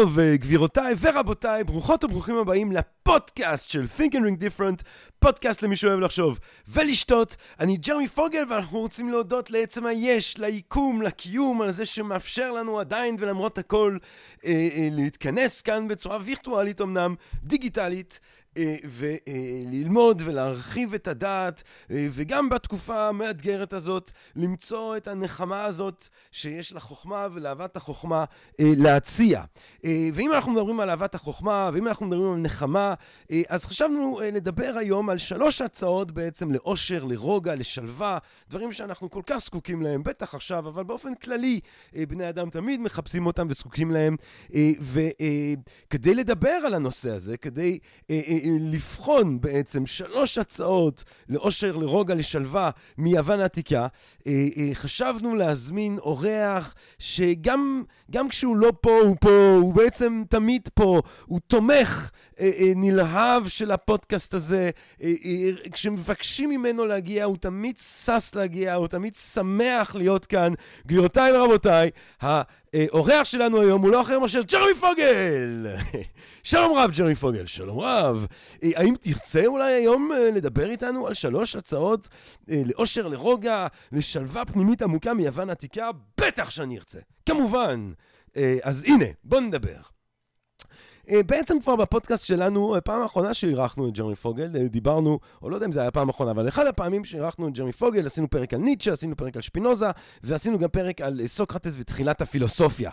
טוב, גבירותיי ורבותיי, ברוכות וברוכים הבאים לפודקאסט של Think and Ring Different, פודקאסט למי שאוהב לחשוב ולשתות. אני ג'רמי פוגל ואנחנו רוצים להודות לעצם היש, ליקום, לקיום, על זה שמאפשר לנו עדיין ולמרות הכל אה, אה, להתכנס כאן בצורה וירטואלית אמנם, דיגיטלית. אה, וללמוד ולהרחיב את הדעת, אה, וגם בתקופה המאתגרת הזאת, למצוא את הנחמה הזאת שיש לחוכמה ולאהבת החוכמה אה, להציע. ואם אנחנו מדברים על אהבת החוכמה, ואם אנחנו מדברים על נחמה, אז חשבנו לדבר היום על שלוש הצעות בעצם לאושר, לרוגע, לשלווה, דברים שאנחנו כל כך זקוקים להם, בטח עכשיו, אבל באופן כללי, בני אדם תמיד מחפשים אותם וזקוקים להם. וכדי לדבר על הנושא הזה, כדי לבחון בעצם שלוש הצעות לאושר, לרוגע, לשלווה מיוון העתיקה, אה, אה, חשבנו להזמין אורח שגם גם כשהוא לא פה, הוא פה, הוא בעצם תמיד פה, הוא תומך אה, נלהב של הפודקאסט הזה. כשמבקשים ממנו להגיע, הוא תמיד שש להגיע, הוא תמיד שמח להיות כאן. גבירותיי ורבותיי, האורח שלנו היום הוא לא אחר מאשר ג'רמי פוגל! שלום רב, ג'רמי פוגל, שלום רב. אה, האם תרצה אולי היום אה, לדבר איתנו על שלוש הצעות אה, לאושר, לרוגע, לשלווה פנימית עמוקה מיוון עתיקה? בטח שאני ארצה. כמובן. אז הנה, בוא נדבר. אה, בעצם כבר בפודקאסט שלנו, אה, פעם האחרונה שאירחנו את ג'רמי פוגל, אה, דיברנו, או לא יודע אם זה היה פעם אחרונה, אבל אחד הפעמים שאירחנו את ג'רמי פוגל, עשינו פרק על ניטשה, עשינו פרק על שפינוזה, ועשינו גם פרק על סוקרטס ותחילת הפילוסופיה.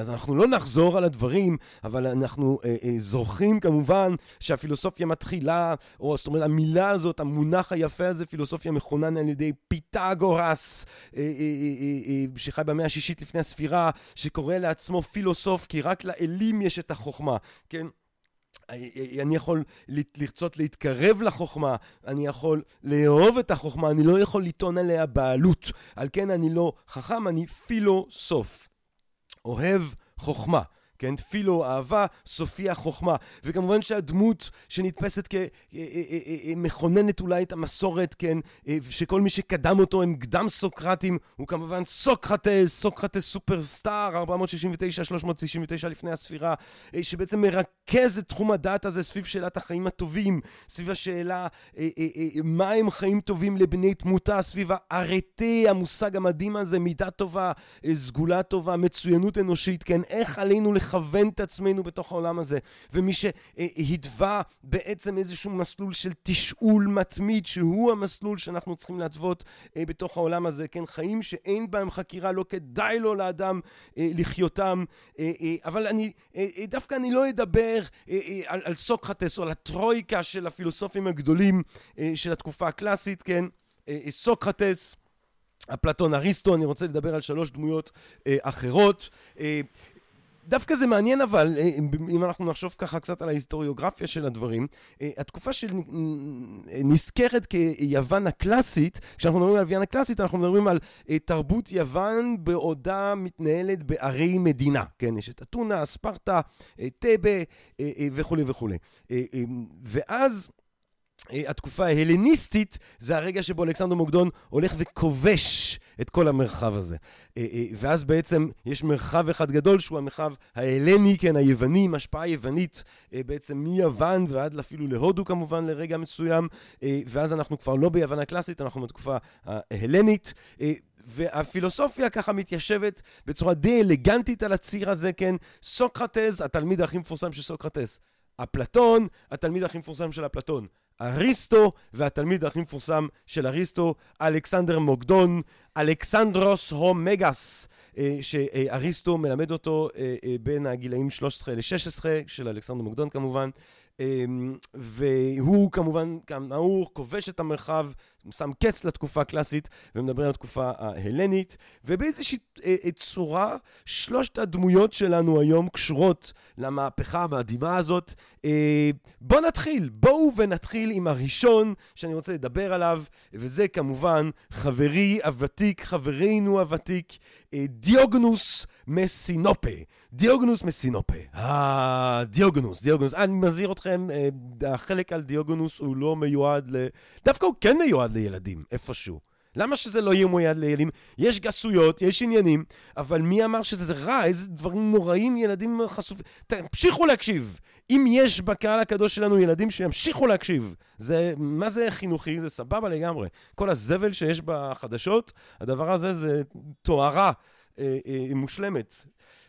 אז אנחנו לא נחזור על הדברים, אבל אנחנו זוכרים כמובן שהפילוסופיה מתחילה, או זאת אומרת, המילה הזאת, המונח היפה הזה, פילוסופיה מכונן על ידי פיתגורס, שחי במאה השישית לפני הספירה, שקורא לעצמו פילוסוף, כי רק לאלים יש את החוכמה. כן? אני יכול לרצות להתקרב לחוכמה, אני יכול לאהוב את החוכמה, אני לא יכול לטעון עליה בעלות. על כן אני לא חכם, אני פילוסוף. אוהב חוכמה. כן? פילו, אהבה, סופיה, חוכמה. וכמובן שהדמות שנתפסת כמכוננת אה, אה, אה, אולי את המסורת, כן? שכל מי שקדם אותו הם קדם סוקרטים, הוא כמובן סוקרטס, סוקרטס סופרסטאר, 469-399 לפני הספירה, שבעצם מרכז את תחום הדעת הזה סביב שאלת החיים הטובים, סביב השאלה מה הם חיים טובים לבני תמותה, סביב הארטה, המושג המדהים הזה, מידה טובה, סגולה טובה, מצוינות אנושית, כן? איך עלינו לח... לכוון את עצמנו בתוך העולם הזה, ומי שהתווה בעצם איזשהו מסלול של תשאול מתמיד, שהוא המסלול שאנחנו צריכים להתוות אה, בתוך העולם הזה, כן, חיים שאין בהם חקירה, לא כדאי לו לאדם אה, לחיותם, אה, אבל אני, דווקא אני לא אדבר על, על סוקרטס או על הטרויקה של הפילוסופים הגדולים של התקופה הקלאסית, כן, סוקרטס, אפלטון אריסטו, אני רוצה לדבר על שלוש דמויות אה, אחרות. אה, דווקא זה מעניין אבל, אה, אם אנחנו נחשוב ככה קצת על ההיסטוריוגרפיה של הדברים, אה, התקופה שנזכרת כיוון הקלאסית, כשאנחנו מדברים על יוון הקלאסית, אנחנו מדברים על אה, תרבות יוון בעודה מתנהלת בערי מדינה, כן? יש את אתונה, ספרטה, טבה וכולי וכולי. ואז... התקופה ההלניסטית זה הרגע שבו אלכסנדר מוקדון הולך וכובש את כל המרחב הזה. אה, אה, ואז בעצם יש מרחב אחד גדול שהוא המרחב ההלני, כן, היווני, עם השפעה יוונית אה, בעצם מיוון ועד אפילו להודו כמובן לרגע מסוים, ואז אנחנו כבר לא ביוון הקלאסית, אנחנו בתקופה ההלנית. והפילוסופיה ככה מתיישבת בצורה די אלגנטית על הציר הזה, כן? סוקרטס, התלמיד הכי מפורסם של סוקרטס. אפלטון, התלמיד הכי מפורסם של אפלטון. אריסטו, והתלמיד הכי מפורסם של אריסטו, אלכסנדר מוקדון, אלכסנדרוס הומגס, אה, שאריסטו מלמד אותו אה, אה, בין הגילאים 13 ל-16, של אלכסנדר מוקדון כמובן, והוא כמובן, כאמור, כובש את המרחב שם קץ לתקופה הקלאסית ומדבר על התקופה ההלנית, ובאיזושהי אה, אה, צורה שלושת הדמויות שלנו היום קשורות למהפכה המדהימה הזאת. אה, בואו נתחיל, בואו ונתחיל עם הראשון שאני רוצה לדבר עליו, וזה כמובן חברי הוותיק, חברינו הוותיק, דיוגנוס מסינופה. דיוגנוס מסינופה. אה, דיוגנוס, דיוגנוס. אני מזהיר אתכם, אה, החלק על דיוגנוס הוא לא מיועד ל... דווקא הוא כן מיועד לילדים, איפשהו. למה שזה לא יהיה מיועד לילדים? יש גסויות, יש עניינים, אבל מי אמר שזה רע? איזה דברים נוראים ילדים חשופים? תמשיכו להקשיב. אם יש בקהל הקדוש שלנו ילדים שימשיכו להקשיב, זה, מה זה חינוכי? זה סבבה לגמרי. כל הזבל שיש בחדשות, הדבר הזה זה טהרה אה, אה, מושלמת.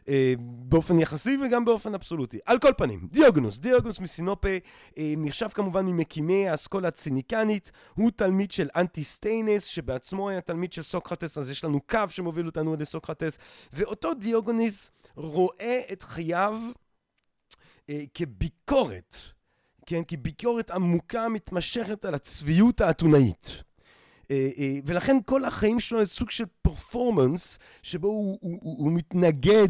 אה, באופן יחסי וגם באופן אבסולוטי. על כל פנים, דיוגנוס, דיוגנוס מסינופה, אה, נחשב כמובן ממקימי האסכולה הציניקנית, הוא תלמיד של אנטיסטיינס, שבעצמו היה תלמיד של סוקרטס, אז יש לנו קו שמוביל אותנו לסוקרטס, ואותו דיוגניס רואה את חייו אה, כביקורת, כן? כביקורת עמוקה מתמשכת על הצביעות האתונאית. אה, אה, ולכן כל החיים שלו זה סוג של פרפורמנס שבו הוא, הוא, הוא, הוא מתנגד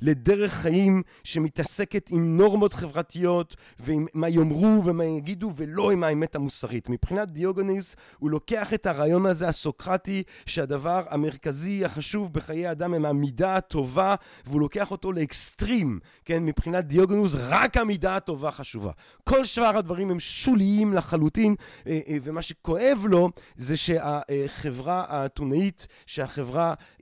לדרך חיים שמתעסקת עם נורמות חברתיות ועם מה יאמרו ומה יגידו ולא עם האמת המוסרית. מבחינת דיוגניס הוא לוקח את הרעיון הזה הסוקרטי שהדבר המרכזי החשוב בחיי אדם הם המידה הטובה והוא לוקח אותו לאקסטרים, כן? מבחינת דיוגנוס רק המידה הטובה חשובה. כל שאר הדברים הם שוליים לחלוטין אה, ומה שכואב לו זה. שהחברה האתונאית, שהחברה,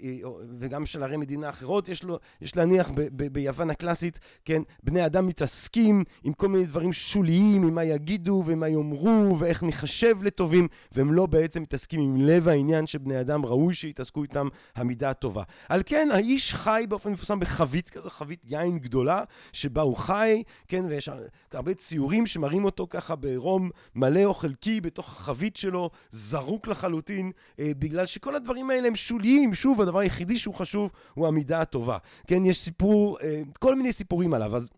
אה, וגם של ערי מדינה אחרות, יש, לו, יש להניח ב, ב, ביוון הקלאסית, כן, בני אדם מתעסקים עם כל מיני דברים שוליים, עם מה יגידו ומה יאמרו ואיך נחשב לטובים, והם לא בעצם מתעסקים עם לב העניין שבני אדם ראוי שיתעסקו איתם המידה הטובה. על כן, האיש חי באופן מפורסם בחבית כזו, חבית יין גדולה, שבה הוא חי, כן, ויש הרבה ציורים שמראים אותו ככה בעירום מלא או חלקי בתוך החבית שלו, זרוק לח... לחלוטין, אה, בגלל שכל הדברים האלה הם שוליים. שוב, הדבר היחידי שהוא חשוב הוא המידה הטובה. כן, יש סיפור, אה, כל מיני סיפורים עליו, אז...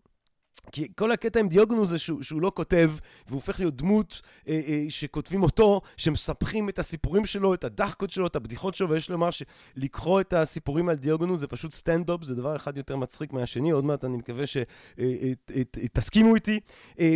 כי כל הקטע עם דיוגנו זה שהוא, שהוא לא כותב, והוא הופך להיות דמות אה, אה, שכותבים אותו, שמספחים את הסיפורים שלו, את הדחקות שלו, את הבדיחות שלו, ויש לומר שלקרוא את הסיפורים על דיוגנו זה פשוט סטנדאפ, זה דבר אחד יותר מצחיק מהשני, עוד מעט אני מקווה שתסכימו אה, אה, איתי. אה,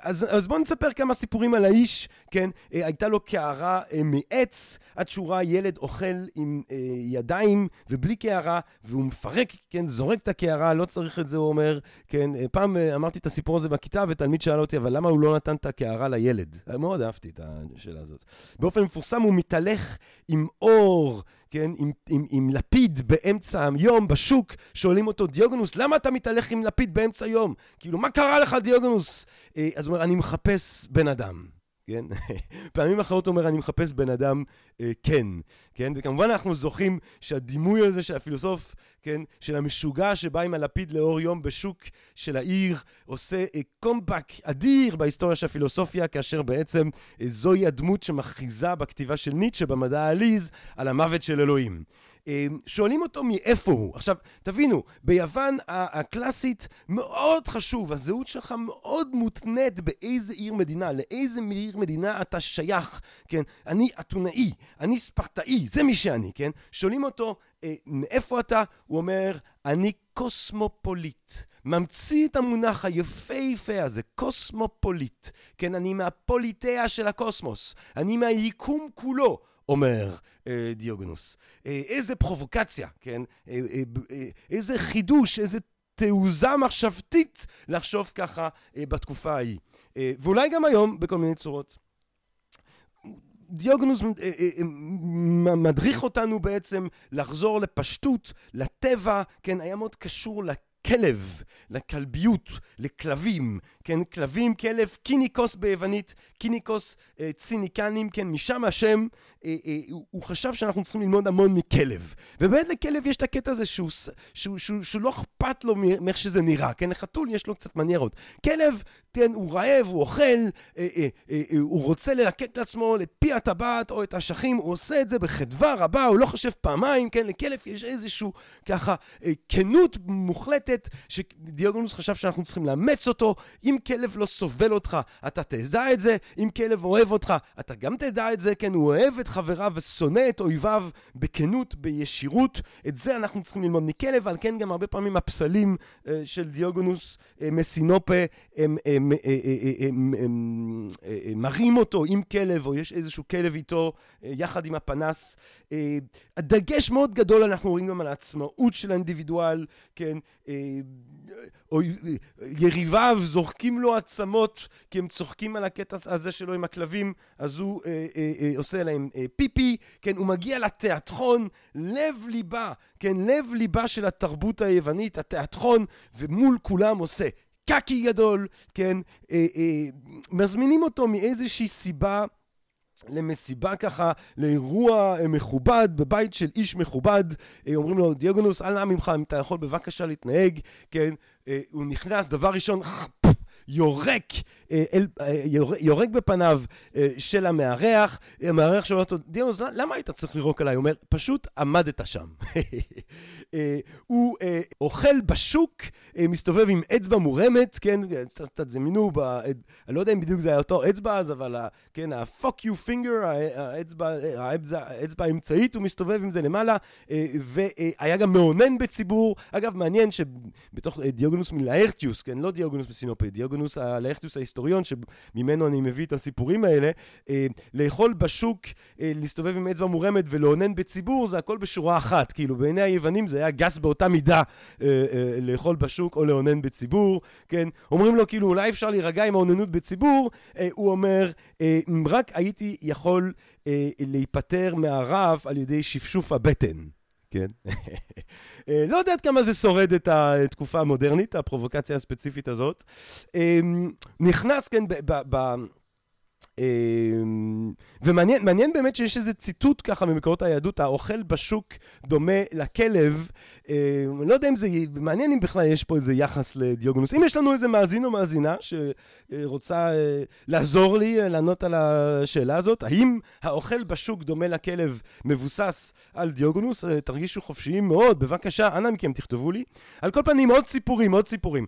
אז, אז בואו נספר כמה סיפורים על האיש, כן? אה, הייתה לו קערה אה, מעץ, עד שהוא ראה ילד אוכל עם אה, ידיים ובלי קערה, והוא מפרק, כן? זורק את הקערה, לא צריך את זה, הוא אומר, כן? אה, פעם... אמרתי את הסיפור הזה בכיתה, ותלמיד שאל אותי, אבל למה הוא לא נתן את הקערה לילד? מאוד אהבתי את השאלה הזאת. באופן מפורסם הוא מתהלך עם אור, כן, עם, עם, עם לפיד באמצע היום בשוק, שואלים אותו, דיוגנוס, למה אתה מתהלך עם לפיד באמצע היום? כאילו, מה קרה לך, דיוגנוס? אה, אז הוא אומר, אני מחפש בן אדם. כן? פעמים אחרות אומר, אני מחפש בן אדם אה, כן, כן? וכמובן אנחנו זוכים שהדימוי הזה של הפילוסוף, כן? של המשוגע שבא עם הלפיד לאור יום בשוק של העיר, עושה אה, קומבק אדיר בהיסטוריה של הפילוסופיה, כאשר בעצם אה, זוהי הדמות שמכריזה בכתיבה של ניטשה, במדע העליז, על המוות של אלוהים. אמ, שואלים אותו מאיפה הוא. עכשיו, תבינו, ביוון הקלאסית מאוד חשוב, הזהות שלך מאוד מותנית באיזה עיר מדינה, לאיזה עיר מדינה אתה שייך, כן? אני אתונאי, אני ספרטאי, זה מי שאני, כן? שואלים אותו, אה, מאיפה אתה? הוא אומר, אני קוסמופוליט. ממציא את המונח היפהפה הזה, קוסמופוליט. כן, אני מהפוליטאה של הקוסמוס. אני מהיקום כולו. אומר אה, דיוגנוס. אה, איזה פרובוקציה, כן? אה, אה, אה, איזה חידוש, איזה תעוזה מחשבתית לחשוב ככה אה, בתקופה ההיא. אה, ואולי גם היום בכל מיני צורות. דיוגנוס אה, אה, אה, מדריך אותנו בעצם לחזור לפשטות, לטבע, כן, היה מאוד קשור לכלב, לכלביות, לכלבים, כן, כלבים, כלב, קיניקוס ביוונית, קיניקוס אה, ציניקנים, כן, משם השם, אה, אה, הוא, הוא חשב שאנחנו צריכים ללמוד המון מכלב. ובאמת לכלב יש את הקטע הזה שהוא, שהוא, שהוא, שהוא שהוא לא אכפת לו מאיך שזה נראה, כן, לחתול יש לו קצת מניירות. כלב, כן, הוא רעב, הוא אוכל, אה, אה, אה, אה, הוא רוצה ללקק לעצמו לפי הטבעת או את האשכים, הוא עושה את זה בחדווה רבה, הוא לא חושב פעמיים, כן, לכלב יש איזשהו ככה אה, כנות מוחלטת. מפלצת שדיוגונוס חשב שאנחנו צריכים לאמץ אותו. אם כלב לא סובל אותך, אתה תדע את זה. אם כלב אוהב אותך, אתה גם תדע את זה. כן, הוא אוהב את חבריו ושונא את אויביו בכנות, בישירות. את זה אנחנו צריכים ללמוד מכלב, על כן גם הרבה פעמים הפסלים אה, של דיוגונוס אה, מסינופה, הם, הם, הם, הם מראים אותו עם כלב, או יש איזשהו כלב איתו, אה, יחד עם הפנס. אה, הדגש מאוד גדול אנחנו רואים גם על העצמאות של האינדיבידואל, כן? אה, או יריביו זורקים לו עצמות כי הם צוחקים על הקטע הזה שלו עם הכלבים, אז הוא אה, אה, אה, עושה להם אה, פיפי, כן? הוא מגיע לתיאטרון, לב ליבה, כן? לב ליבה של התרבות היוונית, התיאטרון, ומול כולם עושה קקי גדול, כן? אה, אה, מזמינים אותו מאיזושהי סיבה למסיבה ככה, לאירוע אה, מכובד, בבית של איש מכובד. אה, אומרים לו, דיאגונוס, אל נא ממך, אם אתה יכול בבקשה להתנהג, כן? אה, הוא נכנס, דבר ראשון, יורק, יורק בפניו של המארח, המארח שואל אותו, דיאגונוס, למה היית צריך לירוק עליי? הוא אומר, פשוט עמדת שם. אה, הוא אה, אוכל בשוק, אה, מסתובב עם אצבע מורמת, כן, קצת זמינו, אני לא יודע אם בדיוק זה היה אותו אצבע אז, אבל כן, ה-fuck you finger, האצבע, האמצעית, הוא מסתובב עם זה למעלה, והיה גם מאונן בציבור. אגב, מעניין שבתוך דיוגנוס מלארטיוס, כן, לא דיוגנוס בסינופה, דיוגנוס הלארטיוס ההיסטוריון, שממנו אני מביא את הסיפורים האלה, לאכול בשוק, להסתובב עם אצבע מורמת ולאונן בציבור, זה הכל בשורה אחת, כאילו, בעיני היוונים זה היה גס באותה מידה אה, אה, לאכול בשוק או לאונן בציבור, כן? אומרים לו כאילו אולי אפשר להירגע עם האוננות בציבור, אה, הוא אומר, אה, רק הייתי יכול אה, להיפטר מהרעב על ידי שפשוף הבטן. כן? אה, לא יודעת כמה זה שורד את התקופה המודרנית, הפרובוקציה הספציפית הזאת. אה, נכנס, כן, ב... ב, ב ומעניין באמת שיש איזה ציטוט ככה ממקורות היהדות, האוכל בשוק דומה לכלב. אמ, אני לא יודע אם זה, מעניין אם בכלל יש פה איזה יחס לדיוגנוס. אם יש לנו איזה מאזין או מאזינה שרוצה אה, לעזור לי אה, לענות על השאלה הזאת, האם האוכל בשוק דומה לכלב מבוסס על דיוגנוס? אה, תרגישו חופשיים מאוד, בבקשה, אנא מכם תכתבו לי. על כל פנים, עוד סיפורים, עוד סיפורים.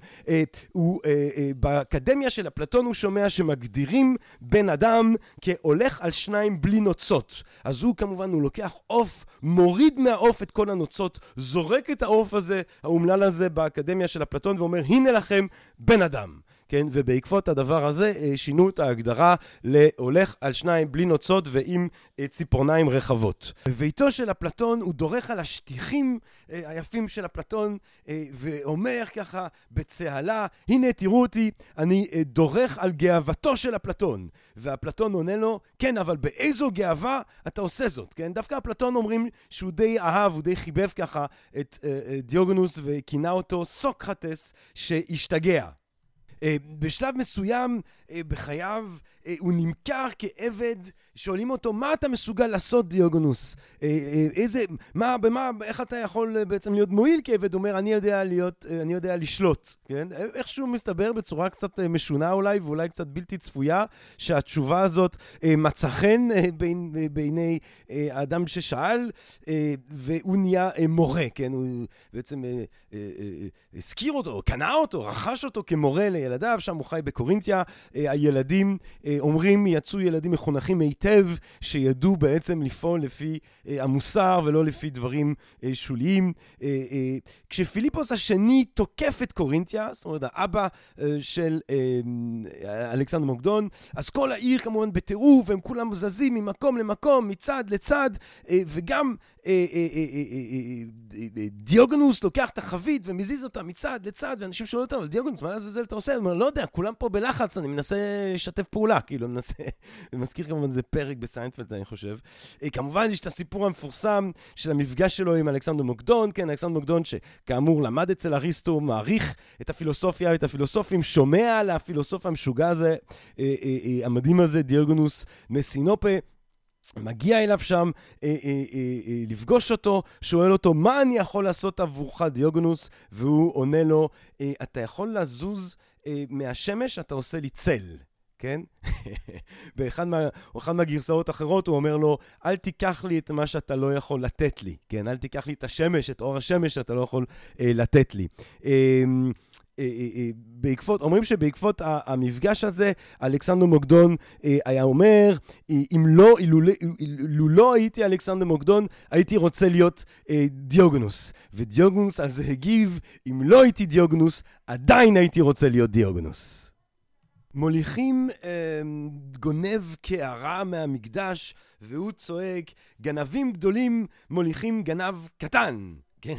הוא, באקדמיה של אפלטון הוא שומע שמגדירים בן אדם כהולך על שניים בלי נוצות. אז הוא כמובן, הוא לוקח עוף, מוריד מהעוף את כל הנוצות, זורק את העוף הזה, האומלל הזה, באקדמיה של אפלטון, ואומר, הנה לכם בן אדם. כן, ובעקבות הדבר הזה אה, שינו את ההגדרה להולך על שניים בלי נוצות ועם אה, ציפורניים רחבות. בביתו של אפלטון הוא דורך על השטיחים אה, היפים של אפלטון ואומר ככה בצהלה, הנה תראו אותי, אני דורך על גאוותו של אפלטון. ואפלטון עונה לו, כן, אבל באיזו גאווה אתה עושה זאת, כן? דווקא אפלטון אומרים שהוא די אהב, הוא די חיבב ככה את דיוגנוס וכינה אותו סוקרטס שהשתגע. אה, בשלב מסוים אה, בחייו אה, הוא נמכר כעבד, שואלים אותו, מה אתה מסוגל לעשות, דיוגונוס? איזה, מה, במה, איך אתה יכול בעצם להיות מועיל כעבד? הוא אומר, אני יודע להיות, אני יודע לשלוט, כן? איכשהו מסתבר בצורה קצת משונה אולי, ואולי קצת בלתי צפויה, שהתשובה הזאת מצא חן בין, בעיני האדם ששאל, והוא נהיה מורה, כן? הוא בעצם הזכיר אותו, קנה אותו, רכש אותו כמורה לילדיו, שם הוא חי בקורינתיה. הילדים אומרים, יצאו ילדים מחונכים היטב, שידעו בעצם לפעול לפי אה, המוסר ולא לפי דברים אה, שוליים. אה, כשפיליפוס השני תוקף את קורינתיה, זאת אומרת, האבא של אלכסנדר מוקדון, אז כל העיר כמובן בטירוף, והם כולם זזים ממקום למקום, מצד לצד, וגם דיוגנוס לוקח את החבית ומזיז אותה מצד לצד, ואנשים שואלים אותם, אבל דיוגנוס, מה לעזאזל אתה עושה? הוא אומר, לא יודע, כולם פה בלחץ, אני מנסה לשתף פעולה, כאילו, אני מנסה... אני מזכיר כמובן, זה פרק בסיינפלד, אני חושב. כמובן, יש את הסיפור המפורסם של המפגש שלו עם אלכסנדר מוקדון, כן, אלכסנדר מוקדון, שכאמור למד אצל אריסטו, מעריך את הפילוסופיה ואת הפילוסופים, שומע על הפילוסוף המשוגע הזה, המדהים הזה, דיוגנוס מסינופה. מגיע אליו שם אה, אה, אה, אה, לפגוש אותו, שואל אותו, מה אני יכול לעשות עבורך, דיוגנוס? והוא עונה לו, אה, אתה יכול לזוז אה, מהשמש, אתה עושה לי צל. כן? באחד מה, מהגרסאות האחרות הוא אומר לו, אל תיקח לי את מה שאתה לא יכול לתת לי, כן? אל תיקח לי את השמש, את אור השמש שאתה לא יכול אה, לתת לי. אה, בעקבות, אומרים שבעקבות המפגש הזה, אלכסנדר מוקדון היה אומר, אם לא, אילו לא הייתי אלכסנדר מוקדון, הייתי רוצה להיות דיוגנוס. ודיוגנוס על זה הגיב, אם לא הייתי דיוגנוס, עדיין הייתי רוצה להיות דיוגנוס. מוליכים אה, גונב קערה מהמקדש, והוא צועק, גנבים גדולים מוליכים גנב קטן. כן?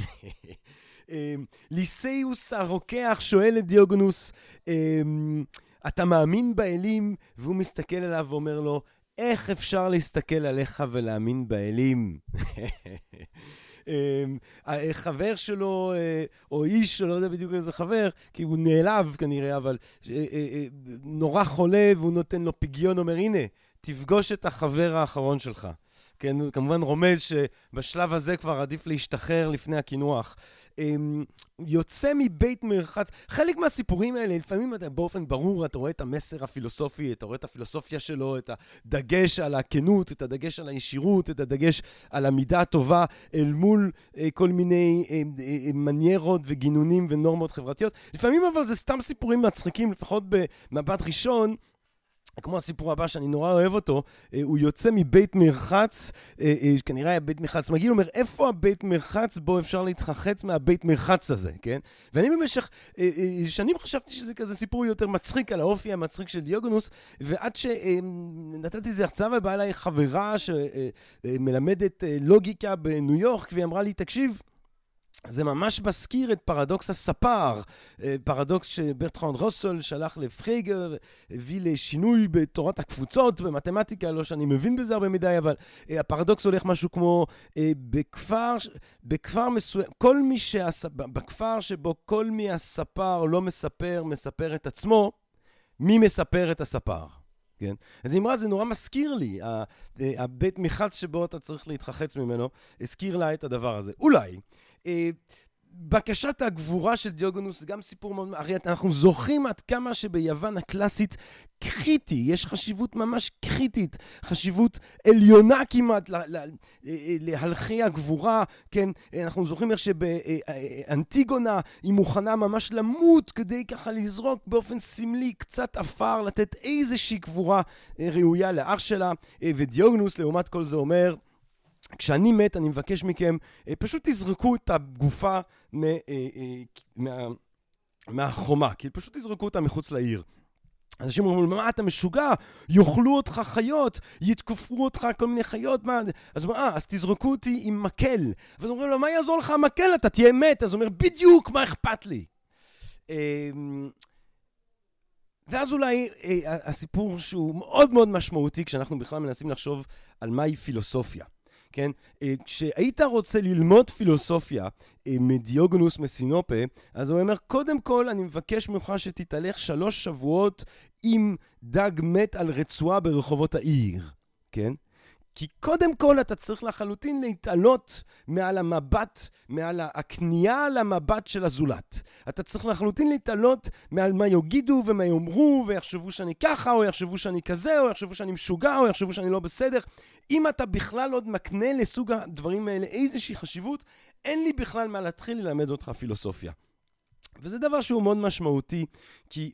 אמ, ליסאוס הרוקח שואל את דיוגנוס, אמ, אתה מאמין באלים? והוא מסתכל עליו ואומר לו, איך אפשר להסתכל עליך ולהאמין באלים? אמ, חבר שלו, אה, או איש, לא יודע בדיוק איזה חבר, כי הוא נעלב כנראה, אבל אה, אה, נורא חולה, והוא נותן לו פגיון, אומר, הנה, תפגוש את החבר האחרון שלך. כן, הוא כמובן רומז שבשלב הזה כבר עדיף להשתחרר לפני הקינוח. אמ, יוצא מבית מרחץ. חלק מהסיפורים האלה, לפעמים אתה, באופן ברור אתה רואה את המסר הפילוסופי, אתה רואה את הפילוסופיה שלו, את הדגש על הכנות, את הדגש על הישירות, את הדגש על המידה הטובה, אל מול אה, כל מיני אה, אה, מניירות וגינונים ונורמות חברתיות. לפעמים אבל זה סתם סיפורים מצחיקים, לפחות במבט ראשון. כמו הסיפור הבא שאני נורא אוהב אותו, אה, הוא יוצא מבית מרחץ, אה, אה, כנראה היה בית מרחץ מגעיל, הוא אומר, איפה הבית מרחץ בו אפשר להתחחץ מהבית מרחץ הזה, כן? ואני במשך שנים חשבתי שזה כזה סיפור יותר מצחיק על האופי המצחיק של דיוגונוס, ועד שנתתי איזה הרצאה ובאה אליי חברה שמלמדת לוגיקה בניו יורק, והיא אמרה לי, תקשיב, זה ממש מזכיר את פרדוקס הספר, אה, פרדוקס שברטרנד ראסל שלח לפרגה, הביא לשינוי בתורת הקבוצות, במתמטיקה, לא שאני מבין בזה הרבה מדי, אבל אה, הפרדוקס הולך משהו כמו אה, בכפר, בכפר מסוים, כל מי שהס... בכפר שבו כל מי הספר לא מספר, מספר את עצמו, מי מספר את הספר? כן? אז אמרה, זה נורא מזכיר לי, הבית מחץ שבו אתה צריך להתחחץ ממנו, הזכיר לה את הדבר הזה. אולי. אה, בקשת הגבורה של דיוגונוס זה גם סיפור מאוד... הרי אנחנו זוכרים עד כמה שביוון הקלאסית קריטי, יש חשיבות ממש קריטית, חשיבות עליונה כמעט להלכי הגבורה, כן? אנחנו זוכרים איך שבאנטיגונה היא מוכנה ממש למות כדי ככה לזרוק באופן סמלי קצת עפר, לתת איזושהי גבורה אה, ראויה לאח שלה, אה, ודיוגונוס לעומת כל זה אומר, כשאני מת, אני מבקש מכם, אה, פשוט תזרקו את הגופה מ, אה, אה, מה, מהחומה, כי פשוט תזרקו אותה מחוץ לעיר. אנשים אומרים, מה אתה משוגע? יאכלו אותך חיות, יתקפו אותך כל מיני חיות, מה... אז הוא אומר, אה, אז תזרקו אותי עם מקל. ואז אומרים לו, מה יעזור לך המקל? אתה תהיה מת. אז הוא אומר, בדיוק, מה אכפת לי? אמ, ואז אולי הסיפור שהוא מאוד מאוד משמעותי, כשאנחנו בכלל מנסים לחשוב על מהי פילוסופיה. כן? אה, כשהיית רוצה ללמוד פילוסופיה אה, מדיוגנוס מסינופה, אז הוא אומר, קודם כל אני מבקש ממך שתתהלך שלוש שבועות עם דג מת על רצועה ברחובות העיר, כן? כי קודם כל אתה צריך לחלוטין להתעלות מעל המבט, מעל הכניעה על המבט של הזולת. אתה צריך לחלוטין להתעלות מעל מה יגידו ומה יאמרו, ויחשבו שאני ככה, או יחשבו שאני כזה, או יחשבו שאני משוגע, או יחשבו שאני לא בסדר. אם אתה בכלל עוד מקנה לסוג הדברים האלה איזושהי חשיבות, אין לי בכלל מה להתחיל ללמד אותך פילוסופיה. וזה דבר שהוא מאוד משמעותי, כי...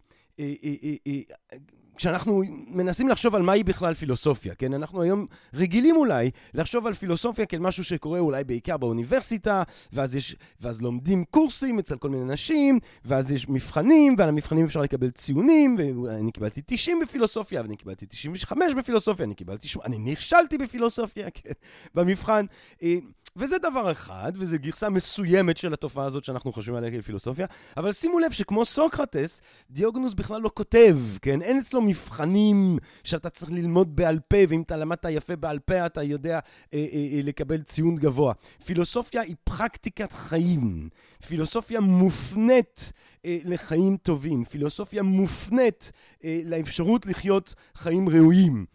כשאנחנו מנסים לחשוב על מהי בכלל פילוסופיה, כן? אנחנו היום רגילים אולי לחשוב על פילוסופיה כאל משהו שקורה אולי בעיקר באוניברסיטה, ואז, יש, ואז לומדים קורסים אצל כל מיני אנשים, ואז יש מבחנים, ועל המבחנים אפשר לקבל ציונים, ואני קיבלתי 90 בפילוסופיה, ואני קיבלתי 95 בפילוסופיה, אני קיבלתי... שום... אני נכשלתי בפילוסופיה, כן? במבחן. אה, וזה דבר אחד, וזו גרסה מסוימת של התופעה הזאת שאנחנו חושבים עליה כפילוסופיה, אבל שימו לב שכמו סוקרטס, דיוגנוס בכלל לא כותב, כן? אין אצלו מבחנים שאתה צריך ללמוד בעל פה, ואם אתה למדת יפה בעל פה, אתה יודע אה, אה, אה, לקבל ציון גבוה. פילוסופיה היא פרקטיקת חיים. פילוסופיה מופנית אה, לחיים טובים. פילוסופיה מופנית אה, לאפשרות לחיות חיים ראויים.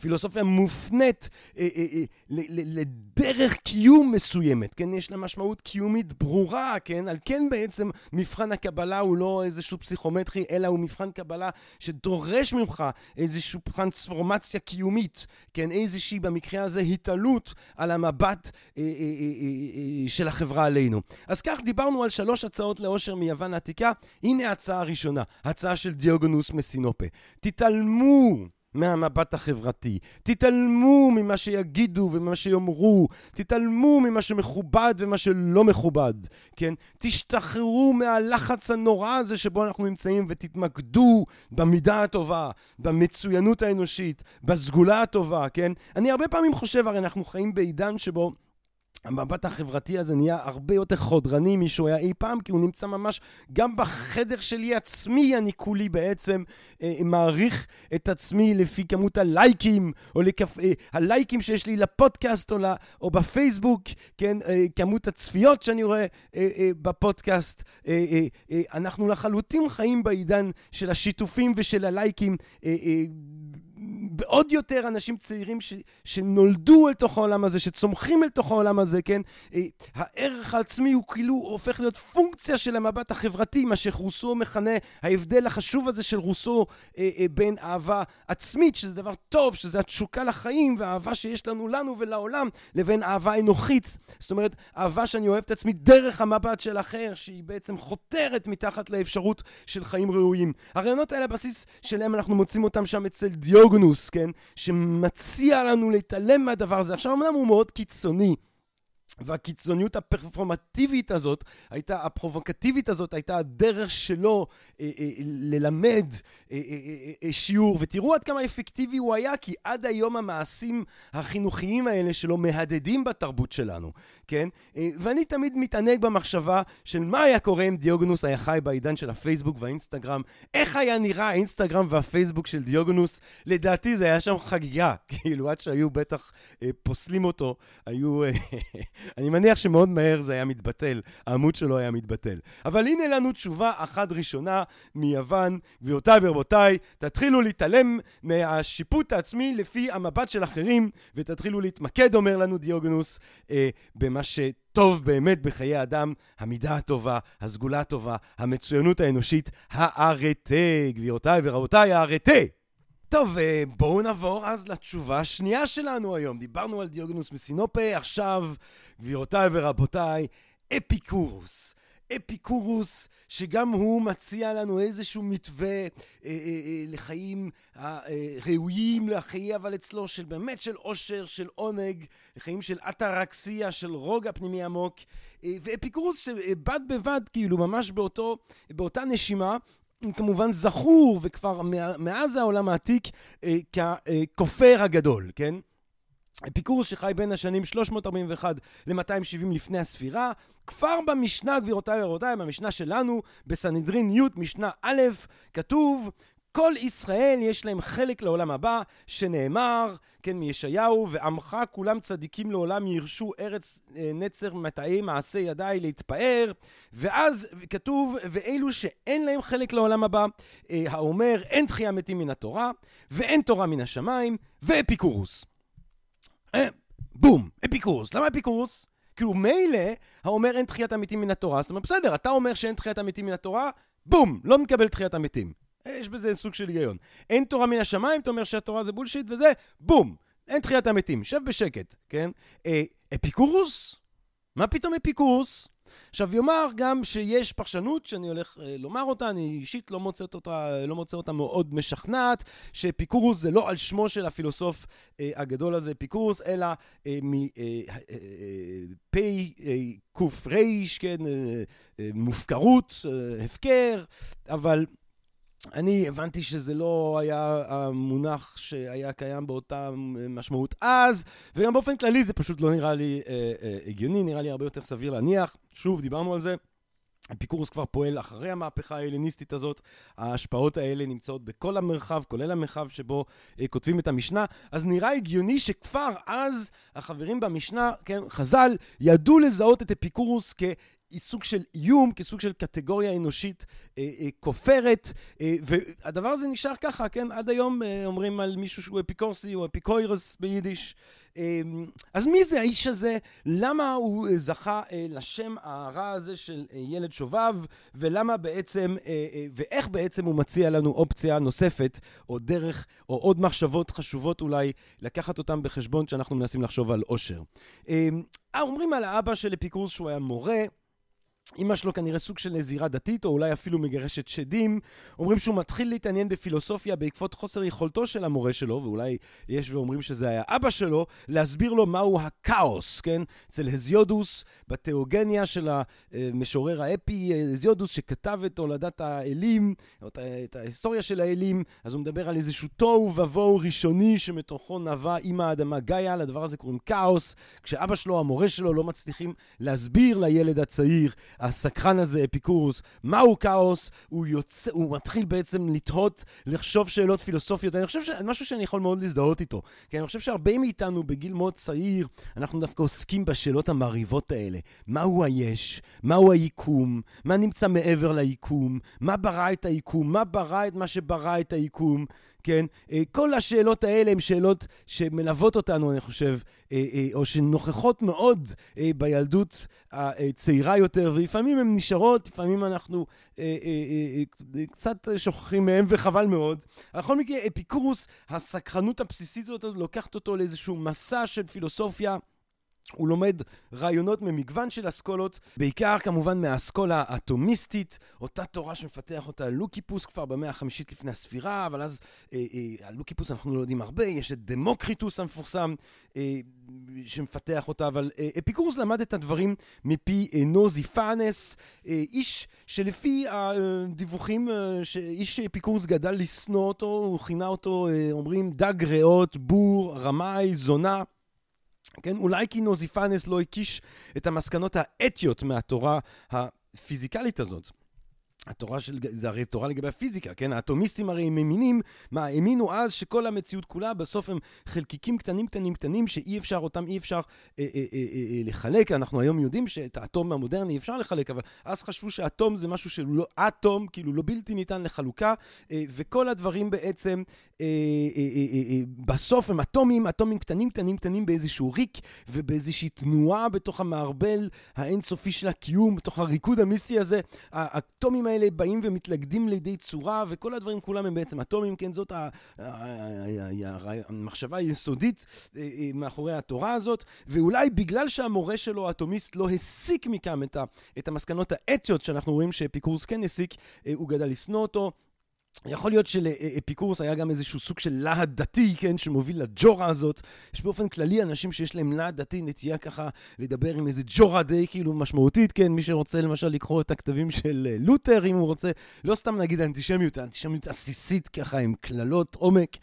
פילוסופיה מופנית אה, אה, אה, לדרך קיום מסוימת, כן? יש לה משמעות קיומית ברורה, כן? על כן בעצם מבחן הקבלה הוא לא איזשהו פסיכומטרי, אלא הוא מבחן קבלה שדורש ממך איזושהי טרנספורמציה קיומית, כן? איזושהי, במקרה הזה, התעלות על המבט של החברה עלינו. אז כך דיברנו על שלוש הצעות לאושר מיוון העתיקה. הנה ההצעה הראשונה, הצעה של דיוגונוס מסינופה. תתעלמו מהמבט החברתי. תתעלמו ממה שיגידו וממה שיאמרו. תתעלמו ממה שמכובד ומה שלא מכובד, כן? תשתחררו מהלחץ הנורא הזה שבו אנחנו נמצאים ותתמקדו במידה הטובה, במצוינות האנושית, בסגולה הטובה, כן? אני הרבה פעמים חושב, הרי אנחנו חיים בעידן שבו... המבט החברתי הזה נהיה הרבה יותר חודרני משהוא היה אי פעם, כי הוא נמצא ממש גם בחדר שלי עצמי, אני כולי בעצם אה, מעריך את עצמי לפי כמות הלייקים, או לכף, אה, הלייקים שיש לי לפודקאסט או, ל, או בפייסבוק, כן, אה, כמות הצפיות שאני רואה אה, אה, בפודקאסט. אה, אה, אה, אנחנו לחלוטין חיים בעידן של השיתופים ושל הלייקים. אה, אה, בעוד יותר אנשים צעירים ש, שנולדו אל תוך העולם הזה, שצומחים אל תוך העולם הזה, כן? אה, הערך העצמי הוא כאילו הופך להיות פונקציה של המבט החברתי, מה שרוסו מכנה ההבדל החשוב הזה של רוסו אה, אה, בין אהבה עצמית, שזה דבר טוב, שזה התשוקה לחיים והאהבה שיש לנו לנו ולעולם, לבין אהבה אנוכית. זאת אומרת, אהבה שאני אוהב את עצמי דרך המבט של אחר, שהיא בעצם חותרת מתחת לאפשרות של חיים ראויים. הרעיונות האלה, הבסיס שלהם אנחנו מוצאים אותם שם אצל דיוגנוס. כן? שמציע לנו להתעלם מהדבר הזה. עכשיו, אמנם הוא מאוד קיצוני. והקיצוניות הפרפורמטיבית הזאת, הייתה, הפרובוקטיבית הזאת, הייתה הדרך שלו אה, אה, ללמד אה, אה, אה, אה, שיעור. ותראו עד כמה אפקטיבי הוא היה, כי עד היום המעשים החינוכיים האלה שלו מהדהדים בתרבות שלנו, כן? אה, ואני תמיד מתענג במחשבה של מה היה קורה אם דיוגנוס היה חי בעידן של הפייסבוק והאינסטגרם. איך היה נראה האינסטגרם והפייסבוק של דיוגנוס? לדעתי זה היה שם חגיגה, כאילו עד שהיו בטח אה, פוסלים אותו, היו... אה, אני מניח שמאוד מהר זה היה מתבטל, העמוד שלו היה מתבטל. אבל הנה לנו תשובה אחת ראשונה מיוון, גבירותיי ורבותיי, תתחילו להתעלם מהשיפוט העצמי לפי המבט של אחרים, ותתחילו להתמקד, אומר לנו דיוגנוס, אה, במה שטוב באמת בחיי אדם, המידה הטובה, הסגולה הטובה, המצוינות האנושית, הארטה. גבירותיי ורבותיי, הארטה. טוב, אה, בואו נעבור אז לתשובה השנייה שלנו היום. דיברנו על דיוגנוס מסינופה, עכשיו, גבירותיי ורבותיי, אפיקורוס. אפיקורוס, שגם הוא מציע לנו איזשהו מתווה אה, אה, אה, לחיים אה, ראויים לחיי, אבל אצלו של באמת של עושר, של עונג, לחיים של אטרקסיה, של רוגע פנימי עמוק. אה, ואפיקורוס שבד בבד, כאילו, ממש באותו, באותה נשימה, כמובן זכור וכבר מאז העולם העתיק אה, ככופר הגדול, כן? אפיקורוס שחי בין השנים 341 ל-270 לפני הספירה, כבר במשנה, גבירותיי ורבותיי, במשנה שלנו, בסנהדרין י', משנה א', כתוב כל ישראל יש להם חלק לעולם הבא, שנאמר, כן, מישעיהו, ועמך כולם צדיקים לעולם ירשו ארץ אה, נצר מטעי מעשה ידיי להתפאר, ואז כתוב, ואלו שאין להם חלק לעולם הבא, אה, האומר, אין תחייה מתים מן התורה, ואין תורה מן השמיים, ואפיקורוס. אה, בום, אפיקורוס. למה אפיקורוס? כאילו מילא האומר אין תחיית המתים מן התורה, זאת אומרת בסדר, אתה אומר שאין תחיית המתים מן התורה, בום, לא מקבל תחיית המתים. יש בזה סוג של היגיון. אין תורה מן השמיים, אתה אומר שהתורה זה בולשיט וזה, בום, אין תחיית המתים, שב בשקט, כן? אה, אפיקורוס? מה פתאום אפיקורוס? עכשיו, יאמר גם שיש פרשנות שאני הולך אה, לומר אותה, אני אישית לא מוצא אותה, לא מוצא אותה מאוד משכנעת, שאפיקורוס זה לא על שמו של הפילוסוף אה, הגדול הזה, אפיקורוס, אלא אה, מפ' ק' ר', כן, אה, אה, מופקרות, אה, הפקר, אבל... אני הבנתי שזה לא היה המונח שהיה קיים באותה משמעות אז, וגם באופן כללי זה פשוט לא נראה לי אה, אה, הגיוני, נראה לי הרבה יותר סביר להניח. שוב, דיברנו על זה. אפיקורוס כבר פועל אחרי המהפכה ההלניסטית הזאת, ההשפעות האלה נמצאות בכל המרחב, כולל המרחב שבו אה, כותבים את המשנה, אז נראה הגיוני שכבר אז החברים במשנה, כן, חז"ל, ידעו לזהות את אפיקורוס כ... סוג של איום, כסוג של קטגוריה אנושית אה, אה, כופרת, אה, והדבר הזה נשאר ככה, כן? עד היום אה, אומרים על מישהו שהוא אפיקורסי, הוא אפיקוירס ביידיש. אה, אז מי זה האיש הזה? למה הוא אה, זכה אה, לשם הרע הזה של אה, ילד שובב, ולמה בעצם, אה, אה, ואיך בעצם הוא מציע לנו אופציה נוספת, או דרך, או עוד מחשבות חשובות אולי, לקחת אותם בחשבון כשאנחנו מנסים לחשוב על עושר. אה, אומרים על האבא של אפיקורס שהוא היה מורה, אמא שלו כנראה סוג של נזירה דתית, או אולי אפילו מגרשת שדים. אומרים שהוא מתחיל להתעניין בפילוסופיה בעקבות חוסר יכולתו של המורה שלו, ואולי יש ואומרים שזה היה אבא שלו, להסביר לו מהו הכאוס, כן? אצל הזיודוס, בתיאוגניה של המשורר האפי, הזיודוס שכתב את הולדת האלים, את ההיסטוריה של האלים, אז הוא מדבר על איזשהו תוהו ובוהו ראשוני שמתוכו נבע עם האדמה גאיה, לדבר הזה קוראים כאוס. כשאבא שלו, המורה שלו, לא מצליחים להסביר לילד הצעיר הסקרן הזה, אפיקורוס, מהו כאוס, הוא יוצא, הוא מתחיל בעצם לתהות, לחשוב שאלות פילוסופיות. אני חושב שזה משהו שאני יכול מאוד להזדהות איתו. כי אני חושב שהרבה מאיתנו בגיל מאוד צעיר, אנחנו דווקא עוסקים בשאלות המרהיבות האלה. מהו היש? מהו היקום? מה נמצא מעבר ליקום? מה ברא את היקום? מה ברא את מה שברא את היקום? כן? אה, כל השאלות האלה הן שאלות שמלוות אותנו, אני חושב, אה, אה, או שנוכחות מאוד בילדות הצעירה יותר, ולפעמים הן נשארות, לפעמים אנחנו קצת שוכחים מהן, וחבל מאוד. בכל מקרה, אפיקורוס, הסקרנות הבסיסית הזאת לוקחת אותו לאיזשהו מסע של פילוסופיה. הוא לומד רעיונות ממגוון של אסכולות, בעיקר כמובן מהאסכולה האטומיסטית, אותה תורה שמפתח אותה לוקיפוס כבר במאה החמישית לפני הספירה, אבל אז אה, אה, על לאוקיפוס אנחנו לא יודעים הרבה, יש את דמוקריטוס המפורסם אה, שמפתח אותה, אבל אה, אפיקורוס למד את הדברים מפי אה, נוזי פאנס, אה, איש שלפי הדיווחים, אה, איש אפיקורוס גדל לשנוא אותו, הוא כינה אותו, אה, אומרים, דג ריאות, בור, רמאי, זונה. כן, אולי כי נוזיפנס לא הקיש את המסקנות האתיות מהתורה הפיזיקלית הזאת. התורה של, זה הרי תורה לגבי הפיזיקה, כן? האטומיסטים הרי הם האמינים, מה, האמינו אז שכל המציאות כולה בסוף הם חלקיקים קטנים קטנים קטנים שאי אפשר, אותם אי אפשר אה, אה, אה, אה, לחלק. אנחנו היום יודעים שאת האטום המודרני אפשר לחלק, אבל אז חשבו שאטום זה משהו שהוא לא אטום, כאילו לא בלתי ניתן לחלוקה, אה, וכל הדברים בעצם אה, אה, אה, אה, בסוף הם אטומים, אטומים קטנים קטנים קטנים באיזשהו ריק ובאיזושהי תנועה בתוך המערבל האינסופי של הקיום, בתוך הריקוד המיסטי הזה. האטומים האלה באים ומתלכדים לידי צורה, וכל הדברים כולם הם בעצם אטומים, כן, זאת המחשבה היסודית מאחורי התורה הזאת, ואולי בגלל שהמורה שלו, האטומיסט, לא הסיק מכאן את המסקנות האתיות שאנחנו רואים שאפיקורס כן הסיק, הוא גדל לשנוא אותו. יכול להיות שלאפיקורס היה גם איזשהו סוג של להט דתי, כן, שמוביל לג'ורה הזאת. יש באופן כללי אנשים שיש להם להט דתי, נטייה ככה לדבר עם איזה ג'ורה די כאילו משמעותית, כן, מי שרוצה למשל לקרוא את הכתבים של אה, לותר, אם הוא רוצה, לא סתם נגיד האנטישמיות, האנטישמיות עסיסית ככה, עם קללות עומק.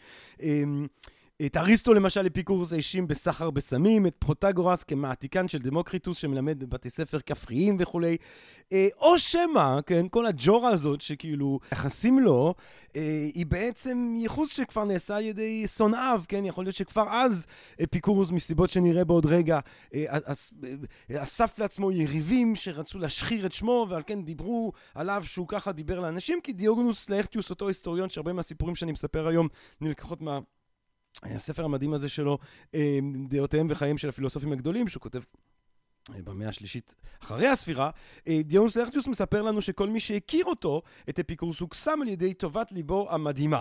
את אריסטו למשל אפיקורס האשים בסחר בסמים, את פרוטגורס כמעתיקן של דמוקריטוס שמלמד בבתי ספר כפריים וכולי. אה, או שמא, כן, כל הג'ורה הזאת שכאילו מייחסים לו, אה, היא בעצם ייחוס שכבר נעשה על ידי שונאיו, כן? יכול להיות שכבר אז אפיקורס, מסיבות שנראה בעוד רגע, אה, אסף לעצמו יריבים שרצו להשחיר את שמו, ועל כן דיברו עליו שהוא ככה דיבר לאנשים, כי דיוגנוס לאכטיוס, אותו היסטוריון שהרבה מהסיפורים שאני מספר היום נלקחות מה... הספר המדהים הזה שלו, אה, דעותיהם וחייהם של הפילוסופים הגדולים, שהוא כותב אה, במאה השלישית אחרי הספירה, אה, דיונוס ארטיוס מספר לנו שכל מי שהכיר אותו, את אפיקורס, הוקסם על ידי טובת ליבו המדהימה.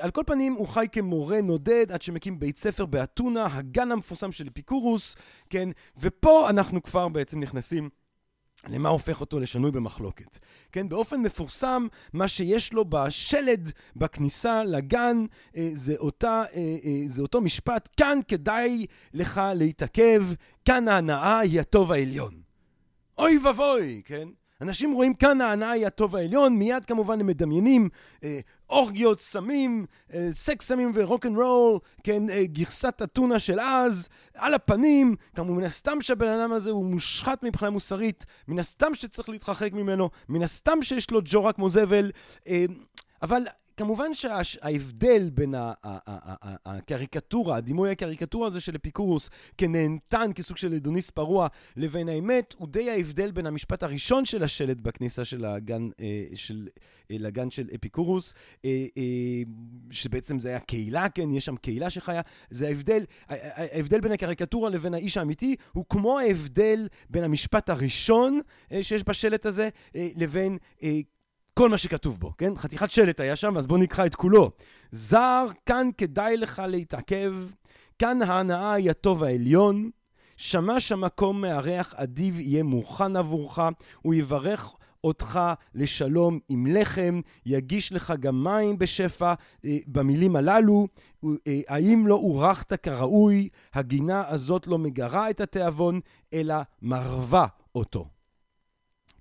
על כל פנים, הוא חי כמורה נודד עד שמקים בית ספר באתונה, הגן המפורסם של אפיקורוס, כן? ופה אנחנו כבר בעצם נכנסים למה הופך אותו לשנוי במחלוקת. כן, באופן מפורסם, מה שיש לו בשלד בכניסה לגן, אה, זה, אותה, אה, אה, זה אותו משפט, כאן כדאי לך להתעכב, כאן ההנאה היא הטוב העליון. אוי ואבוי, כן? אנשים רואים כאן ההנאה היא הטוב העליון, מיד כמובן הם מדמיינים אה, אורגיות, סמים, אה, סקס סמים ורוק אנד רול, כן, אה, גרסת אתונה של אז, על הפנים, כמובן מן הסתם שהבן אדם הזה הוא מושחת מבחינה מוסרית, מן הסתם שצריך להתרחק ממנו, מן הסתם שיש לו ג'ורה כמו זבל, אה, אבל כמובן שההבדל בין הקריקטורה, הדימוי הקריקטורה הזה של אפיקורוס כנהנתן, כסוג של אדוניס פרוע, לבין האמת, הוא די ההבדל בין המשפט הראשון של השלט בכניסה של הגן, אה, של, אה, לגן של אפיקורוס, אה, שבעצם זה היה קהילה, כן, יש שם קהילה שחיה, זה ההבדל, ההבדל בין הקריקטורה לבין האיש האמיתי, הוא כמו ההבדל בין המשפט הראשון שיש בשלט הזה, לבין כל מה שכתוב בו, כן? חתיכת שלט היה שם, אז בואו נקרא את כולו. זר, כאן כדאי לך להתעכב, כאן ההנאה היא הטוב העליון, שמש המקום מארח אדיב יהיה מוכן עבורך, הוא יברך אותך לשלום עם לחם, יגיש לך גם מים בשפע. אה, במילים הללו, אה, האם לא אורחת כראוי, הגינה הזאת לא מגרה את התיאבון, אלא מרווה אותו.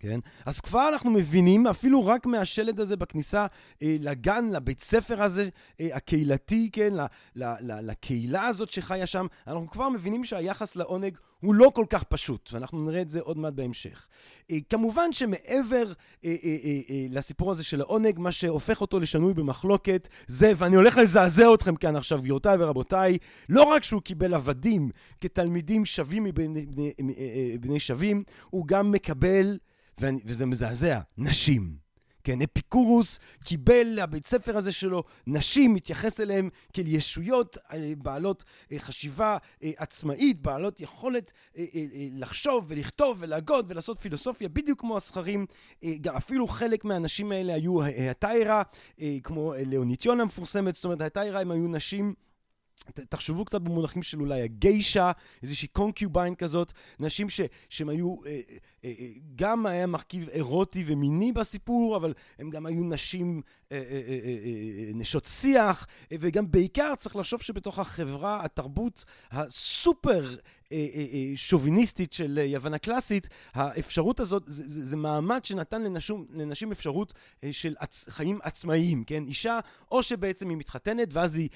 כן? אז כבר אנחנו מבינים, אפילו רק מהשלד הזה בכניסה אה, לגן, לבית ספר הזה, אה, הקהילתי, כן? ל, ל, ל, לקהילה הזאת שחיה שם, אנחנו כבר מבינים שהיחס לעונג הוא לא כל כך פשוט, ואנחנו נראה את זה עוד מעט בהמשך. אה, כמובן שמעבר אה, אה, אה, אה, לסיפור הזה של העונג, מה שהופך אותו לשנוי במחלוקת, זה, ואני הולך לזעזע אתכם כאן עכשיו, גבירותיי ורבותיי, לא רק שהוא קיבל עבדים כתלמידים שווים מבני בני, בני, אה, בני שווים, הוא גם מקבל... וזה מזעזע, נשים. כן, אפיקורוס קיבל לבית ספר הזה שלו נשים, מתייחס אליהם כאל ישויות אה, בעלות אה, חשיבה אה, עצמאית, בעלות יכולת לחשוב ולכתוב ולהגות ולעשות פילוסופיה, בדיוק כמו הסכרים. אפילו חלק מהנשים האלה היו הטיירה, כמו לאוניטיון המפורסמת, זאת אומרת, הטיירה הם היו נשים תחשבו קצת במונחים של אולי הגיישה, איזושהי קונקיוביין כזאת, נשים ש, שהם היו, אה, אה, אה, גם היה מרכיב אירוטי ומיני בסיפור, אבל הם גם היו נשים, אה, אה, אה, אה, אה נשות שיח, אה, וגם בעיקר צריך לחשוב שבתוך החברה, התרבות הסופר אה, אה, אה, שוביניסטית של יוון הקלאסית, האפשרות הזאת, זה, זה, זה מעמד שנתן לנשים, לנשים אפשרות של עצ, חיים עצמאיים, כן? אישה, או שבעצם היא מתחתנת, ואז היא,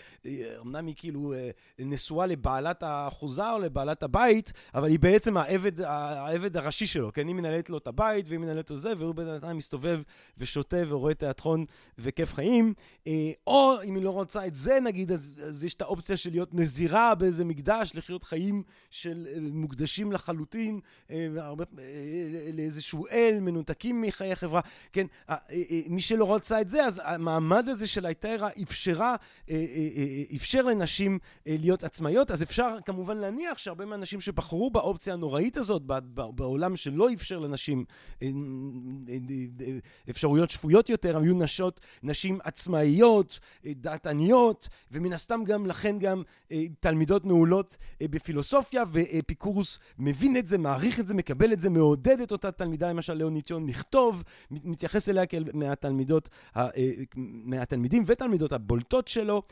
אמנם היא כאילו נשואה לבעלת האחוזה או לבעלת הבית, אבל היא בעצם העבד, העבד הראשי שלו, כן? היא מנהלת לו את הבית, והיא מנהלת לו זה, והוא בינתיים מסתובב ושותה ורואה תיאטרון וכיף חיים. או אם היא לא רוצה את זה, נגיד, אז, אז יש את האופציה של להיות נזירה באיזה מקדש, לחיות חיים של אה, מוקדשים לחלוטין אה, אה, לאיזשהו אל, מנותקים מחיי החברה. כן, מי שלא רצה את זה, אז המעמד הזה של הייטרה אפשרה, אפשר לנשים להיות עצמאיות, אז אפשר כמובן להניח שהרבה מהנשים שבחרו באופציה הנוראית הזאת, בעולם שלא אפשר לנשים אפשרויות שפויות יותר, היו נשות, נשים עצמאיות, דעתניות, ומן הסתם גם, לכן גם תלמידות מעולות בפילוסופיה, ואפיקורוס מבין את זה, מעריך את זה, מקבל את זה, מעודד את אותה תלמידה, למשל לאוניטיון, לכתוב, מתייחס אליה כאל מהתלמידות, אה, מהתלמידים ותלמידות הבולטות שלו.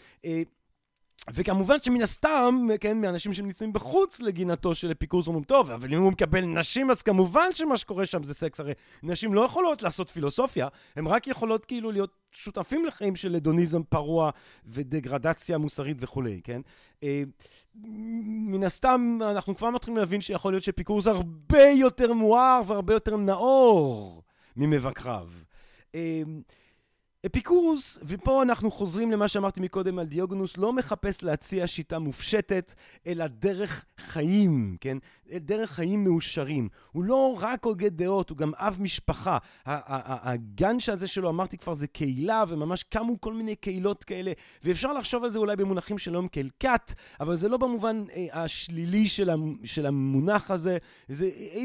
אה, וכמובן שמן הסתם, כן, מאנשים שנמצאים בחוץ לגינתו של אפיקורס אומרים, טוב, אבל אם הוא מקבל נשים, אז כמובן שמה שקורה שם זה סקס, הרי נשים לא יכולות לעשות פילוסופיה, הן רק יכולות כאילו להיות שותפים לחיים של הדוניזם פרוע ודגרדציה מוסרית וכולי, כן? אה, מן הסתם, אנחנו כבר מתחילים להבין שיכול להיות שאפיקורס הרבה יותר מואר והרבה יותר נאור ממבקריו. אה, אפיקורוס, ופה אנחנו חוזרים למה שאמרתי מקודם על דיוגנוס, לא מחפש להציע שיטה מופשטת, אלא דרך חיים, כן? דרך חיים מאושרים. הוא לא רק הוגה דעות, הוא גם אב משפחה. הגנש הזה שלו, אמרתי כבר, זה קהילה, וממש קמו כל מיני קהילות כאלה, ואפשר לחשוב על זה אולי במונחים של יום כאל כת, אבל זה לא במובן אה, השלילי של, המ, של המונח הזה. זה אה,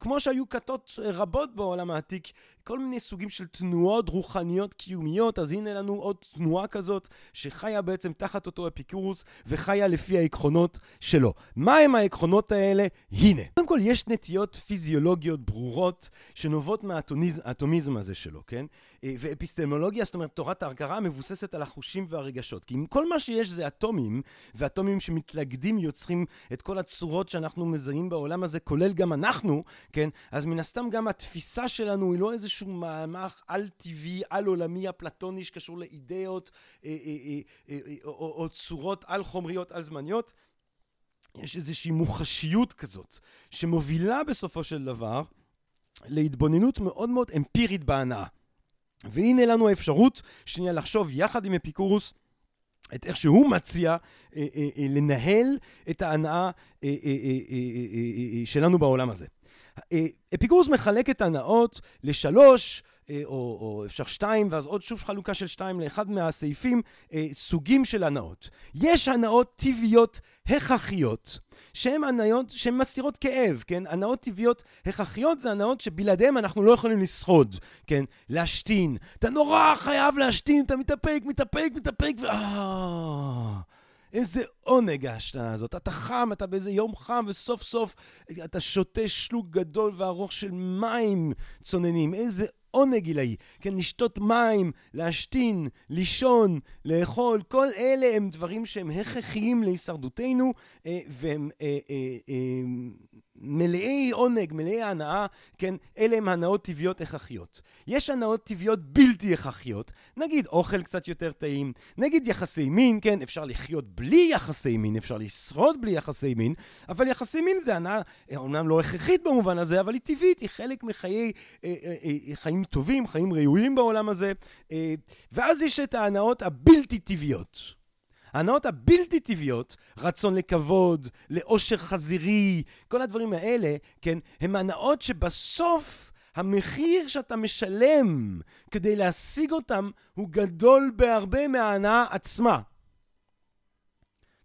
כמו שהיו כתות רבות בעולם העתיק, כל מיני סוגים של תנועות רוחניות קיומיות, אז הנה לנו עוד תנועה כזאת שחיה בעצם תחת אותו אפיקורוס וחיה לפי העקרונות שלו. מה הם העקרונות האלה? הנה. קודם כל, יש נטיות פיזיולוגיות ברורות שנובעות מהאטומיזם הזה שלו, כן? אה, ואפיסטמולוגיה, זאת אומרת, תורת ההכרה מבוססת על החושים והרגשות. כי אם כל מה שיש זה אטומים, ואטומים שמתלכדים יוצרים את כל הצורות שאנחנו מזהים בעולם הזה, כולל גם אנחנו, כן? אז מן הסתם גם התפיסה שלנו היא לא איזשהו מהמך על-טבעי, על-עולמי, אפלטוני, שקשור לאידאות, אה, אה, או, צורות על-חומריות, על-זמניות. יש איזושהי מוחשיות כזאת, שמובילה בסופו של דבר להתבוננות מאוד מאוד אמפירית בהנאה. והנה לנו האפשרות שנייה לחשוב יחד עם אפיקורוס את איך שהוא מציע אה, אה, אה, לנהל את ההנאה אה, אה, אה, אה, שלנו בעולם הזה. אפיקורוס מחלק את ההנאות לשלוש, או, או אפשר שתיים, ואז עוד שוב חלוקה של שתיים לאחד מהסעיפים, סוגים של הנאות. יש הנאות טבעיות הכרחיות, שהן הנאות שהן מסתירות כאב, כן? הנאות טבעיות הכרחיות זה הנאות שבלעדיהן אנחנו לא יכולים לשרוד, כן? להשתין. אתה נורא חייב להשתין, אתה מתאפק, מתאפק, מתאפק, ו... איזה עונג ההשתנה הזאת. אתה חם, אתה באיזה יום חם, וסוף סוף אתה שותה שלוק גדול וארוך של מים צוננים. איזה עונג עילאי. כן, לשתות מים, להשתין, לישון, לאכול, כל אלה הם דברים שהם הכרחיים להישרדותנו, אה, והם אה, אה, מלאי עונג, מלאי הנאה, כן, אלה הם הנאות טבעיות הכרחיות. יש הנאות טבעיות בלתי הכרחיות, נגיד אוכל קצת יותר טעים, נגיד יחסי מין, כן, אפשר לחיות בלי יחסי מין, אפשר לשרוד בלי יחסי מין, אבל יחסי מין זה הנאה, אומנם לא הכרחית במובן הזה, אבל היא טבעית, היא חלק מחיי אה, אה, אה, חיים טובים, חיים ראויים בעולם הזה, אה, ואז יש את ההנאות הבלתי טבעיות. ההנאות הבלתי טבעיות, רצון לכבוד, לאושר חזירי, כל הדברים האלה, כן, הם הנאות שבסוף המחיר שאתה משלם כדי להשיג אותם הוא גדול בהרבה מההנאה עצמה.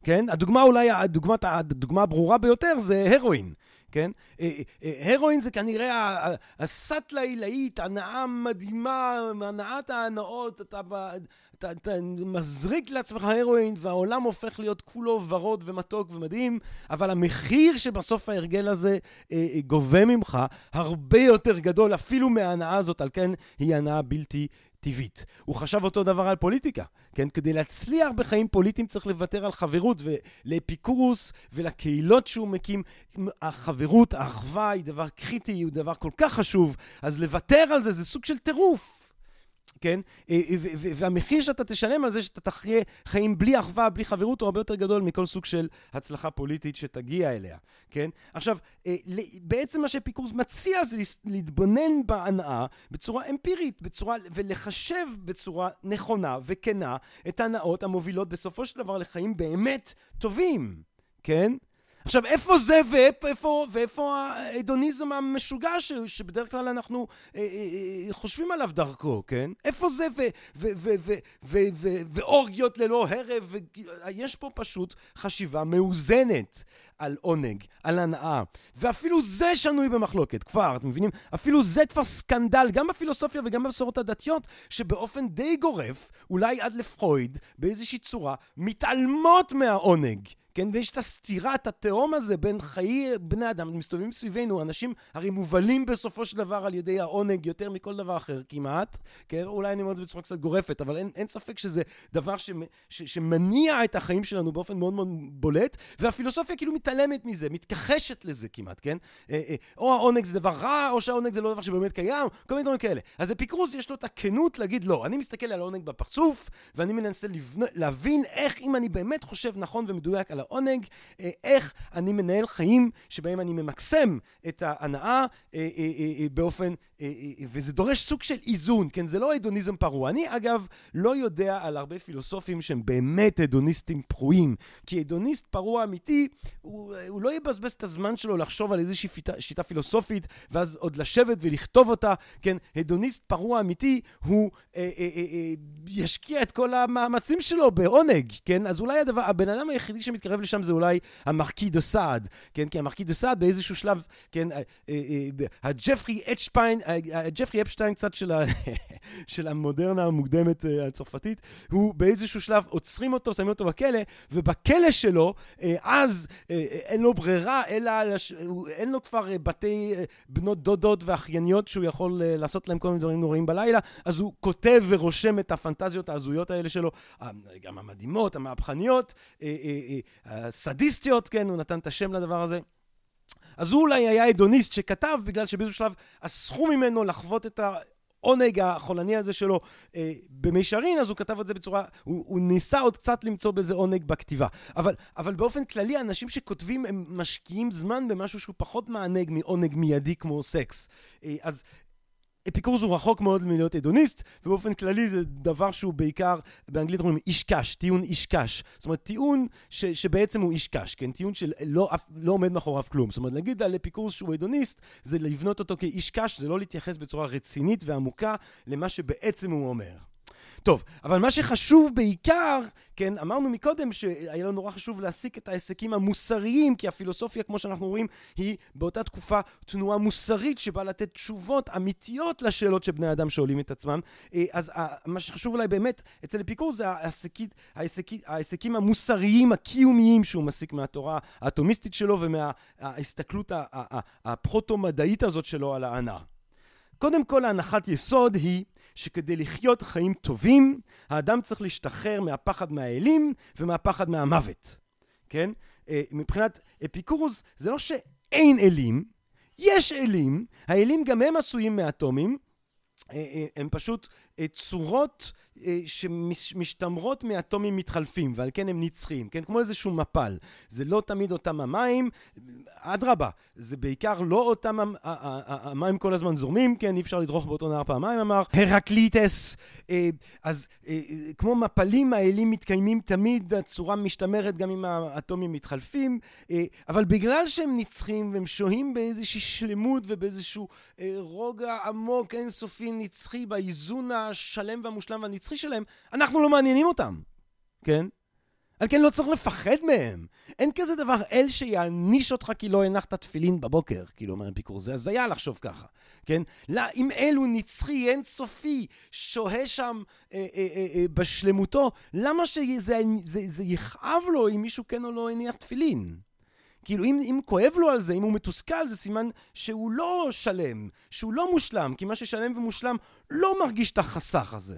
כן? הדוגמה אולי, הדוגמה, הדוגמה הברורה ביותר זה הרואין. כן? אה, אה, הרואין זה כנראה הסאטלה העילאית, הנאה מדהימה, הנאת ההנאות, אתה, אתה, אתה מזריק לעצמך הרואין והעולם הופך להיות כולו ורוד ומתוק ומדהים, אבל המחיר שבסוף ההרגל הזה אה, גובה ממך הרבה יותר גדול אפילו מההנאה הזאת, על כן היא הנאה בלתי טבעית. הוא חשב אותו דבר על פוליטיקה, כן? כדי להצליח בחיים פוליטיים צריך לוותר על חברות, ולאפיקורוס ולקהילות שהוא מקים, החברות, האחווה היא דבר קריטי, הוא דבר כל כך חשוב, אז לוותר על זה זה סוג של טירוף. כן? אה, אה, והמחיר שאתה תשלם על זה שאתה תחיה חיים בלי אחווה, בלי חברות, הוא הרבה יותר גדול מכל סוג של הצלחה פוליטית שתגיע אליה, כן? עכשיו, אה, בעצם מה שאפיקורס מציע זה להתבונן בהנאה בצורה אמפירית, בצורה, ולחשב בצורה נכונה וכנה את ההנאות המובילות בסופו של דבר לחיים באמת טובים, כן? עכשיו, איפה זה ואיפה, ואיפה ההדוניזם המשוגע ש, שבדרך כלל אנחנו אה, אה, אה, חושבים עליו דרכו, כן? איפה זה ואורגיות ללא הרב? ו, יש פה פשוט חשיבה מאוזנת על עונג, על הנאה. ואפילו זה שנוי במחלוקת, כבר, אתם מבינים? אפילו זה כבר סקנדל, גם בפילוסופיה וגם בבשורות הדתיות, שבאופן די גורף, אולי עד לפרויד, באיזושהי צורה, מתעלמות מהעונג. כן, ויש את הסתירה, את התהום הזה בין חיי בני אדם, מסתובבים סביבנו, אנשים הרי מובלים בסופו של דבר על ידי העונג יותר מכל דבר אחר כמעט, כן, אולי אני אומר את זה בצורה קצת גורפת, אבל אין, אין ספק שזה דבר ש, ש, שמניע את החיים שלנו באופן מאוד מאוד בולט, והפילוסופיה כאילו מתעלמת מזה, מתכחשת לזה כמעט, כן? אה, אה, או העונג זה דבר רע, או שהעונג זה לא דבר שבאמת קיים, כל מיני דברים כאלה. אז אפיקרוס יש לו את הכנות להגיד לא, אני מסתכל על העונג בפרצוף, ואני מנסה לבנ... להבין איך אם אני באמת חושב נכון ומדויק על העונג, אה, איך אני מנהל חיים שבהם אני ממקסם את ההנאה אה, אה, באופן, וזה דורש סוג של איזון, כן? זה לא הדוניזם פרוע. אני אגב לא יודע על הרבה פילוסופים שהם באמת הדוניסטים פרועים, כי הדוניסט פרוע אמיתי, הוא, הוא לא יבזבז את הזמן שלו לחשוב על איזושהי שיטה, שיטה פילוסופית, ואז עוד לשבת ולכתוב אותה, כן? הדוניסט פרוע אמיתי, הוא אה, אה, אה, אה, ישקיע את כל המאמצים שלו בעונג, כן? אז אולי הדבר, הבן אדם היחידי שמתקרב מתקרב לשם זה אולי המרקי דה סעד, כן? כי המרקי דה סעד באיזשהו שלב, כן, אה, אה, אה, הג'פרי אפשטיין, הג'פרי אפשטיין קצת של, ה, של המודרנה המוקדמת הצרפתית, הוא באיזשהו שלב עוצרים אותו, שמים אותו בכלא, ובכלא שלו, אז אין לו ברירה, אלא אין לו כבר בתי בנות דודות ואחייניות שהוא יכול לעשות להם כל מיני דברים נוראים בלילה, אז הוא כותב ורושם את הפנטזיות ההזויות האלה שלו, גם המדהימות, המהפכניות, הסדיסטיות, כן, הוא נתן את השם לדבר הזה. אז הוא אולי היה הדוניסט שכתב, בגלל שבאיזשהו שלב אסכו ממנו לחוות את העונג החולני הזה שלו אה, במישרין, אז הוא כתב את זה בצורה, הוא, הוא ניסה עוד קצת למצוא בזה עונג בכתיבה. אבל, אבל באופן כללי, אנשים שכותבים, הם משקיעים זמן במשהו שהוא פחות מענג מעונג מיידי כמו סקס. אה, אז אפיקורס הוא רחוק מאוד מלהיות הדוניסט, ובאופן כללי זה דבר שהוא בעיקר, באנגלית אומרים איש קש, טיעון איש קש. זאת אומרת, טיעון ש, שבעצם הוא איש קש, כן? טיעון שלא לא עומד מאחוריו כלום. זאת אומרת, להגיד על אפיקורס שהוא הדוניסט, זה לבנות אותו כאיש קש, זה לא להתייחס בצורה רצינית ועמוקה למה שבעצם הוא אומר. טוב, אבל מה שחשוב בעיקר, כן, אמרנו מקודם שהיה לנו נורא חשוב להסיק את ההיסקים המוסריים, כי הפילוסופיה, כמו שאנחנו רואים, היא באותה תקופה תנועה מוסרית שבאה לתת תשובות אמיתיות לשאלות שבני אדם שואלים את עצמם. אה, אז מה שחשוב אולי באמת אצל אפיקור זה ההיסקית, ההיסקית, ההיסקים המוסריים, הקיומיים שהוא מסיק מהתורה האטומיסטית שלו ומההסתכלות הפרוטו-מדעית הזאת שלו על ההנאה. קודם כל ההנחת יסוד היא שכדי לחיות חיים טובים, האדם צריך להשתחרר מהפחד מהאלים ומהפחד מהמוות, כן? אה, מבחינת אפיקורוס זה לא שאין אלים, יש אלים, האלים גם הם עשויים מאטומים, אה, אה, הם פשוט צורות שמשתמרות מאטומים מתחלפים, ועל כן הם נצחיים, כן? כמו איזשהו מפל. זה לא תמיד אותם המים, אדרבה, זה בעיקר לא אותם המים כל הזמן זורמים, כן? אי אפשר לדרוך באותו נהר פעמיים, אמר הרקליטס. אה, אז אה, כמו מפלים, האלים מתקיימים תמיד, הצורה משתמרת גם אם האטומים מתחלפים, אבל בגלל שהם נצחיים והם שוהים באיזושהי שלמות ובאיזשהו רוגע עמוק, אינסופי, נצחי, באיזון השלם והמושלם והנצחי, הנצחי שלהם, אנחנו לא מעניינים אותם, כן? על כן לא צריך לפחד מהם. אין כזה דבר אל שיעניש אותך כי לא הנחת תפילין בבוקר, כאילו אומר אפיקור, זה הזיה לחשוב ככה, כן? לא, אם אל הוא נצחי, אין סופי, שוהה שם אה, אה, אה, אה, בשלמותו, למה שזה זה, זה, זה יכאב לו אם מישהו כן או לא הניח תפילין? כאילו, אם, אם כואב לו על זה, אם הוא מתוסכל, זה סימן שהוא לא שלם, שהוא לא מושלם, כי מה ששלם ומושלם לא מרגיש את החסך הזה.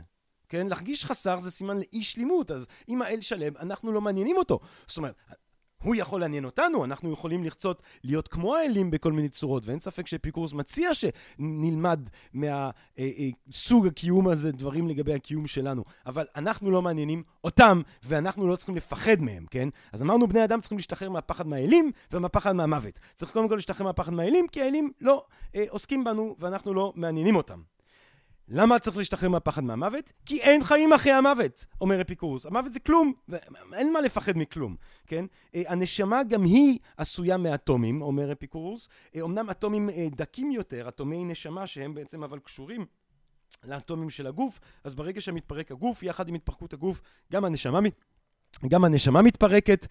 כן? להרגיש חסר זה סימן לאי שלימות, אז אם האל שלם, אנחנו לא מעניינים אותו. זאת אומרת, הוא יכול לעניין אותנו, אנחנו יכולים לרצות להיות כמו האלים בכל מיני צורות, ואין ספק שאפיקורס מציע שנלמד מהסוג אה, אה, הקיום הזה דברים לגבי הקיום שלנו, אבל אנחנו לא מעניינים אותם, ואנחנו לא צריכים לפחד מהם, כן? אז אמרנו, בני אדם צריכים להשתחרר מהפחד מהאלים ומהפחד מהמוות. צריך קודם כל להשתחרר מהפחד מהאלים, כי האלים לא אה, עוסקים בנו ואנחנו לא מעניינים אותם. למה צריך להשתחרר מהפחד מהמוות? כי אין חיים אחרי המוות, אומר אפיקורוס. המוות זה כלום, אין מה לפחד מכלום, כן? אה, הנשמה גם היא עשויה מאטומים, אומר אפיקורוס. אה, אטומים אה, דקים יותר, אטומי נשמה שהם בעצם אבל קשורים לאטומים של הגוף, אז ברגע שמתפרק הגוף, יחד עם התפרקות הגוף, גם הנשמה, גם הנשמה מתפרקת,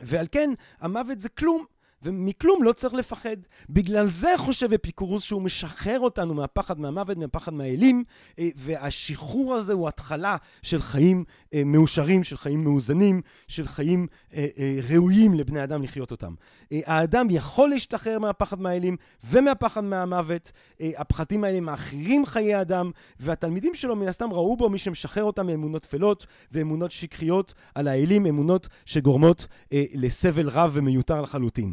ועל כן המוות זה כלום. ומכלום לא צריך לפחד. בגלל זה חושב אפיקורוס שהוא משחרר אותנו מהפחד מהמוות, מהפחד מהאלים, אה, והשחרור הזה הוא התחלה של חיים אה, מאושרים, של חיים מאוזנים, של חיים אה, ראויים לבני אדם לחיות אותם. האדם יכול להשתחרר מהפחד מהאלים ומהפחד מהמוות. הפחדים האלה מאחרים חיי אדם, והתלמידים שלו מן הסתם ראו בו מי שמשחרר אותם מאמונות טפלות ואמונות שכחיות על האלים, אמונות שגורמות לסבל רב ומיותר לחלוטין.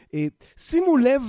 אה, שימו לב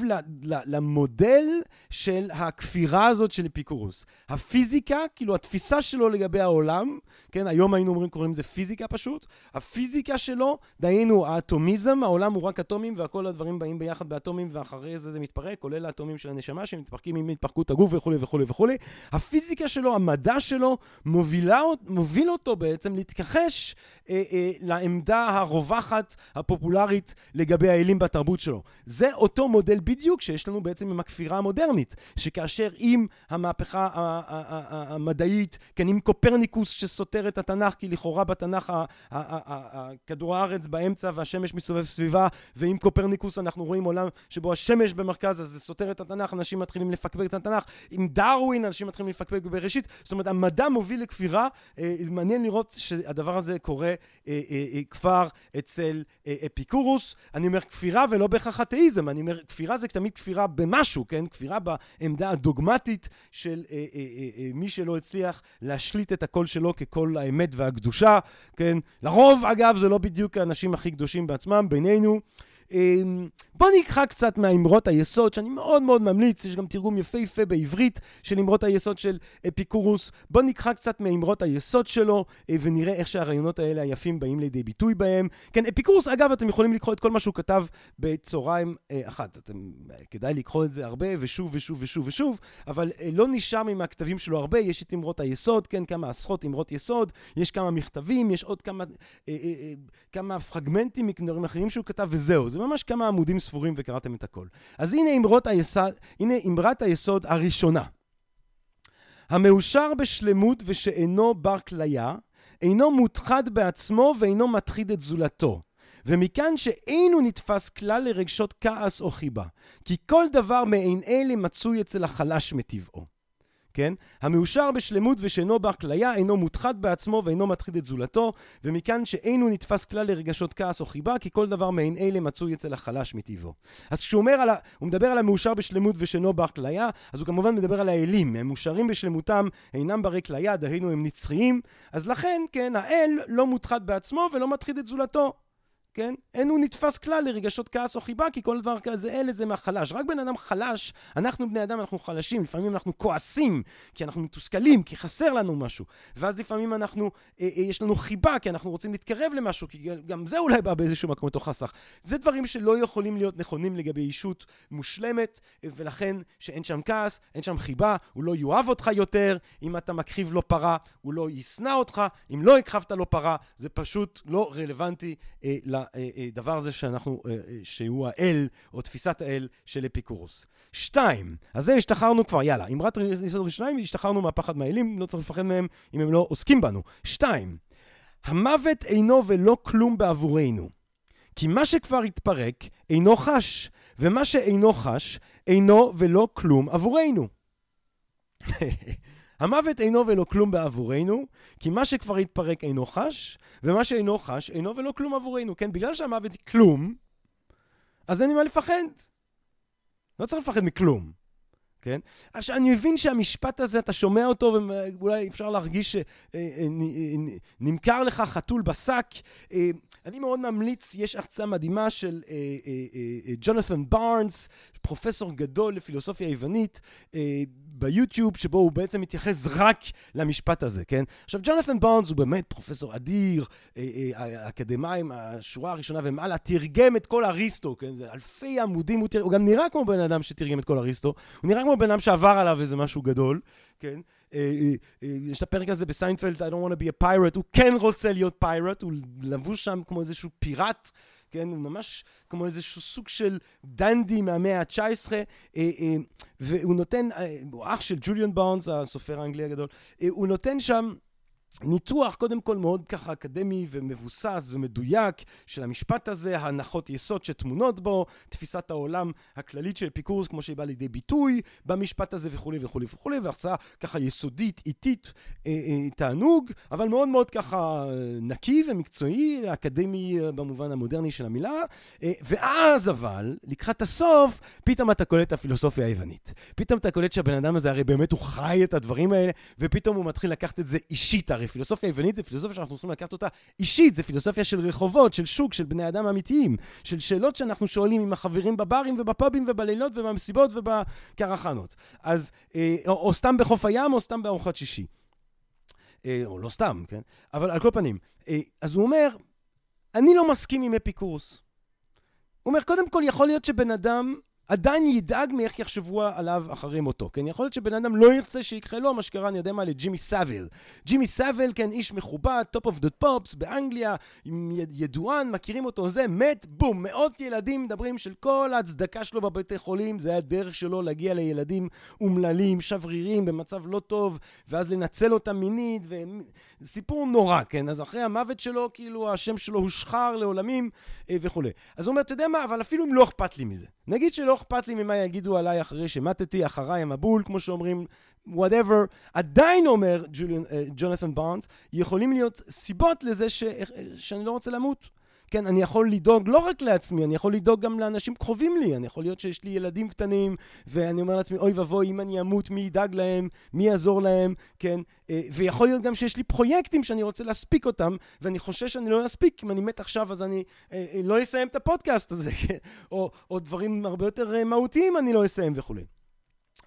למודל של הכפירה הזאת של אפיקורוס. הפיזיקה, כאילו התפיסה שלו לגבי העולם, כן, היום היינו אומרים, קוראים לזה פיזיקה פשוט, הפיזיקה שלו, דהיינו האטומיזם, העולם הוא רק אטומים והכל הדברים באים ביחד באטומים ואחרי זה זה מתפרק, כולל האטומים של הנשמה שמתפרקים עם התפרקות הגוף וכולי וכולי וכולי. הפיזיקה שלו, המדע שלו, מובילה, מוביל אותו בעצם להתכחש אה, אה, לעמדה הרווחת, הפופולרית, לגבי האלים בתרבות שלו. זה אותו מודל בדיוק שיש לנו בעצם עם הכפירה המודרנית, שכאשר עם המהפכה המדעית, כן, עם קופרניקוס שסותר את התנ"ך, כי לכאורה בתנ"ך כדור הארץ באמצע והשמש מסובב סביבה, ועם קופרניקוס אנחנו רואים עולם שבו השמש במרכז, אז זה סותר את התנ"ך, אנשים מתחילים לפקפק את התנ"ך, עם דרווין אנשים מתחילים לפקפק בראשית, זאת אומרת המדע מוביל לכפירה, אה, מעניין לראות שהדבר הזה קורה אה, אה, כבר אצל אפיקורוס, אני אומר כפירה ולא בהכרח אתאיזם, אני אומר, כפירה זה תמיד כפירה במשהו, כן? כפירה בעמדה הדוגמטית של אה, אה, אה, אה, מי שלא הצליח להשליט את הקול שלו כקול האמת והקדושה, כן? לרוב, אגב, זה לא בדיוק האנשים הכי קדושים בעצמם, בינינו. אמ, בואו נקרא קצת מהאמרות היסוד, שאני מאוד מאוד ממליץ, יש גם תרגום יפהפה בעברית של אמרות היסוד של אפיקורוס. בואו נקרא קצת מאמרות היסוד שלו, אה, ונראה איך שהרעיונות האלה היפים באים לידי ביטוי בהם. כן, אפיקורוס, אגב, אתם יכולים לקרוא את כל מה שהוא כתב בצהריים אה, אחת. אתם, כדאי לקרוא את זה הרבה, ושוב ושוב ושוב ושוב, אבל לא נשאר מהכתבים שלו הרבה, יש את אמרות היסוד, כן, כמה עשרות אמרות יסוד, יש כמה מכתבים, יש עוד כמה, אה, אה, אה, כמה פרגמנטים מדברים אחרים שהוא כתב, וזהו. זה ממש כמה עמודים ספורים וקראתם את הכל. אז הנה אמרות היסוד, הנה אמרת היסוד הראשונה. המאושר בשלמות ושאינו בר כליה, אינו מותחד בעצמו ואינו מטחיד את זולתו. ומכאן שאינו נתפס כלל לרגשות כעס או חיבה, כי כל דבר מעין אלה מצוי אצל החלש מטבעו. כן? המאושר בשלמות ושאינו בר כליה, אינו מותחד בעצמו ואינו מטחיד את זולתו, ומכאן שאינו נתפס כלל לרגשות כעס או חיבה, כי כל דבר מעין אלה מצוי אצל החלש מטבעו. אז כשהוא אומר על ה... הוא מדבר על המאושר בשלמות ושאינו בר כליה, אז הוא כמובן מדבר על האלים, הם מאושרים בשלמותם, אינם ברי כליה, דהיינו הם נצחיים, אז לכן, כן, האל לא מותחד בעצמו ולא מטחיד את זולתו. כן? אין הוא נתפס כלל לרגשות כעס או חיבה, כי כל דבר כזה, אלה זה מהחלש. רק בן אדם חלש, אנחנו בני אדם, אנחנו חלשים, לפעמים אנחנו כועסים, כי אנחנו מתוסכלים, כי חסר לנו משהו. ואז לפעמים אנחנו, אה, אה, יש לנו חיבה, כי אנחנו רוצים להתקרב למשהו, כי גם זה אולי בא באיזשהו מקום לתוך חסך. זה דברים שלא יכולים להיות נכונים לגבי אישות מושלמת, ולכן שאין שם כעס, אין שם חיבה, הוא לא יאהב אותך יותר, אם אתה מקריב לו פרה, הוא לא ישנא אותך, אם לא הקרבת לו פרה, זה פשוט לא רלוונטי אה, לדבר הזה שאנחנו, אה, אה, שהוא האל, או תפיסת האל של אפיקורוס. שתיים, אז זה השתחררנו כבר, יאללה, אמרת יסוד ראשוניים, השתחררנו מהפחד מהאלים, לא צריך לפחד מהם אם הם לא עוסקים בנו. שתיים, המוות אינו ולא כלום בעבורנו. כי מה שכבר התפרק אינו חש, ומה שאינו חש אינו ולא כלום עבורנו. המוות אינו ולא כלום בעבורנו, כי מה שכבר התפרק אינו חש, ומה שאינו חש אינו ולא כלום עבורנו. כן, בגלל שהמוות כלום, אז אין לי מה לפחד. לא צריך לפחד מכלום. כן? עכשיו, אני מבין שהמשפט הזה, אתה שומע אותו, ואולי אפשר להרגיש שנמכר לך חתול בשק. אני מאוד ממליץ, יש הרצאה מדהימה של ג'ונת'ן בארנס, פרופסור גדול לפילוסופיה יוונית, ביוטיוב, שבו הוא בעצם מתייחס רק למשפט הזה, כן? עכשיו, ג'ונת'ן בונדס הוא באמת פרופסור אדיר, אה, אה, אקדמאי מהשורה הראשונה ומעלה, תרגם את כל אריסטו, כן? זה אלפי עמודים, הוא, תרגם, הוא גם נראה כמו בן אדם שתרגם את כל אריסטו, הוא נראה כמו בן אדם שעבר עליו איזה משהו גדול, כן? יש את הפרק הזה בסיינפלד, I don't want to be a pirate, הוא כן רוצה להיות pirate, הוא לבוש שם כמו איזשהו פיראט. כן? הוא ממש כמו איזשהו סוג של דנדי מהמאה ה-19, אה, אה, והוא נותן, אה, הוא אח של ג'וליאן באונס, הסופר האנגלי הגדול, הוא נותן שם... ניתוח קודם כל מאוד ככה אקדמי ומבוסס ומדויק של המשפט הזה, הנחות יסוד שטמונות בו, תפיסת העולם הכללית של אפיקורס כמו שהיא באה לידי ביטוי במשפט הזה וכולי וכולי וכולי, והרצאה ככה יסודית, איטית, אה, אה, תענוג, אבל מאוד מאוד ככה נקי ומקצועי, אקדמי אה, במובן המודרני של המילה, אה, ואז אבל, לקראת הסוף, פתאום אתה קולט את הפילוסופיה היוונית. פתאום אתה קולט שהבן אדם הזה הרי באמת הוא חי את הדברים האלה, ופתאום הוא מתחיל לקחת את זה אישית. הרי פילוסופיה יוונית זה פילוסופיה שאנחנו צריכים לקחת אותה אישית, זה פילוסופיה של רחובות, של שוק, של בני אדם אמיתיים, של שאלות שאנחנו שואלים עם החברים בברים ובפאבים ובלילות ובמסיבות ובקרחנות. אז, אה, או, או סתם בחוף הים או סתם בארוחת שישי. אה, או לא סתם, כן? אבל על כל פנים. אה, אז הוא אומר, אני לא מסכים עם אפיקורס. הוא אומר, קודם כל, יכול להיות שבן אדם עדיין ידאג מאיך יחשבו עליו אחרי מותו, כן? יכול להיות שבן אדם לא ירצה שיקרה לו מה שקרה, אני יודע מה, לג'ימי סאביל. ג'ימי סאביל, כן, איש מכובד, Top of the Pops, באנגליה, ידוען, מכירים אותו, זה, מת, בום, מאות ילדים מדברים של כל ההצדקה שלו בבתי חולים, זה היה דרך שלו להגיע לילדים אומללים, שברירים, במצב לא טוב, ואז לנצל אותם מינית, ו... סיפור נורא, כן? אז אחרי המוות שלו, כאילו, השם שלו הושחר לעולמים אה, וכולי. אז הוא אומר, אתה יודע מה, אבל אפילו אם לא אכפת לי מזה. נגיד שלא אכפת לי ממה יגידו עליי אחרי שמתתי, אחריי המבול, כמו שאומרים, whatever, עדיין אומר ג'ונת'ן uh, בונדס, יכולים להיות סיבות לזה ש, שאני לא רוצה למות. כן, אני יכול לדאוג לא רק לעצמי, אני יכול לדאוג גם לאנשים קרובים לי. אני יכול להיות שיש לי ילדים קטנים, ואני אומר לעצמי, אוי ואבוי, אם אני אמות, מי ידאג להם? מי יעזור להם? כן, אה, ויכול להיות גם שיש לי פרויקטים שאני רוצה להספיק אותם, ואני חושש שאני לא אספיק. אם אני מת עכשיו, אז אני אה, אה, לא אסיים את הפודקאסט הזה, כן? או, או דברים הרבה יותר מהותיים אני לא אסיים וכולי.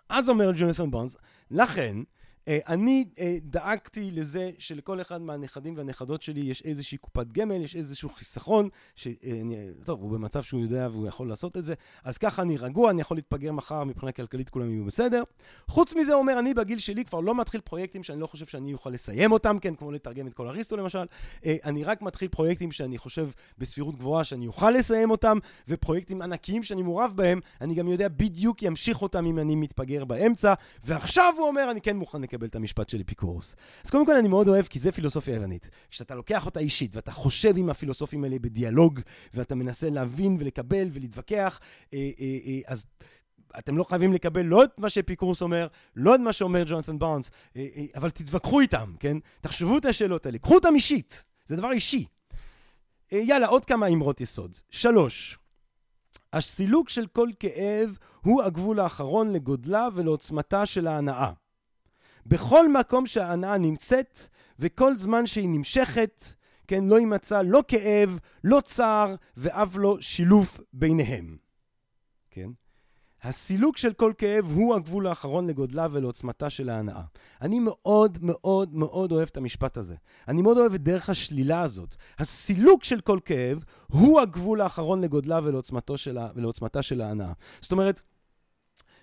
אז אומר ג'ונת'ן בונס, לכן, אני אה, דאגתי לזה שלכל אחד מהנכדים והנכדות שלי יש איזושהי קופת גמל, יש איזשהו חיסכון, ש... אה, הוא במצב שהוא יודע והוא יכול לעשות את זה, אז ככה אני רגוע, אני יכול להתפגר מחר מבחינה כלכלית, כולם יהיו בסדר. חוץ מזה, הוא אומר, אני בגיל שלי כבר לא מתחיל פרויקטים שאני לא חושב שאני אוכל לסיים אותם, כן, כמו לתרגם את כל אריסטו למשל, אני רק מתחיל פרויקטים שאני חושב בסבירות גבוהה שאני אוכל לסיים אותם, ופרויקטים ענקיים שאני מעורב בהם, אני גם יודע בדיוק ימשיך אותם אם אני מתפגר באמצע, ועכשיו הוא אומר, אני כן מוכן לקבל את המשפט של אפיקורוס. אז קודם כל אני מאוד אוהב, כי זה פילוסופיה יוונית. כשאתה לוקח אותה אישית, ואתה חושב עם הפילוסופים האלה בדיאלוג, ואתה מנסה להבין ולקבל ולהתווכח, אה, אה, אה, אז... אתם לא חייבים לקבל לא את מה שאפיקורוס אומר, לא את מה שאומר ג'ונתן בארנס, אבל תתווכחו איתם, כן? תחשבו את השאלות האלה, קחו אותם אישית, זה דבר אישי. יאללה, עוד כמה אמרות יסוד. שלוש, הסילוק של כל כאב הוא הגבול האחרון לגודלה ולעוצמתה של ההנאה. בכל מקום שההנאה נמצאת, וכל זמן שהיא נמשכת, כן, לא יימצא לא כאב, לא צער, ואף לא שילוף ביניהם. כן? הסילוק של כל כאב הוא הגבול האחרון לגודלה ולעוצמתה של ההנאה. אני מאוד מאוד מאוד אוהב את המשפט הזה. אני מאוד אוהב את דרך השלילה הזאת. הסילוק של כל כאב הוא הגבול האחרון לגודלה ולעוצמתה של ההנאה. זאת אומרת,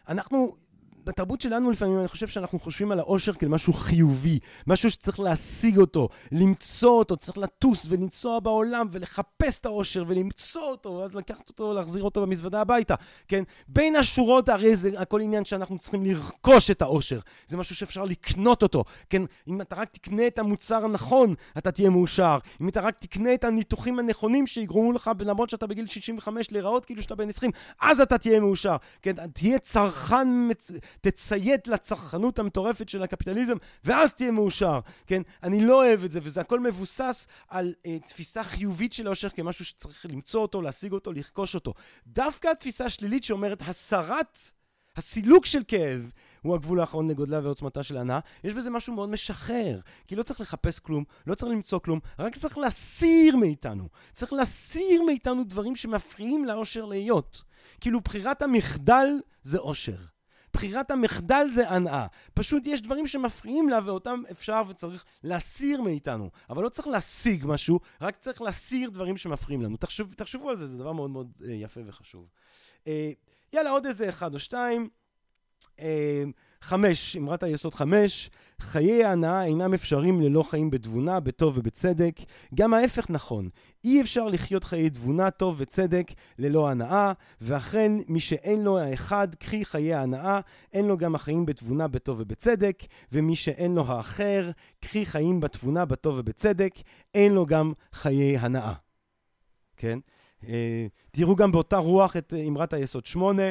אנחנו בתרבות שלנו לפעמים אני חושב שאנחנו חושבים על האושר כאל משהו חיובי, משהו שצריך להשיג אותו, למצוא אותו, צריך לטוס ולנסוע בעולם ולחפש את האושר ולמצוא אותו, ואז לקחת אותו, להחזיר אותו במזוודה הביתה, כן? בין השורות הרי זה הכל עניין שאנחנו צריכים לרכוש את האושר, זה משהו שאפשר לקנות אותו, כן? אם אתה רק תקנה את המוצר הנכון, אתה תהיה מאושר. אם אתה רק תקנה את הניתוחים הנכונים שיגרמו לך, למרות שאתה בגיל 65, להיראות כאילו שאתה בן 20, אז אתה תהיה מאושר, כן? תהיה צרכן מצ... תציית לצרכנות המטורפת של הקפיטליזם, ואז תהיה מאושר, כן? אני לא אוהב את זה, וזה הכל מבוסס על אה, תפיסה חיובית של האושר כמשהו שצריך למצוא אותו, להשיג אותו, לרכוש אותו. דווקא התפיסה השלילית שאומרת הסרת, הסילוק של כאב, הוא הגבול האחרון לגודלה ועוצמתה של הנאה, יש בזה משהו מאוד משחרר. כי לא צריך לחפש כלום, לא צריך למצוא כלום, רק צריך להסיר מאיתנו. צריך להסיר מאיתנו דברים שמפריעים לאושר להיות. כאילו בחירת המחדל זה אושר. בחירת המחדל זה הנאה. פשוט יש דברים שמפריעים לה ואותם אפשר וצריך להסיר מאיתנו. אבל לא צריך להשיג משהו, רק צריך להסיר דברים שמפריעים לנו. תחשב, תחשבו על זה, זה דבר מאוד מאוד אה, יפה וחשוב. אה, יאללה, עוד איזה אחד או שתיים. אה, חמש, אמרת היסוד חמש, חיי ההנאה אינם אפשריים ללא חיים בתבונה, בטוב ובצדק. גם ההפך נכון, אי אפשר לחיות חיי תבונה, טוב וצדק ללא הנאה, ואכן מי שאין לו האחד, קחי חיי ההנאה, אין לו גם החיים בתבונה, בטוב ובצדק, ומי שאין לו האחר, קחי חיים בתבונה, בטוב ובצדק, אין לו גם חיי הנאה. כן? אה, תראו גם באותה רוח את אמרת היסוד שמונה.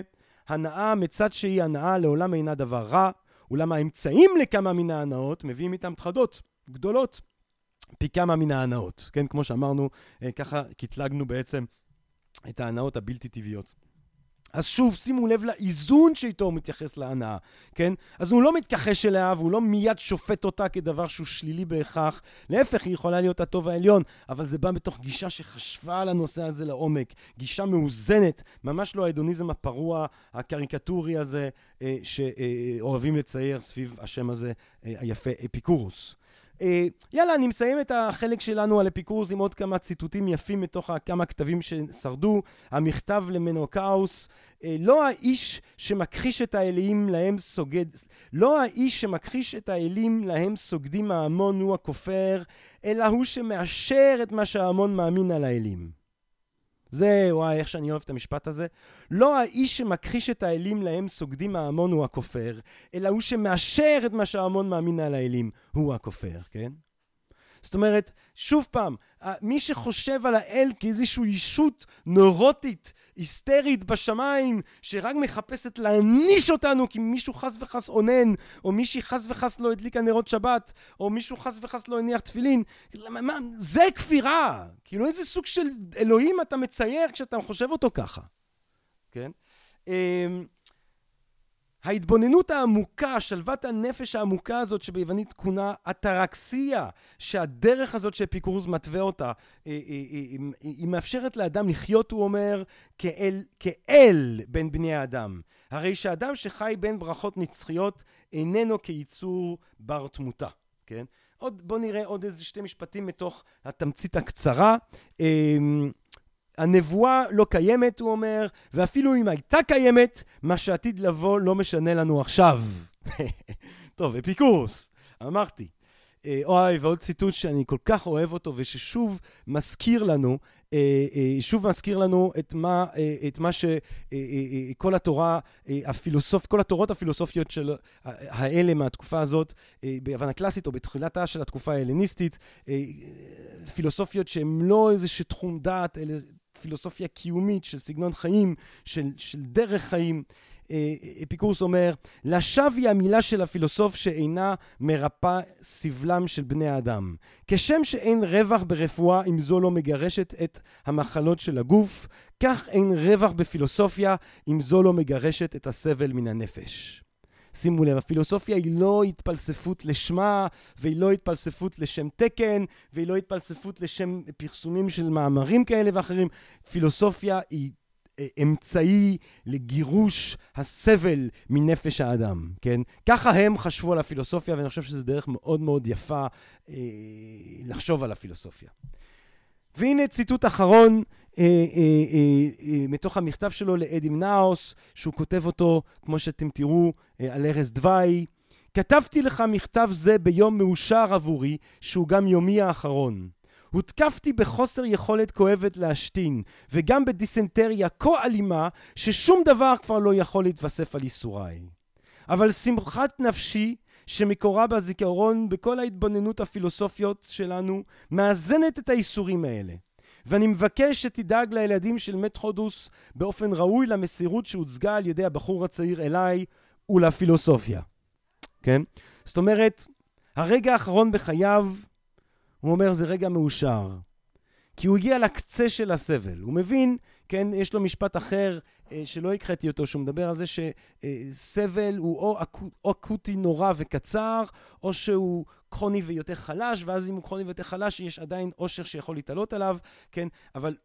הנאה מצד שהיא הנאה לעולם אינה דבר רע, אולם האמצעים לכמה מן ההנאות מביאים איתם תחדות גדולות פי כמה מן ההנאות. כן, כמו שאמרנו, אה, ככה קטלגנו בעצם את ההנאות הבלתי טבעיות. אז שוב, שימו לב לאיזון שאיתו הוא מתייחס להנאה, כן? אז הוא לא מתכחש אליה והוא לא מיד שופט אותה כדבר שהוא שלילי בהכרח. להפך, היא יכולה להיות הטוב העליון, אבל זה בא מתוך גישה שחשבה על הנושא הזה לעומק. גישה מאוזנת, ממש לא ההדוניזם הפרוע, הקריקטורי הזה, אה, שאוהבים לצייר סביב השם הזה אה, היפה, אפיקורוס. אה, יאללה, אני מסיים את החלק שלנו על אפיקורס עם עוד כמה ציטוטים יפים מתוך כמה כתבים ששרדו. המכתב למנוקאוס, אה, לא האיש שמכחיש את האלים להם סוגד, לא האיש שמכחיש את האלים להם סוגדים ההמון הוא הכופר, אלא הוא שמאשר את מה שההמון מאמין על האלים. זה, וואי, איך שאני אוהב את המשפט הזה. לא האיש שמכחיש את האלים להם סוגדים ההמון הוא הכופר, אלא הוא שמאשר את מה שההמון מאמין על האלים, הוא הכופר, כן? זאת אומרת, שוב פעם, מי שחושב על האל כאיזושהי ישות נורוטית, היסטרית בשמיים, שרק מחפשת להעניש אותנו כי מישהו חס וחס אונן, או מישהי חס וחס לא הדליקה נרות שבת, או מישהו חס וחס לא הניח תפילין, מה, זה כפירה! כאילו איזה סוג של אלוהים אתה מצייר כשאתה חושב אותו ככה, כן? ההתבוננות העמוקה, שלוות הנפש העמוקה הזאת שביוונית כונה אטרקסיה, שהדרך הזאת שאפיקורוס מתווה אותה, היא, אה, היא, אה, היא, היא מאפשרת לאדם לחיות, הוא אומר, כאל, כאל בין בני האדם. הרי שאדם שחי בין ברכות נצחיות איננו כיצור בר תמותה, כן? עוד, בוא נראה עוד איזה שתי משפטים מתוך התמצית הקצרה. הנבואה לא קיימת, הוא אומר, ואפילו אם הייתה קיימת, מה שעתיד לבוא לא משנה לנו עכשיו. טוב, אפיקורס, אמרתי. אה, אוי, ועוד ציטוט שאני כל כך אוהב אותו, וששוב מזכיר לנו, אה, אה, שוב מזכיר לנו את מה, את מה שכל התורה, הפילוסוף, כל התורות הפילוסופיות של האלה מהתקופה הזאת, ביוון הקלאסית או בתחילתה של התקופה ההלניסטית, פילוסופיות שהן לא איזה תחום דעת, אלא פילוסופיה קיומית של סגנון חיים, של, של דרך חיים. אה, אפיקורס אומר, לשווא היא המילה של הפילוסוף שאינה מרפא סבלם של בני האדם. כשם שאין רווח ברפואה אם זו לא מגרשת את המחלות של הגוף, כך אין רווח בפילוסופיה אם זו לא מגרשת את הסבל מן הנפש. שימו לב, הפילוסופיה היא לא התפלספות לשמה, והיא לא התפלספות לשם תקן, והיא לא התפלספות לשם פרסומים של מאמרים כאלה ואחרים. פילוסופיה היא אה, אמצעי לגירוש הסבל מנפש האדם, כן? ככה הם חשבו על הפילוסופיה, ואני חושב שזו דרך מאוד מאוד יפה אה, לחשוב על הפילוסופיה. והנה ציטוט אחרון אה, אה, אה, מתוך המכתב שלו לאדים נאוס, שהוא כותב אותו, כמו שאתם תראו, על ערש דווי. כתבתי לך מכתב זה ביום מאושר עבורי, שהוא גם יומי האחרון. הותקפתי בחוסר יכולת כואבת להשתין, וגם בדיסנטריה כה אלימה, ששום דבר כבר לא יכול להתווסף על ייסוריי. אבל שמחת נפשי, שמקורה בזיכרון בכל ההתבוננות הפילוסופיות שלנו, מאזנת את האיסורים האלה. ואני מבקש שתדאג לילדים של מת חודוס באופן ראוי למסירות שהוצגה על ידי הבחור הצעיר אליי ולפילוסופיה. כן? זאת אומרת, הרגע האחרון בחייו, הוא אומר, זה רגע מאושר. כי הוא הגיע לקצה של הסבל. הוא מבין, כן, יש לו משפט אחר אה, שלא הקראתי אותו, שהוא מדבר על זה שסבל הוא או, אקו, או אקוטי נורא וקצר, או שהוא כרוני ויותר חלש, ואז אם הוא כרוני ויותר חלש, יש עדיין עושר שיכול להתעלות עליו, כן? אבל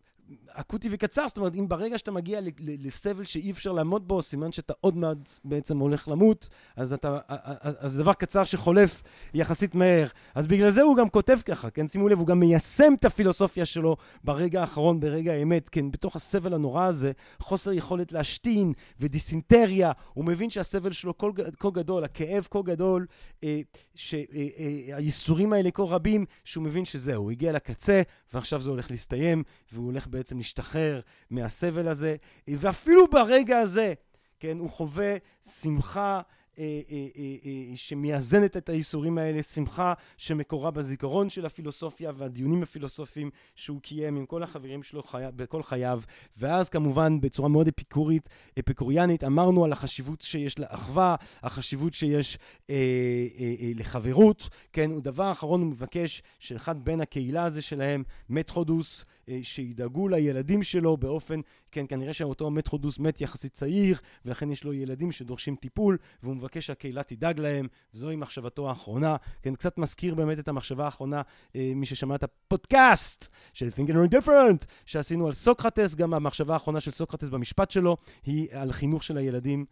אקוטי וקצר, זאת אומרת, אם ברגע שאתה מגיע לסבל שאי אפשר לעמוד בו, סימן שאתה עוד מעט בעצם הולך למות, אז זה דבר קצר שחולף יחסית מהר. אז בגלל זה הוא גם כותב ככה, כן? שימו לב, הוא גם מיישם את הפילוסופיה שלו ברגע האחרון, ברגע האמת, כן? בתוך הסבל הנורא הזה, חוסר יכולת להשתין ודיסינטריה, הוא מבין שהסבל שלו כה, כה גדול, הכאב כה גדול, אה, שהייסורים אה, אה, האלה כה רבים, שהוא מבין שזהו, הוא הגיע לקצה, ועכשיו זה הולך להסתיים, והוא הולך בעצם להשתחרר מהסבל הזה, ואפילו ברגע הזה, כן, הוא חווה שמחה אה, אה, אה, שמאזנת את האיסורים האלה, שמחה שמקורה בזיכרון של הפילוסופיה והדיונים הפילוסופיים שהוא קיים עם כל החברים שלו חי... בכל חייו, ואז כמובן בצורה מאוד אפיקורית, אפיקוריאנית, אמרנו על החשיבות שיש לאחווה, החשיבות שיש אה, אה, אה, לחברות, כן, ודבר אחרון הוא מבקש שאחד בן הקהילה הזה שלהם, מטחודוס, אה, שידאגו לילדים שלו באופן, כן, כנראה שאותו מטרודוס מת יחסית צעיר, ולכן יש לו ילדים שדורשים טיפול, והוא מבקש שהקהילה תדאג להם, זוהי מחשבתו האחרונה. כן, קצת מזכיר באמת את המחשבה האחרונה, אה, מי ששמע את הפודקאסט של Think and Read Different, שעשינו על סוקרטס, גם המחשבה האחרונה של סוקרטס במשפט שלו, היא על חינוך של הילדים.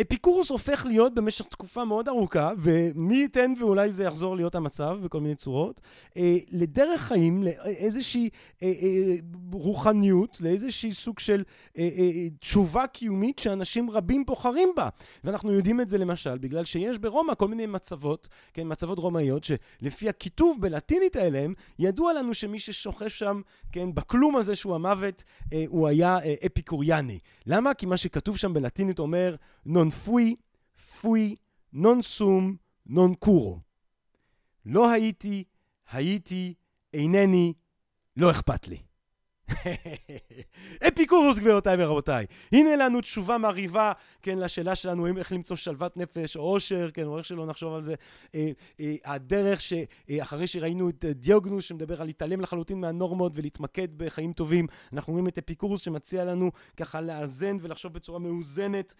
אפיקורוס הופך להיות במשך תקופה מאוד ארוכה, ומי ייתן ואולי זה יחזור להיות המצב בכל מיני צורות, אה, לדרך חיים, לאיזושהי אה, אה, רוחניות, לאיזושהי סוג של אה, אה, תשובה קיומית שאנשים רבים בוחרים בה. ואנחנו יודעים את זה למשל, בגלל שיש ברומא כל מיני מצבות, כן, מצבות רומאיות, שלפי הכיתוב בלטינית האליהם, ידוע לנו שמי ששוכב שם, כן, בכלום הזה שהוא המוות, אה, הוא היה אה, אפיקוריאני. למה? כי מה שכתוב שם בלטינית אומר, non fui, fui, non sum, non curo. לא הייתי, הייתי, אינני, לא אכפת לי. אפיקורוס גבירותיי ורבותיי. הנה לנו תשובה מרהיבה, כן, לשאלה שלנו, איך למצוא שלוות נפש או עושר, כן, או איך שלא נחשוב על זה. אה, אה, הדרך שאחרי אה, שראינו את דיוגנוס שמדבר על להתעלם לחלוטין מהנורמות ולהתמקד בחיים טובים, אנחנו רואים את אפיקורוס שמציע לנו ככה לאזן ולחשוב בצורה מאוזנת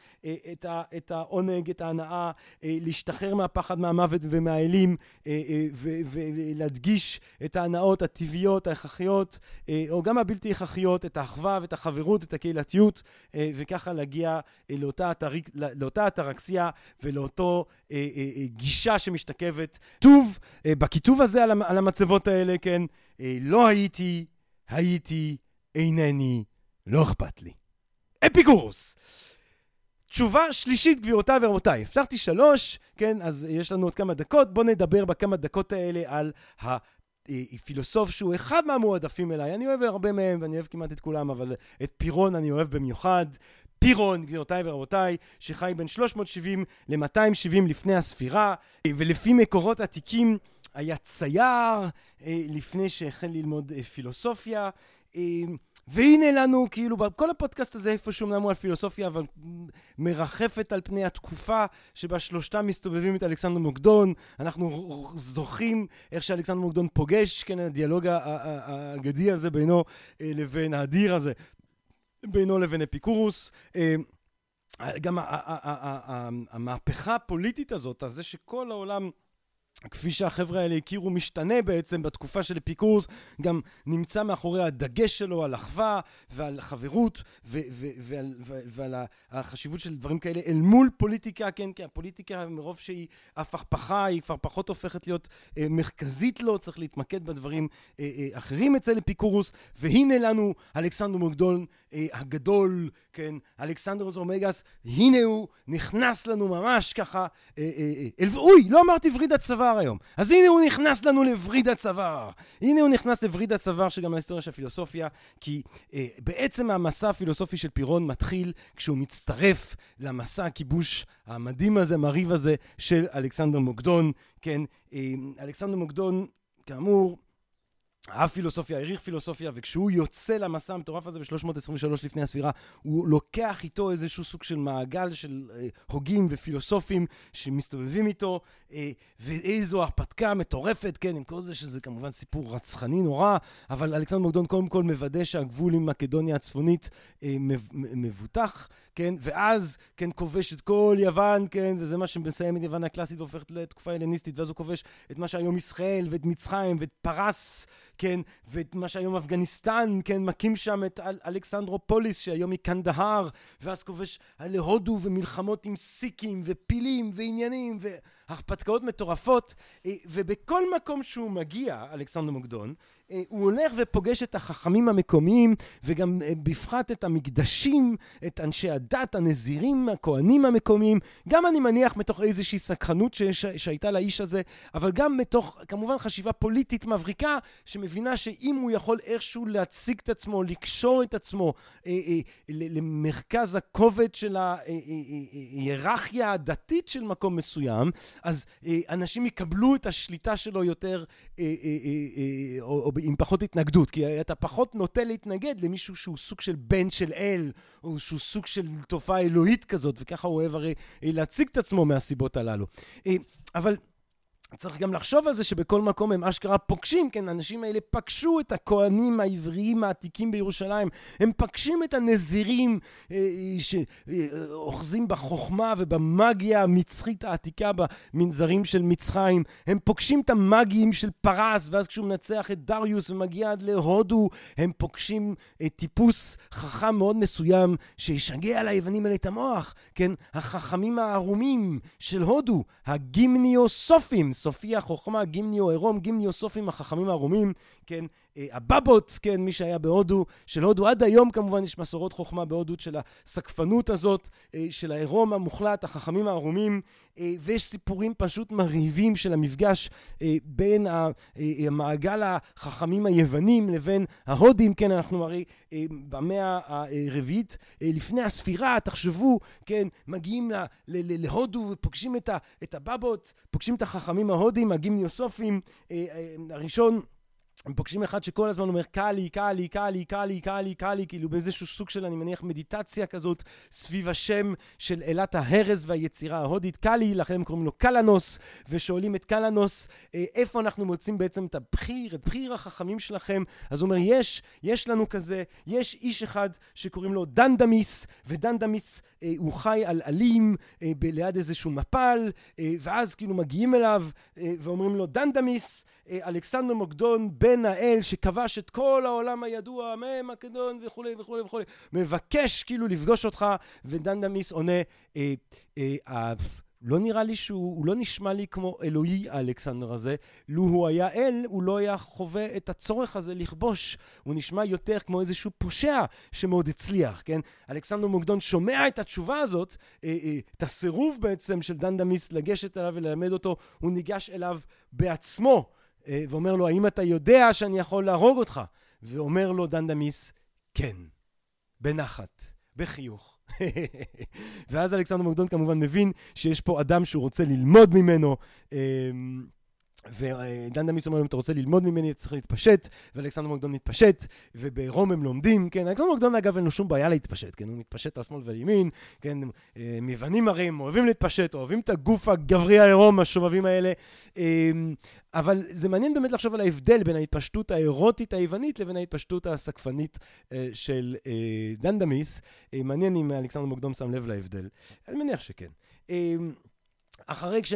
את, העונג, את ההנאה, אה, להשתחרר מהפחד, מהמוות ומהאלים, ולהדגיש את ההנאות הטבעיות, ההכרחיות, או גם הבלתי הכרחיות, את האחווה ואת החברות, את הקהילתיות, אה, וככה להגיע אה, לאותה, אתריק, לאותה אטרקסיה ולאותו אה, גישה שמשתקפת. כתוב, בכיתוב הזה על המצבות האלה, כן, לא הייתי, הייתי, אינני, לא אכפת לי. אפיקורוס! תשובה שלישית, גבירותיי ורבותיי. הבטחתי שלוש, כן, אז יש לנו עוד כמה דקות. בואו נדבר בכמה דקות האלה על ה... אה, פילוסוף שהוא אחד מהמועדפים אליי, אני אוהב הרבה מהם ואני אוהב כמעט את כולם, אבל את פירון אני אוהב במיוחד. פירון, גבירותיי ורבותיי, שחי בין 370 ל-270 לפני הספירה, אה, ולפי מקורות עתיקים היה צייר אה, לפני שהחל ללמוד פילוסופיה. והנה לנו, כאילו, כל הפודקאסט הזה איפשהו אמנם הוא על פילוסופיה, אבל מרחפת על פני התקופה שבה שלושתם מסתובבים את אלכסנדר מוקדון. אנחנו זוכרים איך שאלכסנדר מוקדון פוגש, כן, הדיאלוג האגדי הזה בינו אה, לבין, האדיר הזה, בינו לבין אפיקורוס. אה, גם המהפכה הפוליטית הזאת, הזה שכל העולם... כפי שהחבר'ה האלה הכירו, משתנה בעצם בתקופה של אפיקורס, גם נמצא מאחורי הדגש שלו על אחווה ועל חברות ו- ו- ועל, ו- ועל החשיבות של דברים כאלה אל מול פוליטיקה, כן, כי הפוליטיקה מרוב שהיא הפכפכה, היא כבר פחות הופכת להיות אה, מרכזית לו, צריך להתמקד בדברים אה, אה, אחרים אצל אפיקורוס, והנה לנו אלכסנדר מוקדון אה, הגדול, כן, אלכסנדרוס אומגס, הנה הוא נכנס לנו ממש ככה, אה, אה, אה, אוי, לא אמרתי וריד הצוואר היום. אז הנה הוא נכנס לנו לווריד הצוואר. הנה הוא נכנס לווריד הצוואר שגם ההיסטוריה של הפילוסופיה, כי אה, בעצם המסע הפילוסופי של פירון מתחיל כשהוא מצטרף למסע הכיבוש המדהים הזה, המרהיב הזה, של אלכסנדר מוקדון, כן, אה, אלכסנדר מוקדון, כאמור, אהב פילוסופיה, העריך פילוסופיה, וכשהוא יוצא למסע המטורף הזה ב-323 לפני הספירה, הוא לוקח איתו איזשהו סוג של מעגל של אה, הוגים ופילוסופים שמסתובבים איתו, אה, ואיזו הרפתקה מטורפת, כן, עם כל זה שזה כמובן סיפור רצחני נורא, אבל אלכסנדר מוקדון קודם כל מוודא שהגבול עם מקדוניה הצפונית אה, מבוטח, כן, ואז, כן, כובש את כל יוון, כן, וזה מה שמסיים את יוון הקלאסית והופכת לתקופה הלניסטית, ואז הוא כובש את מה שהיום ישראל, ואת מצרים, ואת פרס, כן, ואת מה שהיום אפגניסטן, כן, מקים שם את אל- אלכסנדרופוליס, שהיום היא קנדהר, ואז כובש להודו ומלחמות עם סיקים, ופילים, ועניינים, והרפתקאות מטורפות, אה, ובכל מקום שהוא מגיע, אלכסנדר מוקדון, הוא הולך ופוגש את החכמים המקומיים, וגם אה, בפרט את המקדשים, את אנשי הדת, הנזירים, הכהנים המקומיים, גם אני מניח מתוך איזושהי סקרנות ש- שהייתה לאיש הזה, אבל גם מתוך כמובן חשיבה פוליטית מבריקה, שמבינה שאם הוא יכול איכשהו להציג את עצמו, לקשור את עצמו אה, אה, למרכז הכובד של ההיררכיה אה, אה, הדתית של מקום מסוים, אז אה, אנשים יקבלו את השליטה שלו יותר, אה, אה, אה, אה, או עם פחות התנגדות, כי אתה פחות נוטה להתנגד למישהו שהוא סוג של בן של אל, או שהוא סוג של תופעה אלוהית כזאת, וככה הוא אוהב הרי להציג את עצמו מהסיבות הללו. אה, אבל צריך גם לחשוב על זה שבכל מקום הם אשכרה פוגשים, כן, האנשים האלה פגשו את הכוהנים העבריים העתיקים בירושלים, הם פגשים את הנזירים אה, שאוחזים בחוכמה ובמאגיה המצחית העתיקה במנזרים של מצרים, הם פוגשים את המאגיים של פרס, ואז כשהוא מנצח את דריוס ומגיע עד להודו, הם פוגשים אה, טיפוס חכם מאוד מסוים שישגע ליוונים האלה את המוח, כן, החכמים הערומים של הודו, הגימניוסופים, סופיה, חוכמה, גימניו, עירום, גימניו, סופים, החכמים הערומים, כן, הבבות, כן, מי שהיה בהודו, של הודו. עד היום כמובן יש מסורות חוכמה בהודו של הסקפנות הזאת, של העירום המוחלט, החכמים הערומים, ויש סיפורים פשוט מרהיבים של המפגש בין המעגל החכמים היוונים לבין ההודים, כן, אנחנו הרי במאה הרביעית לפני הספירה, תחשבו, כן, מגיעים להודו ופוגשים את הבבות, פוגשים את החכמים ההודים, הגימניוסופים, הראשון הם פוגשים אחד שכל הזמן אומר קאלי, קאלי, קאלי, קאלי, קאלי, קאלי, כאילו באיזשהו סוג של, אני מניח, מדיטציה כזאת סביב השם של אלת ההרס והיצירה ההודית קאלי, לכן הם קוראים לו קלנוס, ושואלים את קלאנוס, אה, איפה אנחנו מוצאים בעצם את הבחיר, את בחיר החכמים שלכם? אז הוא אומר, יש, יש לנו כזה, יש איש אחד שקוראים לו דנדמיס, ודנדמיס אה, הוא חי על עלים אה, ליד איזשהו מפל, ואז כאילו מגיעים אליו ואומרים לו, דנדמיס, אלכסנדר מוקדון, בן האל שכבש את כל העולם הידוע, מקדון וכולי וכולי וכולי, מבקש כאילו לפגוש אותך, ודן דמיס עונה, אה, אה, אה, לא נראה לי שהוא, הוא לא נשמע לי כמו אלוהי האלכסנדר הזה. לו הוא היה אל, הוא לא היה חווה את הצורך הזה לכבוש. הוא נשמע יותר כמו איזשהו פושע שמאוד הצליח, כן? אלכסנדר מוקדון שומע את התשובה הזאת, אה, אה, את הסירוב בעצם של דן דמיס לגשת אליו וללמד אותו, הוא ניגש אליו בעצמו. אה, ואומר לו, האם אתה יודע שאני יכול להרוג אותך? ואומר לו דן דמיס, כן, בנחת, בחיוך. ואז אלכסנדר מוקדון כמובן מבין שיש פה אדם שהוא רוצה ללמוד ממנו. ודן דמיס אומר אם אתה רוצה ללמוד ממני, אתה צריך להתפשט, ואלכסנדר מוקדון מתפשט, וברום הם לומדים, כן, אלכסנדר מוקדון אגב אין לו שום בעיה להתפשט, כן, הוא מתפשט על שמאל ולימין, כן, הם יוונים הרי אוהבים להתפשט, אוהבים את הגוף הגברי העירום, השובבים האלה, אמ, אבל זה מעניין באמת לחשוב על ההבדל בין ההתפשטות האירוטית היוונית לבין ההתפשטות הסקפנית אה, של אה, דן דמיס. אה, מעניין אם אלכסנדר מוקדון שם לב להבדל, אני מניח שכן. אחרי כש...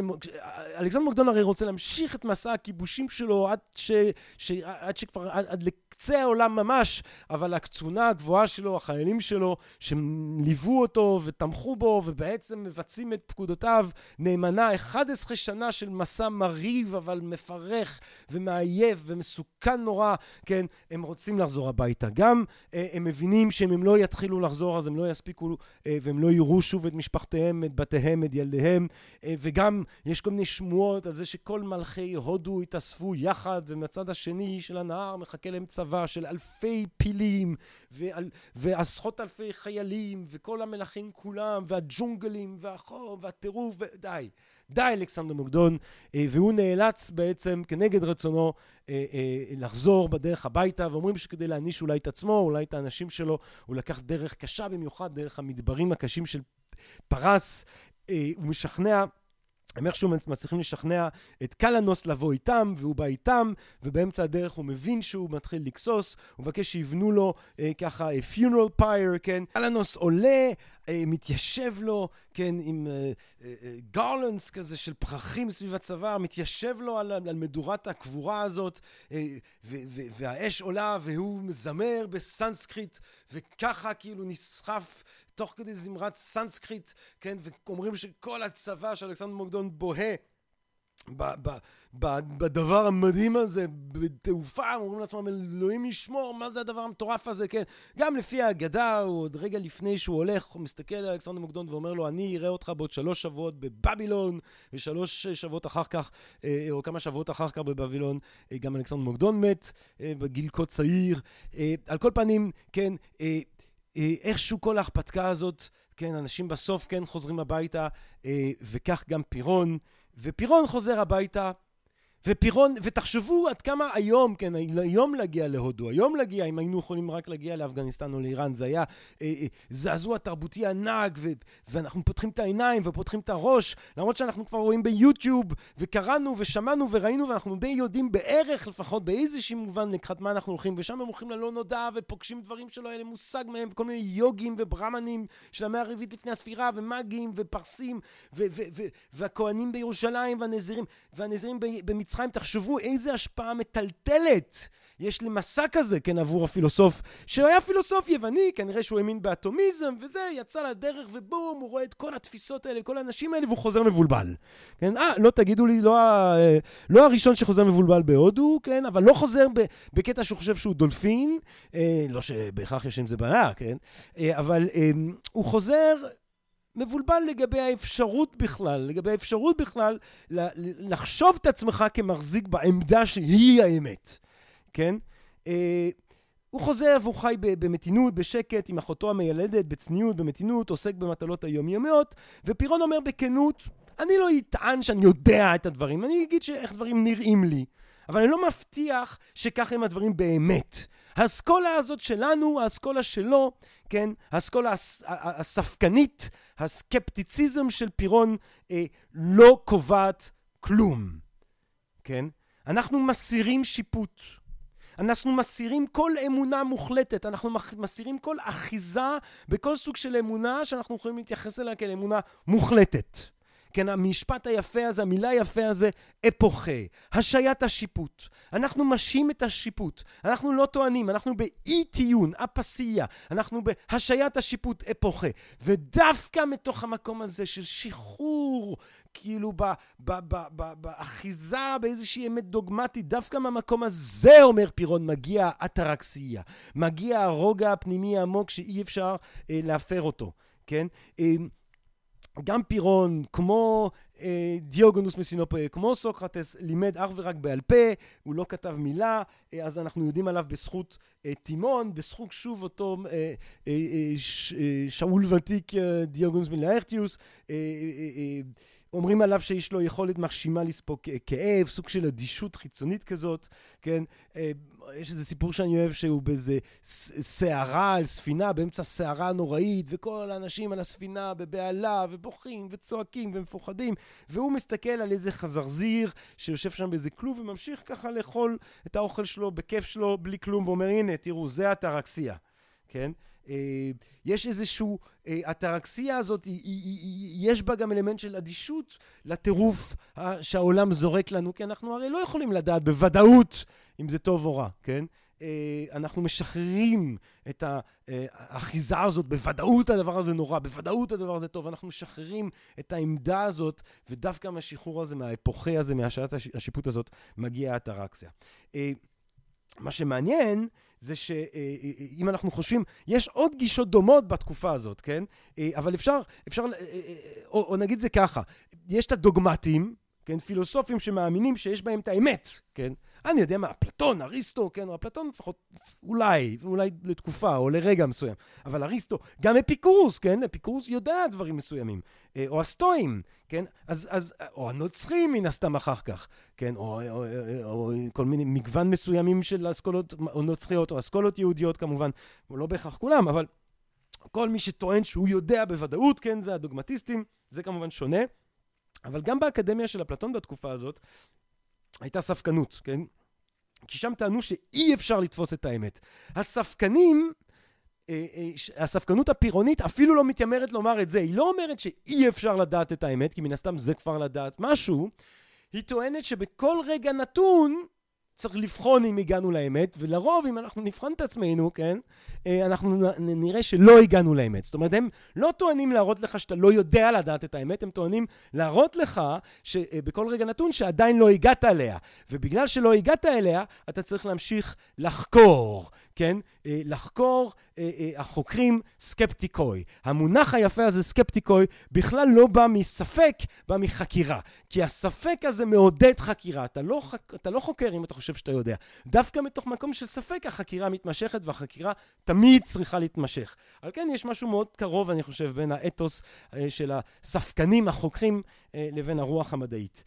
אלכסנדר מוקדון הרי רוצה להמשיך את מסע הכיבושים שלו עד, ש... ש... עד שכבר, עד, עד לקצה העולם ממש, אבל הקצונה הגבוהה שלו, החיילים שלו, שליוו אותו ותמכו בו ובעצם מבצעים את פקודותיו נאמנה 11 שנה של מסע מרהיב אבל מפרך ומעייף ומסוכן נורא, כן, הם רוצים לחזור הביתה. גם אה, הם מבינים שאם הם לא יתחילו לחזור אז הם לא יספיקו אה, והם לא יראו שוב את משפחתיהם, את בתיהם, את ילדיהם. אה, וגם יש כל מיני שמועות על זה שכל מלכי הודו התאספו יחד, ומהצד השני של הנהר מחכה להם צבא של אלפי פילים, ועל, ועשרות אלפי חיילים, וכל המלכים כולם, והג'ונגלים, והחור, והטירוף, ודי. די אלכסנדר מוקדון, אה, והוא נאלץ בעצם כנגד רצונו אה, אה, לחזור בדרך הביתה, ואומרים שכדי להעניש אולי את עצמו, אולי את האנשים שלו, הוא לקח דרך קשה במיוחד, דרך המדברים הקשים של פרס, הוא משכנע הם איכשהו מצליחים לשכנע את קלנוס לבוא איתם, והוא בא איתם, ובאמצע הדרך הוא מבין שהוא מתחיל לגסוס, הוא מבקש שיבנו לו אה, ככה אה, funeral pyre, כן? קלנוס עולה, אה, מתיישב לו, כן, עם garlands אה, אה, כזה של פרחים סביב הצבא, מתיישב לו על, על מדורת הקבורה הזאת, אה, ו, ו, והאש עולה, והוא מזמר בסנסקריט, וככה כאילו נסחף תוך כדי זמרת סנסקריט, כן, ואומרים שכל הצבא של אלכסנדר מוקדון בוהה בדבר המדהים הזה, בתעופה, אומרים לעצמם, אלוהים ישמור, מה זה הדבר המטורף הזה, כן? גם לפי האגדה, הוא עוד רגע לפני שהוא הולך, הוא מסתכל על אלכסנדר מוקדון ואומר לו, אני אראה אותך בעוד שלוש שבועות בבבילון, ושלוש שבועות אחר כך, אה, או כמה שבועות אחר כך בבבילון, אה, גם אלכסנדר מוקדון מת, אה, בגיל כה צעיר. על כל פנים, כן, איכשהו כל ההכפתקה הזאת, כן, אנשים בסוף כן חוזרים הביתה, וכך גם פירון. ופירון חוזר הביתה, ופירון, ותחשבו עד כמה היום, כן, היום להגיע להודו, היום להגיע, אם היינו יכולים רק להגיע לאפגניסטן או לאיראן, זה היה אה, אה, זעזוע תרבותי ענק, ו, ואנחנו פותחים את העיניים ופותחים את הראש, למרות שאנחנו כבר רואים ביוטיוב, וקראנו ושמענו וראינו, ואנחנו די יודעים בערך, לפחות באיזשהו מובן, לקחת מה אנחנו הולכים, ושם הם הולכים ללא נודע, ופוגשים דברים שלא היה להם מושג מהם, וכל מיני יוגים וברמנים של המאה הרביעית לפני הספירה, ומאגים ופרסים, והכוהנים בירושלים, והנזירים, והנזירים במצרים. חיים, תחשבו איזה השפעה מטלטלת יש לי מסע כזה, כן, עבור הפילוסוף, שהיה פילוסוף יווני, כנראה שהוא האמין באטומיזם, וזה, יצא לדרך, ובום, הוא רואה את כל התפיסות האלה, כל האנשים האלה, והוא חוזר מבולבל. כן, אה, לא תגידו לי, לא, אה, לא הראשון שחוזר מבולבל בהודו, כן, אבל לא חוזר בקטע שהוא חושב שהוא דולפין, אה, לא שבהכרח יש עם זה בעיה, כן, אה, אבל אה, הוא חוזר... מבולבל לגבי האפשרות בכלל, לגבי האפשרות בכלל לחשוב את עצמך כמחזיק בעמדה שהיא האמת. כן? אה, הוא חוזר והוא חי במתינות, בשקט, עם אחותו המיילדת, בצניעות, במתינות, עוסק במטלות היומיומיות, ופירון אומר בכנות, אני לא אטען שאני יודע את הדברים, אני אגיד איך דברים נראים לי, אבל אני לא מבטיח שכך הם הדברים באמת. האסכולה הזאת שלנו, האסכולה שלו, כן, האסכולה הס, הספקנית, הסקפטיציזם של פירון, אה, לא קובעת כלום, כן? אנחנו מסירים שיפוט. אנחנו מסירים כל אמונה מוחלטת, אנחנו מסירים כל אחיזה בכל סוג של אמונה שאנחנו יכולים להתייחס אליה כאל אמונה מוחלטת. כן, המשפט היפה הזה, המילה היפה הזה, אפוכה, השעיית השיפוט. אנחנו משהים את השיפוט. אנחנו לא טוענים, אנחנו באי טיון, אפסיה. אנחנו בהשעיית השיפוט, אפוכה. ודווקא מתוך המקום הזה של שחרור, כאילו באחיזה באיזושהי אמת דוגמטית, דווקא מהמקום הזה, אומר פירון, מגיע אטרקסיה. מגיע הרוגע הפנימי העמוק שאי אפשר אה, להפר אותו, כן? אה, גם פירון, כמו אה, דיוגונוס מסינופה, כמו סוקרטס, לימד אך ורק בעל פה, הוא לא כתב מילה, אה, אז אנחנו יודעים עליו בזכות אה, תימון, בזכות שוב אותו אה, אה, אה, ש, אה, שאול ותיק אה, דיוגונוס מלארטיוס, אה, אה, אה, אומרים עליו שיש לו יכולת מרשימה לספוג כאב, סוג של אדישות חיצונית כזאת, כן? אה, יש איזה סיפור שאני אוהב שהוא באיזה סערה על ספינה, באמצע סערה נוראית, וכל האנשים על הספינה בבהלה, ובוכים, וצועקים, ומפוחדים, והוא מסתכל על איזה חזרזיר שיושב שם באיזה כלוב, וממשיך ככה לאכול את האוכל שלו בכיף שלו, בלי כלום, ואומר, הנה, תראו, זה הטרקסיה, כן? אה, יש איזשהו, הטרקסיה אה, הזאת, יש בה גם אלמנט של אדישות לטירוף שהעולם זורק לנו, כי אנחנו הרי לא יכולים לדעת בוודאות אם זה טוב או רע, כן? אה, אנחנו משחררים את האחיזה הזאת, בוודאות הדבר הזה נורא, בוודאות הדבר הזה טוב, אנחנו משחררים את העמדה הזאת, ודווקא מהשחרור הזה, מהאפוכי הזה, מהשעת השיפוט הזאת, מגיעה האטרקסיה. מה שמעניין זה שאם אה, אה, אנחנו חושבים, יש עוד גישות דומות בתקופה הזאת, כן? אה, אבל אפשר, אפשר, או, או נגיד זה ככה, יש את הדוגמטים, כן? פילוסופים שמאמינים שיש בהם את האמת, כן? אני יודע מה, אפלטון, אריסטו, כן, אפלטון לפחות, אולי, אולי לתקופה או לרגע מסוים, אבל אריסטו, גם אפיקורוס, כן, אפיקורוס יודע דברים מסוימים, אה, או הסטואים, כן, אז, אז, או הנוצרים מן הסתם אחר כך, כן, או, או, או, או כל מיני מגוון מסוימים של אסכולות או נוצריות, או אסכולות יהודיות כמובן, לא בהכרח כולם, אבל כל מי שטוען שהוא יודע בוודאות, כן, זה הדוגמטיסטים, זה כמובן שונה. אבל גם באקדמיה של אפלטון בתקופה הזאת, הייתה ספקנות, כן? כי שם טענו שאי אפשר לתפוס את האמת. הספקנים, אה, אה, הספקנות הפירונית אפילו לא מתיימרת לומר את זה. היא לא אומרת שאי אפשר לדעת את האמת, כי מן הסתם זה כבר לדעת משהו. היא טוענת שבכל רגע נתון צריך לבחון אם הגענו לאמת, ולרוב אם אנחנו נבחן את עצמנו, כן, אה, אנחנו נראה שלא הגענו לאמת. זאת אומרת, הם לא טוענים להראות לך שאתה לא יודע לדעת את האמת, הם טוענים להראות לך שבכל רגע נתון שעדיין לא הגעת אליה. ובגלל שלא הגעת אליה, אתה צריך להמשיך לחקור, כן? אה, לחקור אה, אה, החוקרים סקפטיקוי. המונח היפה הזה, סקפטיקוי, בכלל לא בא מספק, בא מחקירה. כי הספק הזה מעודד חקירה. אתה לא, אתה לא חוקר אם אתה חושב שאתה יודע. דווקא מתוך מקום של ספק החקירה מתמשכת, והחקירה תמיד צריכה להתמשך. על כן יש משהו מאוד קרוב, אני חושב, בין האתוס של הספקנים, החוקרים, לבין הרוח המדעית.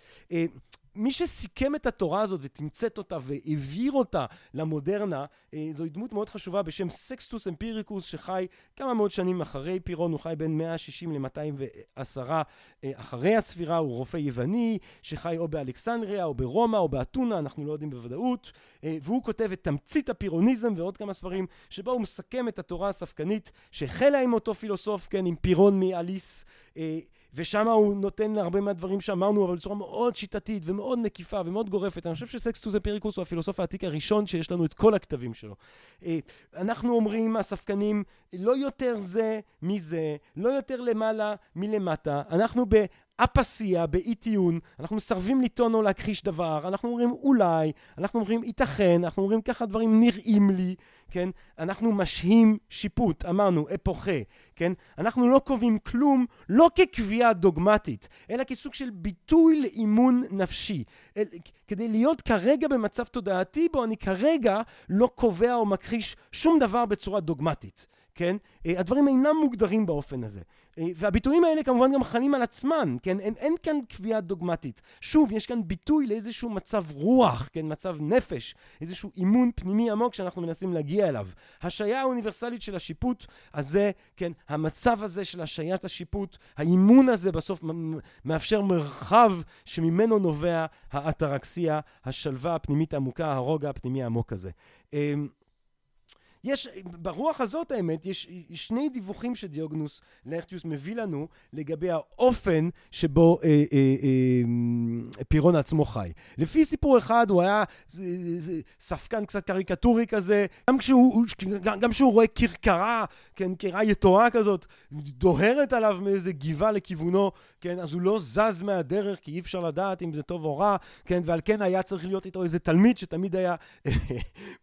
מי שסיכם את התורה הזאת ותמצת אותה והעביר אותה למודרנה, אה, זוהי דמות מאוד חשובה בשם סקסטוס אמפיריקוס שחי כמה מאות שנים אחרי פירון, הוא חי בין 160 ל-210 אה, אחרי הספירה, הוא רופא יווני שחי או באלכסנדריה או ברומא או באתונה, אנחנו לא יודעים בוודאות, אה, והוא כותב את תמצית הפירוניזם ועוד כמה ספרים שבו הוא מסכם את התורה הספקנית שהחלה עם אותו פילוסוף, כן, עם פירון מאליס ושם הוא נותן להרבה מהדברים שאמרנו, אבל בצורה מאוד שיטתית ומאוד מקיפה ומאוד גורפת. אני חושב שסקסטוס אמפיריקוס הוא הפילוסוף העתיק הראשון שיש לנו את כל הכתבים שלו. אה, אנחנו אומרים, הספקנים, לא יותר זה מזה, לא יותר למעלה מלמטה. אנחנו ב... אפסיה, באי טיעון, אנחנו מסרבים לטעון או להכחיש דבר, אנחנו אומרים אולי, אנחנו אומרים ייתכן, אנחנו אומרים ככה דברים נראים לי, כן? אנחנו משהים שיפוט, אמרנו, אפוכה, כן? אנחנו לא קובעים כלום, לא כקביעה דוגמטית, אלא כסוג של ביטוי לאימון נפשי. אל, כדי להיות כרגע במצב תודעתי בו אני כרגע לא קובע או מכחיש שום דבר בצורה דוגמטית. כן? אה, הדברים אינם מוגדרים באופן הזה. אה, והביטויים האלה כמובן גם חלים על עצמן, כן? אין, אין כאן קביעה דוגמטית. שוב, יש כאן ביטוי לאיזשהו מצב רוח, כן? מצב נפש, איזשהו אימון פנימי עמוק שאנחנו מנסים להגיע אליו. השעיה האוניברסלית של השיפוט הזה, כן? המצב הזה של השעיית השיפוט, האימון הזה בסוף מאפשר מרחב שממנו נובע האטרקסיה, השלווה הפנימית העמוקה, הרוגע הפנימי העמוק הזה. יש, ברוח הזאת האמת, יש שני דיווחים שדיוגנוס לאכטיוס מביא לנו לגבי האופן שבו אה, אה, אה, פירון עצמו חי. לפי סיפור אחד הוא היה ספקן קצת קריקטורי כזה, גם כשהוא, גם כשהוא רואה כרכרה, כן, כרה יתורה כזאת, דוהרת עליו מאיזה גבעה לכיוונו, כן, אז הוא לא זז מהדרך כי אי אפשר לדעת אם זה טוב או רע, כן, ועל כן היה צריך להיות איתו איזה תלמיד שתמיד היה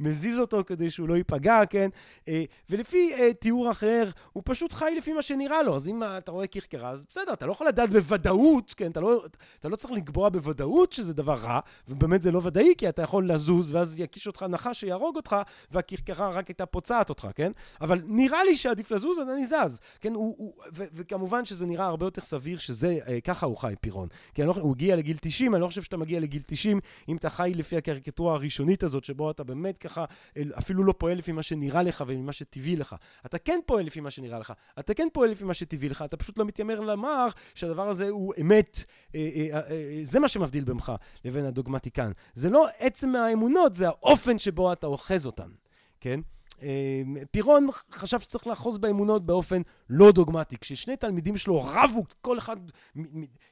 מזיז אותו כדי שהוא לא ייפגע, כן? אה, ולפי אה, תיאור אחר, הוא פשוט חי לפי מה שנראה לו. אז אם אתה רואה כרכרה, אז בסדר, אתה לא יכול לדעת בוודאות, כן? אתה לא, אתה לא צריך לקבוע בוודאות שזה דבר רע, ובאמת זה לא ודאי, כי אתה יכול לזוז, ואז יקיש אותך נחש שיהרוג אותך, והכרכרה רק הייתה פוצעת אותך, כן? אבל נראה לי שעדיף לזוז, אז אני זז, כן? הוא, הוא, ו, וכמובן שזה נראה הרבה יותר סביר שזה, אה, ככה הוא חי פירון. לא, הוא הגיע לגיל 90, אני לא חושב שאתה מגיע לגיל 90 אם אתה חי לפי הקריקטורה הראשונית הזאת, שבו אתה באמת ככה, אפילו לא פועל לפי מה שנראה לך וממה שטבעי לך. אתה כן פועל לפי מה שנראה לך, אתה כן פועל לפי מה שטבעי לך, אתה פשוט לא מתיימר לומר שהדבר הזה הוא אמת, אה, אה, אה, אה, זה מה שמבדיל בינך לבין הדוגמטיקן. זה לא עצם האמונות, זה האופן שבו אתה אוחז אותן, כן? אה, פירון חשב שצריך לאחוז באמונות באופן לא דוגמטי. כששני תלמידים שלו רבו, כל אחד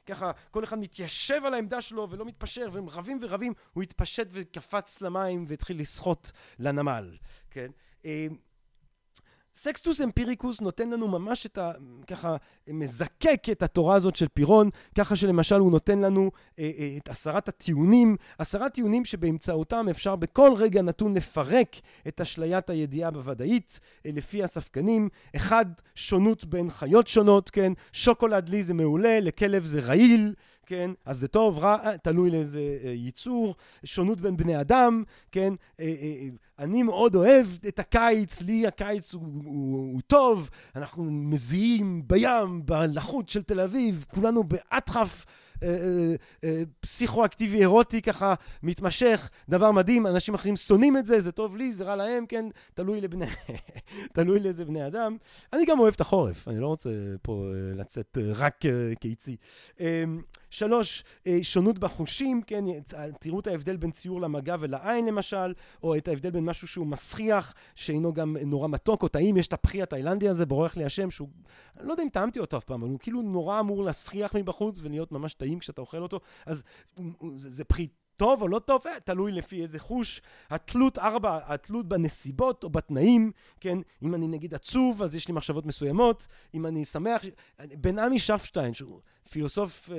ככה, כל אחד מתיישב על העמדה שלו ולא מתפשר, והם רבים ורבים, הוא התפשט וקפץ למים והתחיל לשחות לנמל, כן? אה, סקסטוס אמפיריקוס נותן לנו ממש את ה... ככה מזקק את התורה הזאת של פירון, ככה שלמשל הוא נותן לנו אה, אה, את עשרת הטיעונים, עשרת טיעונים שבאמצעותם אפשר בכל רגע נתון לפרק את אשליית הידיעה בוודאית, לפי הספקנים. אחד, שונות בין חיות שונות, כן? שוקולד לי זה מעולה, לכלב זה רעיל. כן? אז זה טוב, רע, אה, תלוי לאיזה אה, ייצור, שונות בין בני אדם, כן? אה, אני מאוד אוהב את הקיץ, לי הקיץ הוא, הוא, הוא טוב, אנחנו מזיעים בים, בלחות של תל אביב, כולנו אה, פסיכואקטיבי אירוטי ככה מתמשך, דבר מדהים, אנשים אחרים שונאים את זה, זה טוב לי, זה רע להם, כן, תלוי לבני, תלוי לאיזה בני אדם. אני גם אוהב את החורף, אני לא רוצה פה לצאת רק קיצי. שלוש, שונות בחושים, כן, תראו את ההבדל בין ציור למגע ולעין למשל, או את ההבדל בין משהו שהוא מסריח, שאינו גם נורא מתוק או טעים, יש את הפחי התאילנדי הזה, בורח לי השם, שהוא, לא יודע אם טעמתי אותו אף פעם, אבל הוא כאילו נורא אמור להסריח מבחוץ ולהיות ממש טעים כשאתה אוכל אותו, אז זה, זה פחית טוב או לא טוב, אה, תלוי לפי איזה חוש. התלות ארבע, התלות בנסיבות או בתנאים, כן? אם אני נגיד עצוב, אז יש לי מחשבות מסוימות. אם אני שמח... בן עמי שפשטיין, שהוא פילוסוף אה,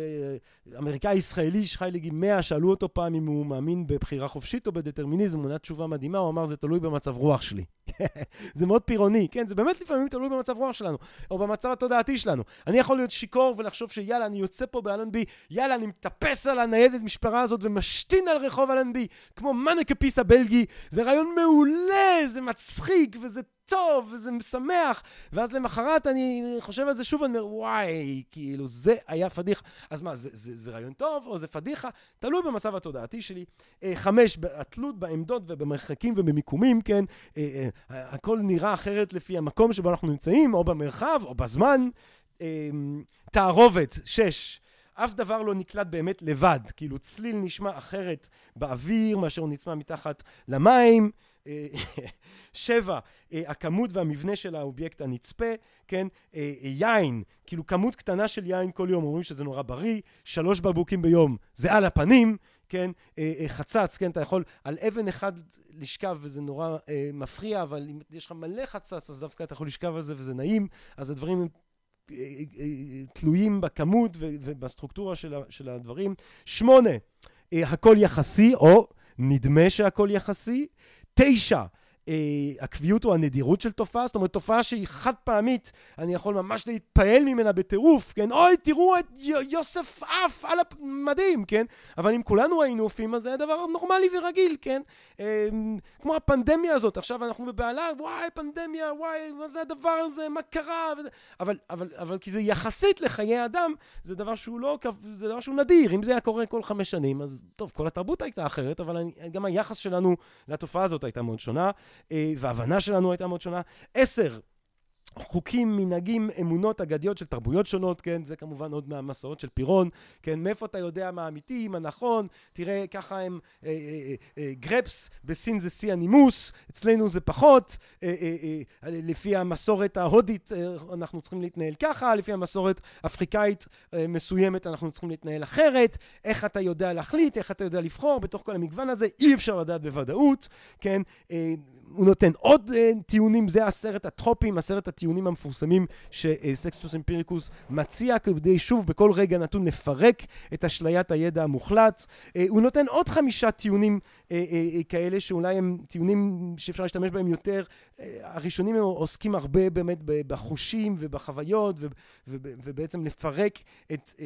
אמריקאי ישראלי שחי לגיל 100, שאלו אותו פעם אם הוא מאמין בבחירה חופשית או בדטרמיניזם, הוא נתן תשובה מדהימה, הוא אמר זה תלוי במצב רוח שלי. זה מאוד פירוני, כן? זה באמת לפעמים תלוי במצב רוח שלנו, או במצב התודעתי שלנו. אני יכול להיות שיכור ולחשוב שיאללה, אני יוצא פה באלנבי, יאללה, אני מטפס על הניידת משפרה הזאת ומשתין על רחוב אלנבי, כמו מנקה פיס הבלגי. זה רעיון מעולה, זה מצחיק וזה טוב, וזה משמח, ואז למחרת אני חושב על זה שוב, אני אומר, וואי, כאילו, זה היה פדיחה. אז מה, זה, זה, זה רעיון טוב, או זה פדיחה? תלוי במצב התודעתי שלי. אה, חמש, התלות בעמדות ובמרחקים ובמיקומים, כן? אה, אה, הכל נראה אחרת לפי המקום שבו אנחנו נמצאים, או במרחב, או בזמן. תערובת, שש. אף דבר לא נקלט באמת לבד, כאילו צליל נשמע אחרת באוויר מאשר הוא נצמא מתחת למים. אה, שבע, אה, הכמות והמבנה של האובייקט הנצפה, כן? אה, יין, כאילו כמות קטנה של יין כל יום, אומרים שזה נורא בריא, שלוש בקבוקים ביום זה על הפנים, כן? חצץ, כן? אתה יכול על אבן אחד לשכב וזה נורא מפריע, אבל אם יש לך מלא חצץ אז דווקא אתה יכול לשכב על זה וזה נעים, אז הדברים הם תלויים בכמות ובסטרוקטורה של הדברים. שמונה, הכל יחסי, או נדמה שהכל יחסי. תשע, אה, הקביעות או הנדירות של תופעה, זאת אומרת תופעה שהיא חד פעמית, אני יכול ממש להתפעל ממנה בטירוף, כן? אוי, תראו את יוסף עף על המדים, כן? אבל אם כולנו היינו עופים, אז זה היה דבר נורמלי ורגיל, כן? אה, כמו הפנדמיה הזאת, עכשיו אנחנו בבהלה, וואי, פנדמיה, וואי, מה זה הדבר הזה, מה קרה? וזה... אבל, אבל, אבל כי זה יחסית לחיי אדם, זה דבר שהוא לא, זה דבר שהוא נדיר, אם זה היה קורה כל חמש שנים, אז טוב, כל התרבות הייתה אחרת, אבל אני, גם היחס שלנו לתופעה הזאת הייתה מאוד שונה. אה, וההבנה שלנו הייתה מאוד שונה. עשר, חוקים, מנהגים, אמונות אגדיות של תרבויות שונות, כן? זה כמובן עוד מהמסעות של פירון, כן? מאיפה אתה יודע מה אמיתי, מה נכון? תראה, ככה הם אה, אה, אה, גרפס, בסין זה שיא הנימוס, אצלנו זה פחות, אה, אה, אה, לפי המסורת ההודית אה, אנחנו צריכים להתנהל ככה, לפי המסורת אפריקאית אה, מסוימת אנחנו צריכים להתנהל אחרת, איך אתה יודע להחליט, איך אתה יודע לבחור, בתוך כל המגוון הזה אי אפשר לדעת בוודאות, כן? אה, הוא נותן עוד uh, טיעונים, זה עשרת הטרופים, עשרת הטיעונים המפורסמים שסקסטוס אמפיריקוס מציע כדי שוב בכל רגע נתון לפרק את אשליית הידע המוחלט. Uh, הוא נותן עוד חמישה טיעונים uh, uh, כאלה שאולי הם טיעונים שאפשר להשתמש בהם יותר. Uh, הראשונים הם עוסקים הרבה באמת בחושים ובחוויות ובעצם לפרק את uh,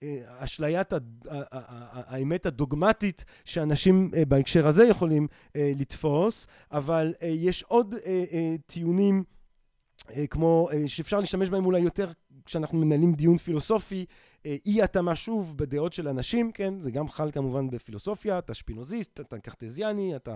uh, אשליית האמת הדוגמטית שאנשים uh, בהקשר הזה יכולים uh, לתפוס. אבל אה, יש עוד אה, אה, טיעונים אה, כמו אה, שאפשר להשתמש בהם אולי יותר כשאנחנו מנהלים דיון פילוסופי, אה, אי התאמה שוב בדעות של אנשים, כן? זה גם חל כמובן בפילוסופיה, אתה שפינוזיסט, אתה קרטזיאני, אתה...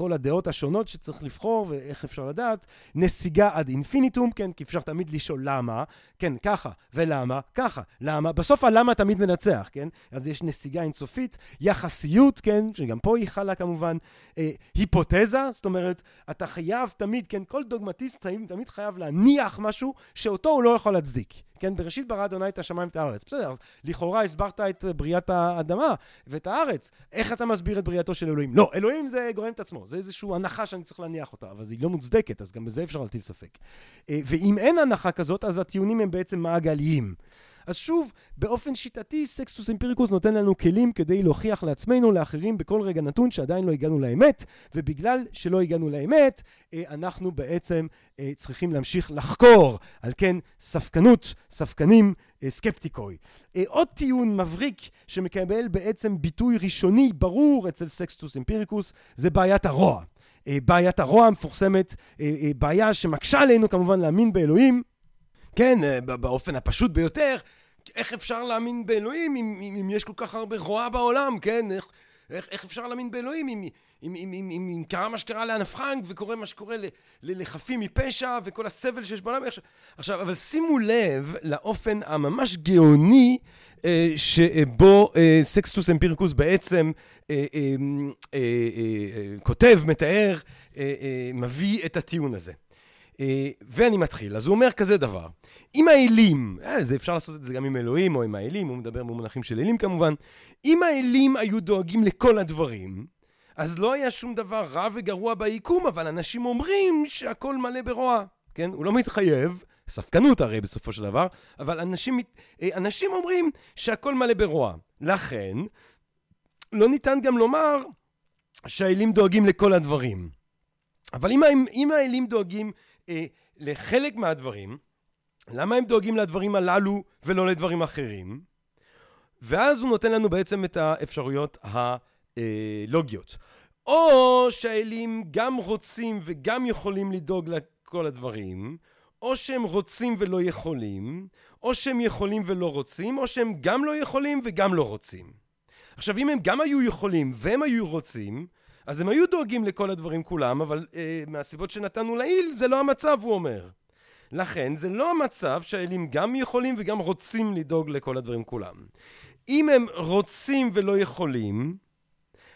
אה, אה, כל הדעות השונות שצריך לבחור ואיך אפשר לדעת. נסיגה עד אינפיניטום, כן? כי אפשר תמיד לשאול למה, כן, ככה, ולמה, ככה, למה. בסוף הלמה תמיד מנצח, כן? אז יש נסיגה אינסופית, יחסיות, כן? שגם פה היא חלה כמובן. היפותזה, זאת אומרת, אתה חייב תמיד, כן? כל דוגמטיסט תמיד חייב להניח משהו שאותו הוא לא יכול להצדיק. כן, בראשית ברא אדוני את השמיים ואת הארץ. בסדר, אז לכאורה הסברת את בריאת האדמה ואת הארץ. איך אתה מסביר את בריאתו של אלוהים? לא, אלוהים זה גורם את עצמו. זה איזושהי הנחה שאני צריך להניח אותה, אבל היא לא מוצדקת, אז גם בזה אפשר להטיל ספק. אה, ואם אין הנחה כזאת, אז הטיעונים הם בעצם מעגליים. אז שוב, באופן שיטתי, סקסטוס אמפיריקוס נותן לנו כלים כדי להוכיח לעצמנו, לאחרים, בכל רגע נתון שעדיין לא הגענו לאמת, ובגלל שלא הגענו לאמת, אה, אנחנו בעצם אה, צריכים להמשיך לחקור. על כן, ספקנות, ספקנים, אה, סקפטיקוי. עוד טיעון מבריק שמקבל בעצם ביטוי ראשוני ברור אצל סקסטוס אמפיריקוס, זה בעיית הרוע. בעיית הרוע המפורסמת, בעיה שמקשה עלינו כמובן להאמין באלוהים. כן, באופן הפשוט ביותר, איך אפשר להאמין באלוהים אם, אם, אם יש כל כך הרבה רוע בעולם, כן? איך, איך, איך אפשר להאמין באלוהים אם, אם, אם, אם, אם, אם קרה מה שקרה לאנה פרנק וקורה מה שקורה ל, ל, לחפים מפשע וכל הסבל שיש בעולם עכשיו, עכשיו, אבל שימו לב לאופן הממש גאוני אה, שבו אה, סקסטוס אמפיריקוס בעצם אה, אה, אה, אה, אה, כותב, מתאר, אה, אה, מביא את הטיעון הזה. אה, ואני מתחיל. אז הוא אומר כזה דבר, אם האלים, אה, זה אפשר לעשות את זה גם עם אלוהים או עם האלים, הוא מדבר במונחים של אלים כמובן, אם האלים היו דואגים לכל הדברים, אז לא היה שום דבר רע וגרוע ביקום, אבל אנשים אומרים שהכל מלא ברוע, כן? הוא לא מתחייב, ספקנות הרי בסופו של דבר, אבל אנשים, אה, אנשים אומרים שהכל מלא ברוע. לכן, לא ניתן גם לומר שהאלים דואגים לכל הדברים. אבל אם, אם האלים דואגים אה, לחלק מהדברים, למה הם דואגים לדברים הללו ולא לדברים אחרים? ואז הוא נותן לנו בעצם את האפשרויות הלוגיות. או שהאלים גם רוצים וגם יכולים לדאוג לכל הדברים, או שהם רוצים ולא יכולים, או שהם יכולים ולא רוצים, או שהם גם לא יכולים וגם לא רוצים. עכשיו, אם הם גם היו יכולים והם היו רוצים, אז הם היו דואגים לכל הדברים כולם, אבל אה, מהסיבות שנתנו לעיל, זה לא המצב, הוא אומר. לכן זה לא המצב שהאלים גם יכולים וגם רוצים לדאוג לכל הדברים כולם. אם הם רוצים ולא יכולים,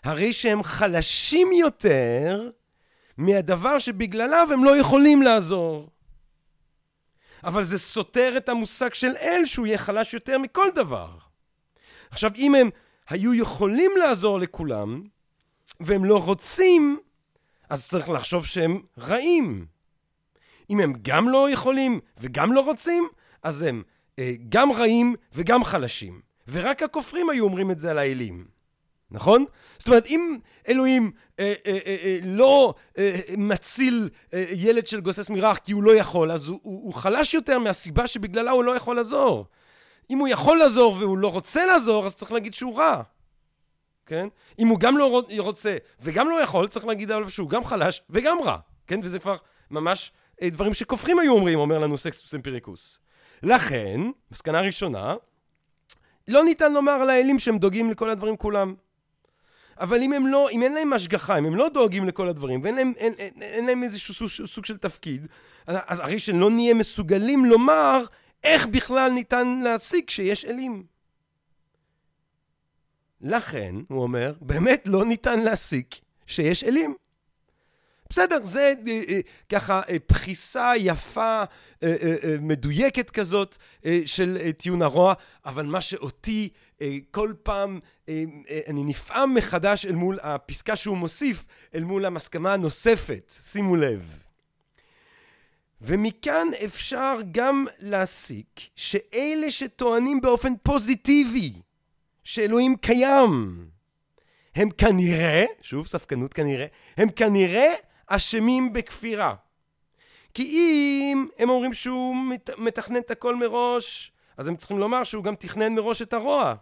הרי שהם חלשים יותר מהדבר שבגלליו הם לא יכולים לעזור. אבל זה סותר את המושג של אל שהוא יהיה חלש יותר מכל דבר. עכשיו אם הם היו יכולים לעזור לכולם והם לא רוצים אז צריך לחשוב שהם רעים. אם הם גם לא יכולים וגם לא רוצים אז הם אה, גם רעים וגם חלשים. ורק הכופרים היו אומרים את זה על האלים. נכון? זאת אומרת, אם אלוהים אה, אה, אה, אה, לא אה, מציל אה, ילד של גוסס מרח כי הוא לא יכול, אז הוא, הוא, הוא חלש יותר מהסיבה שבגללה הוא לא יכול לעזור. אם הוא יכול לעזור והוא לא רוצה לעזור, אז צריך להגיד שהוא רע. כן? אם הוא גם לא רוצה וגם לא יכול, צריך להגיד עליו שהוא גם חלש וגם רע. כן? וזה כבר ממש אה, דברים שכופרים היו אומרים, אומר לנו סקסטוס אמפיריקוס. לכן, מסקנה ראשונה, לא ניתן לומר על האלים שהם דואגים לכל הדברים כולם. אבל אם הם לא, אם אין להם השגחה, אם הם לא דואגים לכל הדברים, ואין להם, אין, אין, אין להם איזשהו סוג, סוג של תפקיד, אז הרי שלא נהיה מסוגלים לומר איך בכלל ניתן להסיק שיש אלים. לכן, הוא אומר, באמת לא ניתן להסיק שיש אלים. בסדר, זה אה, אה, ככה אה, פחיסה יפה, אה, מדויקת כזאת של טיעון הרוע, אבל מה שאותי כל פעם אני נפעם מחדש אל מול הפסקה שהוא מוסיף, אל מול המסכמה הנוספת, שימו לב. ומכאן אפשר גם להסיק שאלה שטוענים באופן פוזיטיבי שאלוהים קיים, הם כנראה, שוב ספקנות כנראה, הם כנראה אשמים בכפירה. כי אם הם אומרים שהוא מתכנן את הכל מראש, אז הם צריכים לומר שהוא גם תכנן מראש את הרוע.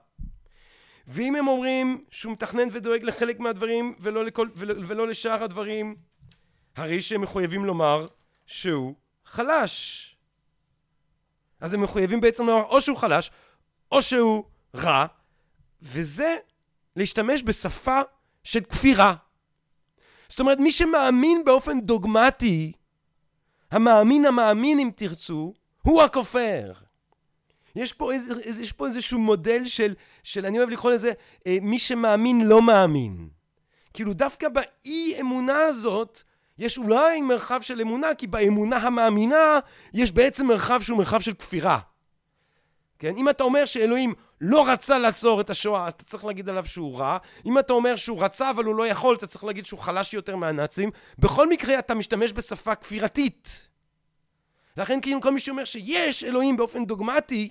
ואם הם אומרים שהוא מתכנן ודואג לחלק מהדברים ולא, לכל, ולא, ולא לשאר הדברים, הרי שהם מחויבים לומר שהוא חלש. אז הם מחויבים בעצם לומר או שהוא חלש, או שהוא רע, וזה להשתמש בשפה של כפירה. זאת אומרת, מי שמאמין באופן דוגמטי, המאמין המאמין אם תרצו, הוא הכופר. יש פה, איזה, יש פה איזשהו מודל של, של, אני אוהב לקרוא לזה, אה, מי שמאמין לא מאמין. כאילו דווקא באי אמונה הזאת, יש אולי מרחב של אמונה, כי באמונה המאמינה יש בעצם מרחב שהוא מרחב של כפירה. כן? אם אתה אומר שאלוהים לא רצה לעצור את השואה, אז אתה צריך להגיד עליו שהוא רע. אם אתה אומר שהוא רצה אבל הוא לא יכול, אתה צריך להגיד שהוא חלש יותר מהנאצים. בכל מקרה אתה משתמש בשפה כפירתית. לכן כאילו כל מי שאומר שיש אלוהים באופן דוגמטי,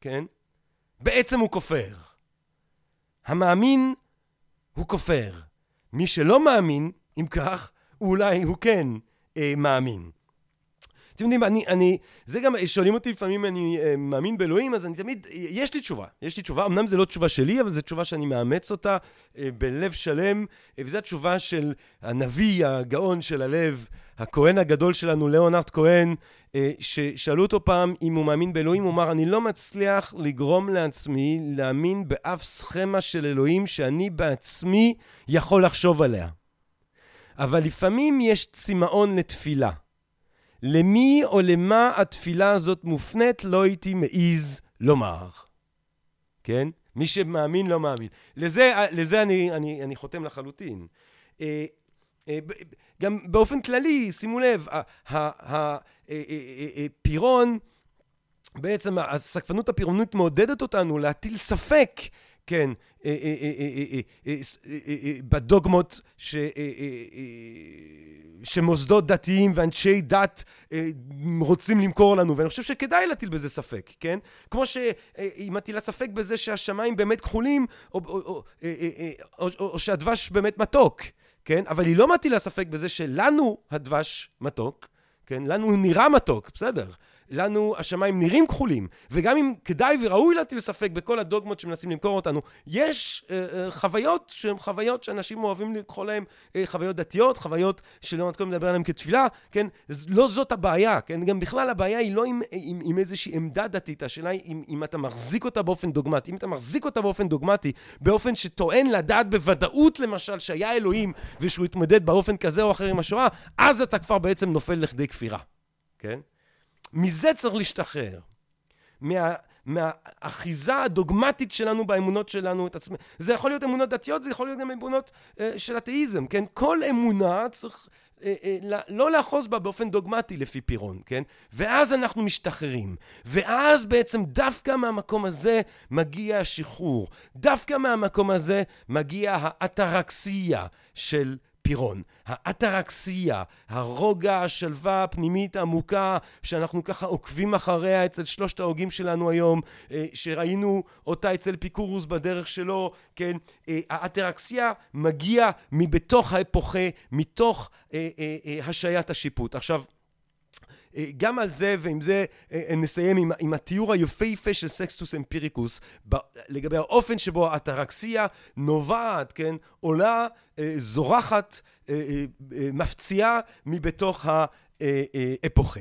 כן? בעצם הוא כופר. המאמין הוא כופר. מי שלא מאמין, אם כך, אולי הוא כן אה, מאמין. אתם יודעים, אני, אני, זה גם, שואלים אותי לפעמים אני אה, מאמין באלוהים, אז אני תמיד, יש לי תשובה, יש לי תשובה, אמנם זו לא תשובה שלי, אבל זו תשובה שאני מאמץ אותה אה, בלב שלם, אה, וזו התשובה של הנביא הגאון של הלב, הכהן הגדול שלנו, ליאונרד כהן, ששאלו אותו פעם אם הוא מאמין באלוהים, הוא אמר, אני לא מצליח לגרום לעצמי להאמין באף סכמה של אלוהים שאני בעצמי יכול לחשוב עליה. אבל לפעמים יש צמאון לתפילה. למי או למה התפילה הזאת מופנית, לא הייתי מעז לומר. כן? מי שמאמין לא מאמין. לזה, לזה אני, אני, אני חותם לחלוטין. אה, אה, גם באופן כללי, שימו לב, הפירון, בעצם הסקפנות הפירונית מעודדת אותנו להטיל ספק כן, בדוגמות שמוסדות דתיים ואנשי דת רוצים למכור לנו, ואני חושב שכדאי להטיל בזה ספק, כן? כמו שהיא מטילה ספק בזה שהשמיים באמת כחולים, או שהדבש באמת מתוק, כן? אבל היא לא מטילה ספק בזה שלנו הדבש מתוק, כן? לנו הוא נראה מתוק, בסדר. לנו השמיים נראים כחולים, וגם אם כדאי וראוי להטיל ספק בכל הדוגמות שמנסים למכור אותנו, יש uh, uh, חוויות שהן חוויות שאנשים אוהבים לקרוא להן uh, חוויות דתיות, חוויות שלא כל מדבר עליהן כתפילה, כן? לא זאת הבעיה, כן? גם בכלל הבעיה היא לא עם, עם, עם איזושהי עמדה דתית, השאלה היא אם, אם אתה מחזיק אותה באופן דוגמטי. אם אתה מחזיק אותה באופן דוגמטי, באופן שטוען לדעת בוודאות למשל שהיה אלוהים ושהוא התמודד באופן כזה או אחר עם השואה, אז אתה כבר בעצם נופל לכדי כפירה, כן? מזה צריך להשתחרר. מה, מהאחיזה הדוגמטית שלנו באמונות שלנו את עצמנו. זה יכול להיות אמונות דתיות, זה יכול להיות גם אמונות אה, של אתאיזם, כן? כל אמונה צריך אה, אה, לא לאחוז בה באופן דוגמטי לפי פירון, כן? ואז אנחנו משתחררים. ואז בעצם דווקא מהמקום הזה מגיע השחרור. דווקא מהמקום הזה מגיע האטרקסיה של פירון. האטרקסיה, הרוגע, השלווה הפנימית העמוקה, שאנחנו ככה עוקבים אחריה אצל שלושת ההוגים שלנו היום, אה, שראינו אותה אצל פיקורוס בדרך שלו, כן? אה, האטרקסיה מגיע מבתוך האפוכה, מתוך אה, השעיית השיפוט. עכשיו, גם על זה, ועם זה אה, אה, נסיים עם, עם התיאור היפהפה של סקסטוס אמפיריקוס, ב, לגבי האופן שבו האטרקסיה נובעת, כן, עולה, זורחת, מפציעה מבתוך האפוכה.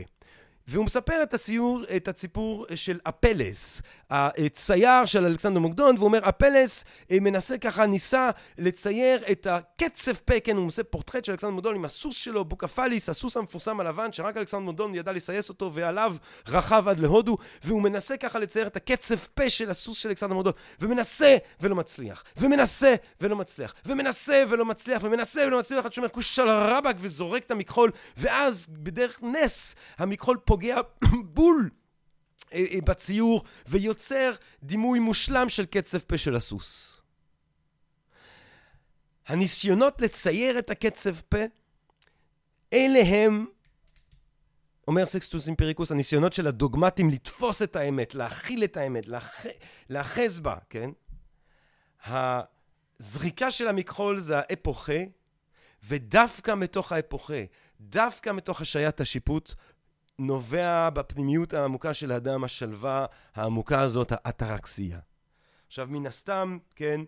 והוא מספר את הסיור, את הסיפור של אפלס, הצייר של אלכסנדר מוקדון, והוא אומר, אפלס אה, מנסה ככה, ניסה לצייר את הקצב פה, כן, הוא עושה פורטרט של אלכסנדר מוקדון עם הסוס שלו, בוקפליס, הסוס המפורסם הלבן, שרק אלכסנדר מוקדון ידע לסייס אותו, ועליו רכב עד להודו, והוא מנסה ככה לצייר את הקצב פה של הסוס של אלכסנדר מוקדון, ומנסה ולא מצליח, ומנסה ולא מצליח, ומנסה ולא מצליח, ומנסה ולא מצליח, עד שאומר כושל רבאק וזורק את המכחול, ואז בדרך נס המכחול פוגע בול אה, אה, בציור ויוצר דימוי מושלם של קצב פה של הסוס. הניסיונות לצייר את הקצב פה, אלה הם, אומר סקסטוס אימפריקוס, הניסיונות של הדוגמטים לתפוס את האמת, להכיל את האמת, להאחז בה, כן? הזריקה של המכחול זה האפוכה, ודווקא מתוך האפוכה, דווקא מתוך השעיית השיפוט, נובע בפנימיות העמוקה של האדם השלווה העמוקה הזאת, האטרקסיה. עכשיו מן הסתם, כן,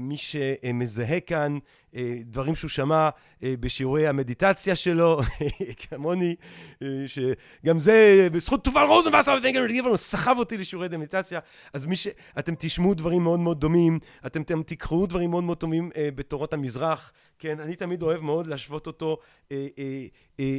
מי שמזהה כאן אה, דברים שהוא שמע אה, בשיעורי המדיטציה שלו, כמוני, שגם זה בזכות תובל רוזנבסר סחב אותי לשיעורי מדיטציה, אז מי ש... אתם תשמעו דברים מאוד מאוד דומים, אתם, תקראו דברים מאוד מאוד דומים בתורות המזרח, כן, אני תמיד אוהב מאוד להשוות אותו אה, אה, אה,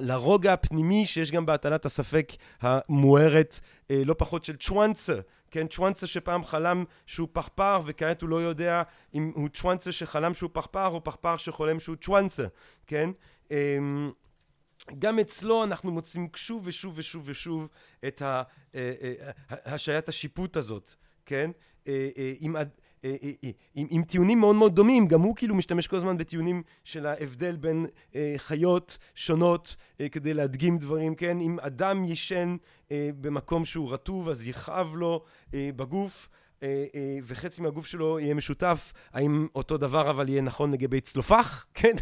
לרוגע הפנימי שיש גם בהטלת הספק המוארת אה, לא פחות של צ'ואנצה, כן, צ'ואנצה שפעם חלם שהוא פכפר וכעת הוא לא יודע אם הוא צ'ואנצה שחלם שהוא פכפר או פכפר שחולם שהוא צ'ואנצה, כן? אה, גם אצלו אנחנו מוצאים שוב ושוב ושוב ושוב את אה, אה, השעיית השיפוט הזאת, כן? אה, אה, אה, עם, עם טיעונים מאוד מאוד דומים, גם הוא כאילו משתמש כל הזמן בטיעונים של ההבדל בין אה, חיות שונות אה, כדי להדגים דברים, כן? אם אדם ישן אה, במקום שהוא רטוב אז יכאב לו אה, בגוף אה, אה, וחצי מהגוף שלו יהיה משותף, האם אותו דבר אבל יהיה נכון לגבי צלופח? כן?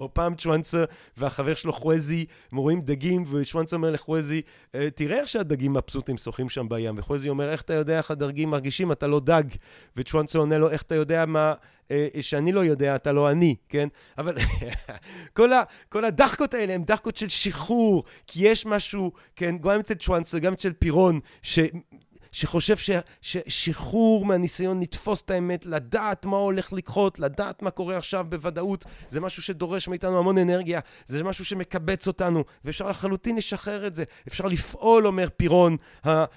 או פעם צ'ואנסה והחבר שלו חווזי, הם רואים דגים, וצ'ואנסה אומר לחווזי, אה, תראה איך שהדגים מבסוטים שוחים שם בים. וחווזי אומר, איך אתה יודע איך הדגים מרגישים? אתה לא דג. וצ'ואנסה עונה לו, איך אתה יודע מה... אה, שאני לא יודע, אתה לא אני, כן? אבל כל, ה, כל הדחקות האלה הן דחקות של שחרור, כי יש משהו, כן, גם אצל צ'ואנסה, גם אצל פירון, ש... שחושב ששחרור מהניסיון לתפוס את האמת, לדעת מה הולך לקחות, לדעת מה קורה עכשיו בוודאות, זה משהו שדורש מאיתנו המון אנרגיה, זה משהו שמקבץ אותנו, ואפשר לחלוטין לשחרר את זה. אפשר לפעול, אומר פירון,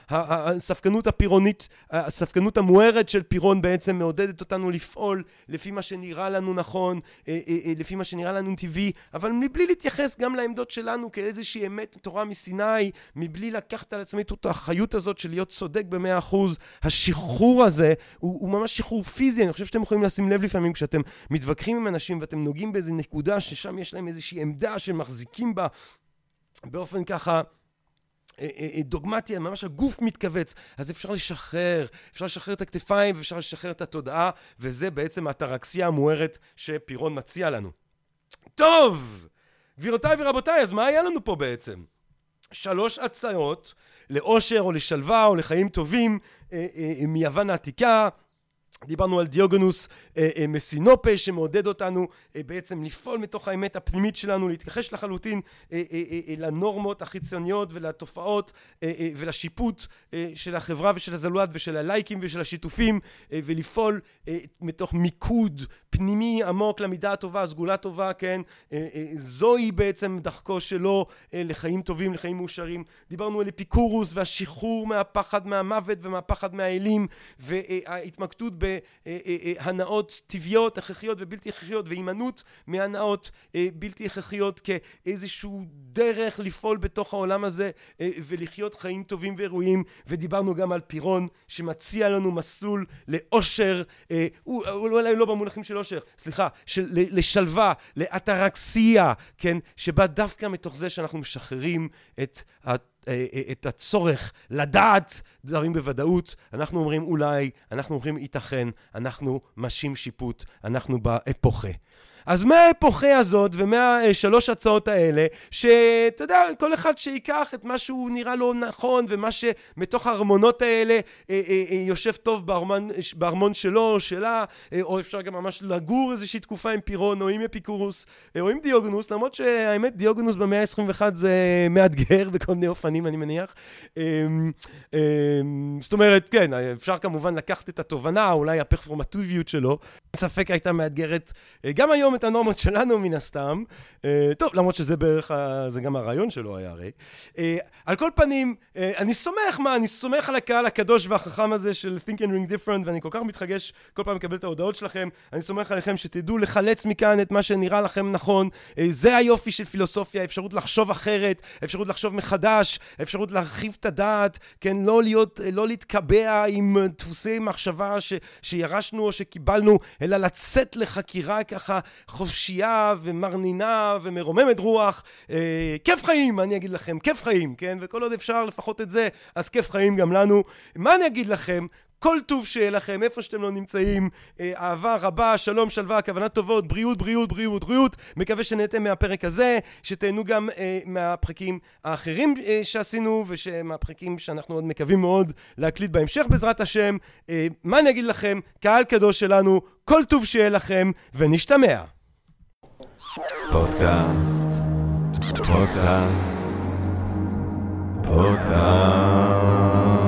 הספקנות הפירונית, הספקנות המוארת של פירון בעצם מעודדת אותנו לפעול לפי מה שנראה לנו נכון, אה, אה, אה, לפי מה שנראה לנו טבעי, אבל מבלי להתייחס גם לעמדות שלנו כאיזושהי אמת תורה מסיני, מבלי לקחת על עצמי את האחריות הזאת של להיות צודק במאה אחוז, השחרור הזה הוא, הוא ממש שחרור פיזי, אני חושב שאתם יכולים לשים לב לפעמים כשאתם מתווכחים עם אנשים ואתם נוגעים באיזה נקודה ששם יש להם איזושהי עמדה שמחזיקים בה באופן ככה אה, אה, אה, דוגמטי, ממש הגוף מתכווץ, אז אפשר לשחרר, אפשר לשחרר את הכתפיים ואפשר לשחרר את התודעה, וזה בעצם האטרקסיה המוארת שפירון מציע לנו. טוב, גבירותיי ורבותיי, אז מה היה לנו פה בעצם? שלוש הצעות לאושר או לשלווה או לחיים טובים אה, אה, מיוון העתיקה דיברנו על דיוגונוס אה, אה, מסינופה שמעודד אותנו אה, בעצם לפעול מתוך האמת הפנימית שלנו, להתכחש לחלוטין אה, אה, אה, לנורמות החיצוניות ולתופעות ולשיפוט של החברה ושל הזולת ושל הלייקים ושל השיתופים ולפעול מתוך מיקוד פנימי עמוק למידה הטובה, סגולה טובה, כן? זוהי בעצם דרכו שלו לחיים טובים, לחיים מאושרים. דיברנו על אפיקורוס והשחרור מהפחד מהמוות ומהפחד מהאלים וההתמקדות ב... הנאות טבעיות, הכרחיות ובלתי הכרחיות, והימנעות מהנאות בלתי הכרחיות כאיזשהו דרך לפעול בתוך העולם הזה ולחיות חיים טובים וראויים, ודיברנו גם על פירון שמציע לנו מסלול לאושר, אולי לא במונחים של אושר, סליחה, של, לשלווה, לאטרקסיה, כן, שבא דווקא מתוך זה שאנחנו משחררים את אה, אה, את הצורך לדעת דברים בוודאות, אנחנו אומרים אולי, אנחנו אומרים ייתכן, אנחנו משים שיפוט, אנחנו באפוכה. אז מהאפוכה הזאת ומהשלוש הצעות האלה, שאתה יודע, כל אחד שיקח את מה שהוא נראה לו נכון ומה שמתוך הארמונות האלה אה, אה, אה, יושב טוב בארמון, בארמון שלו או שלה, אה, או אפשר גם ממש לגור איזושהי תקופה עם פירון או עם אפיקורוס אה, או עם דיוגנוס, למרות שהאמת דיוגנוס במאה ה-21 זה מאתגר בכל מיני אופנים אני מניח. אה, אה, זאת אומרת, כן, אפשר כמובן לקחת את התובנה, אולי הפרפורמטיביות שלו, אין ספק הייתה מאתגרת אה, גם היום את הנורמות שלנו מן הסתם. אה, טוב, למרות שזה בערך, זה גם הרעיון שלו היה הרי. אה, על כל פנים, אני סומך, מה, אני סומך על הקהל הקדוש והחכם הזה של Think and Ring Different, ואני כל כך מתחגש כל פעם לקבל את ההודעות שלכם. אני סומך עליכם שתדעו לחלץ מכאן את מה שנראה לכם נכון. זה היופי של פילוסופיה, אפשרות לחשוב אחרת, אפשרות לחשוב מחדש, אפשרות להרחיב את הדעת, כן, לא להיות, לא להתקבע עם דפוסי מחשבה ש, שירשנו או שקיבלנו, אלא לצאת לחקירה ככה חופשייה ומרנינה ומרוממת רוח. אה, כיף חיים, אני אגיד לכם, כיף חיים, כן? וכל עוד אפשר לפחות את זה, אז כיף חיים גם לנו. מה אני אגיד לכם? כל טוב שיהיה לכם, איפה שאתם לא נמצאים, אה, אהבה רבה, שלום, שלווה, כוונת טובות, בריאות, בריאות, בריאות, בריאות. מקווה שנהנתם מהפרק הזה, שתהנו גם אה, מהפרקים האחרים אה, שעשינו, ומהפרקים שאנחנו עוד מקווים מאוד להקליט בהמשך בעזרת השם. אה, מה אני אגיד לכם? קהל קדוש שלנו, כל טוב שיהיה לכם, ונשתמע. פודקאסט, פודקאסט, פודקאסט.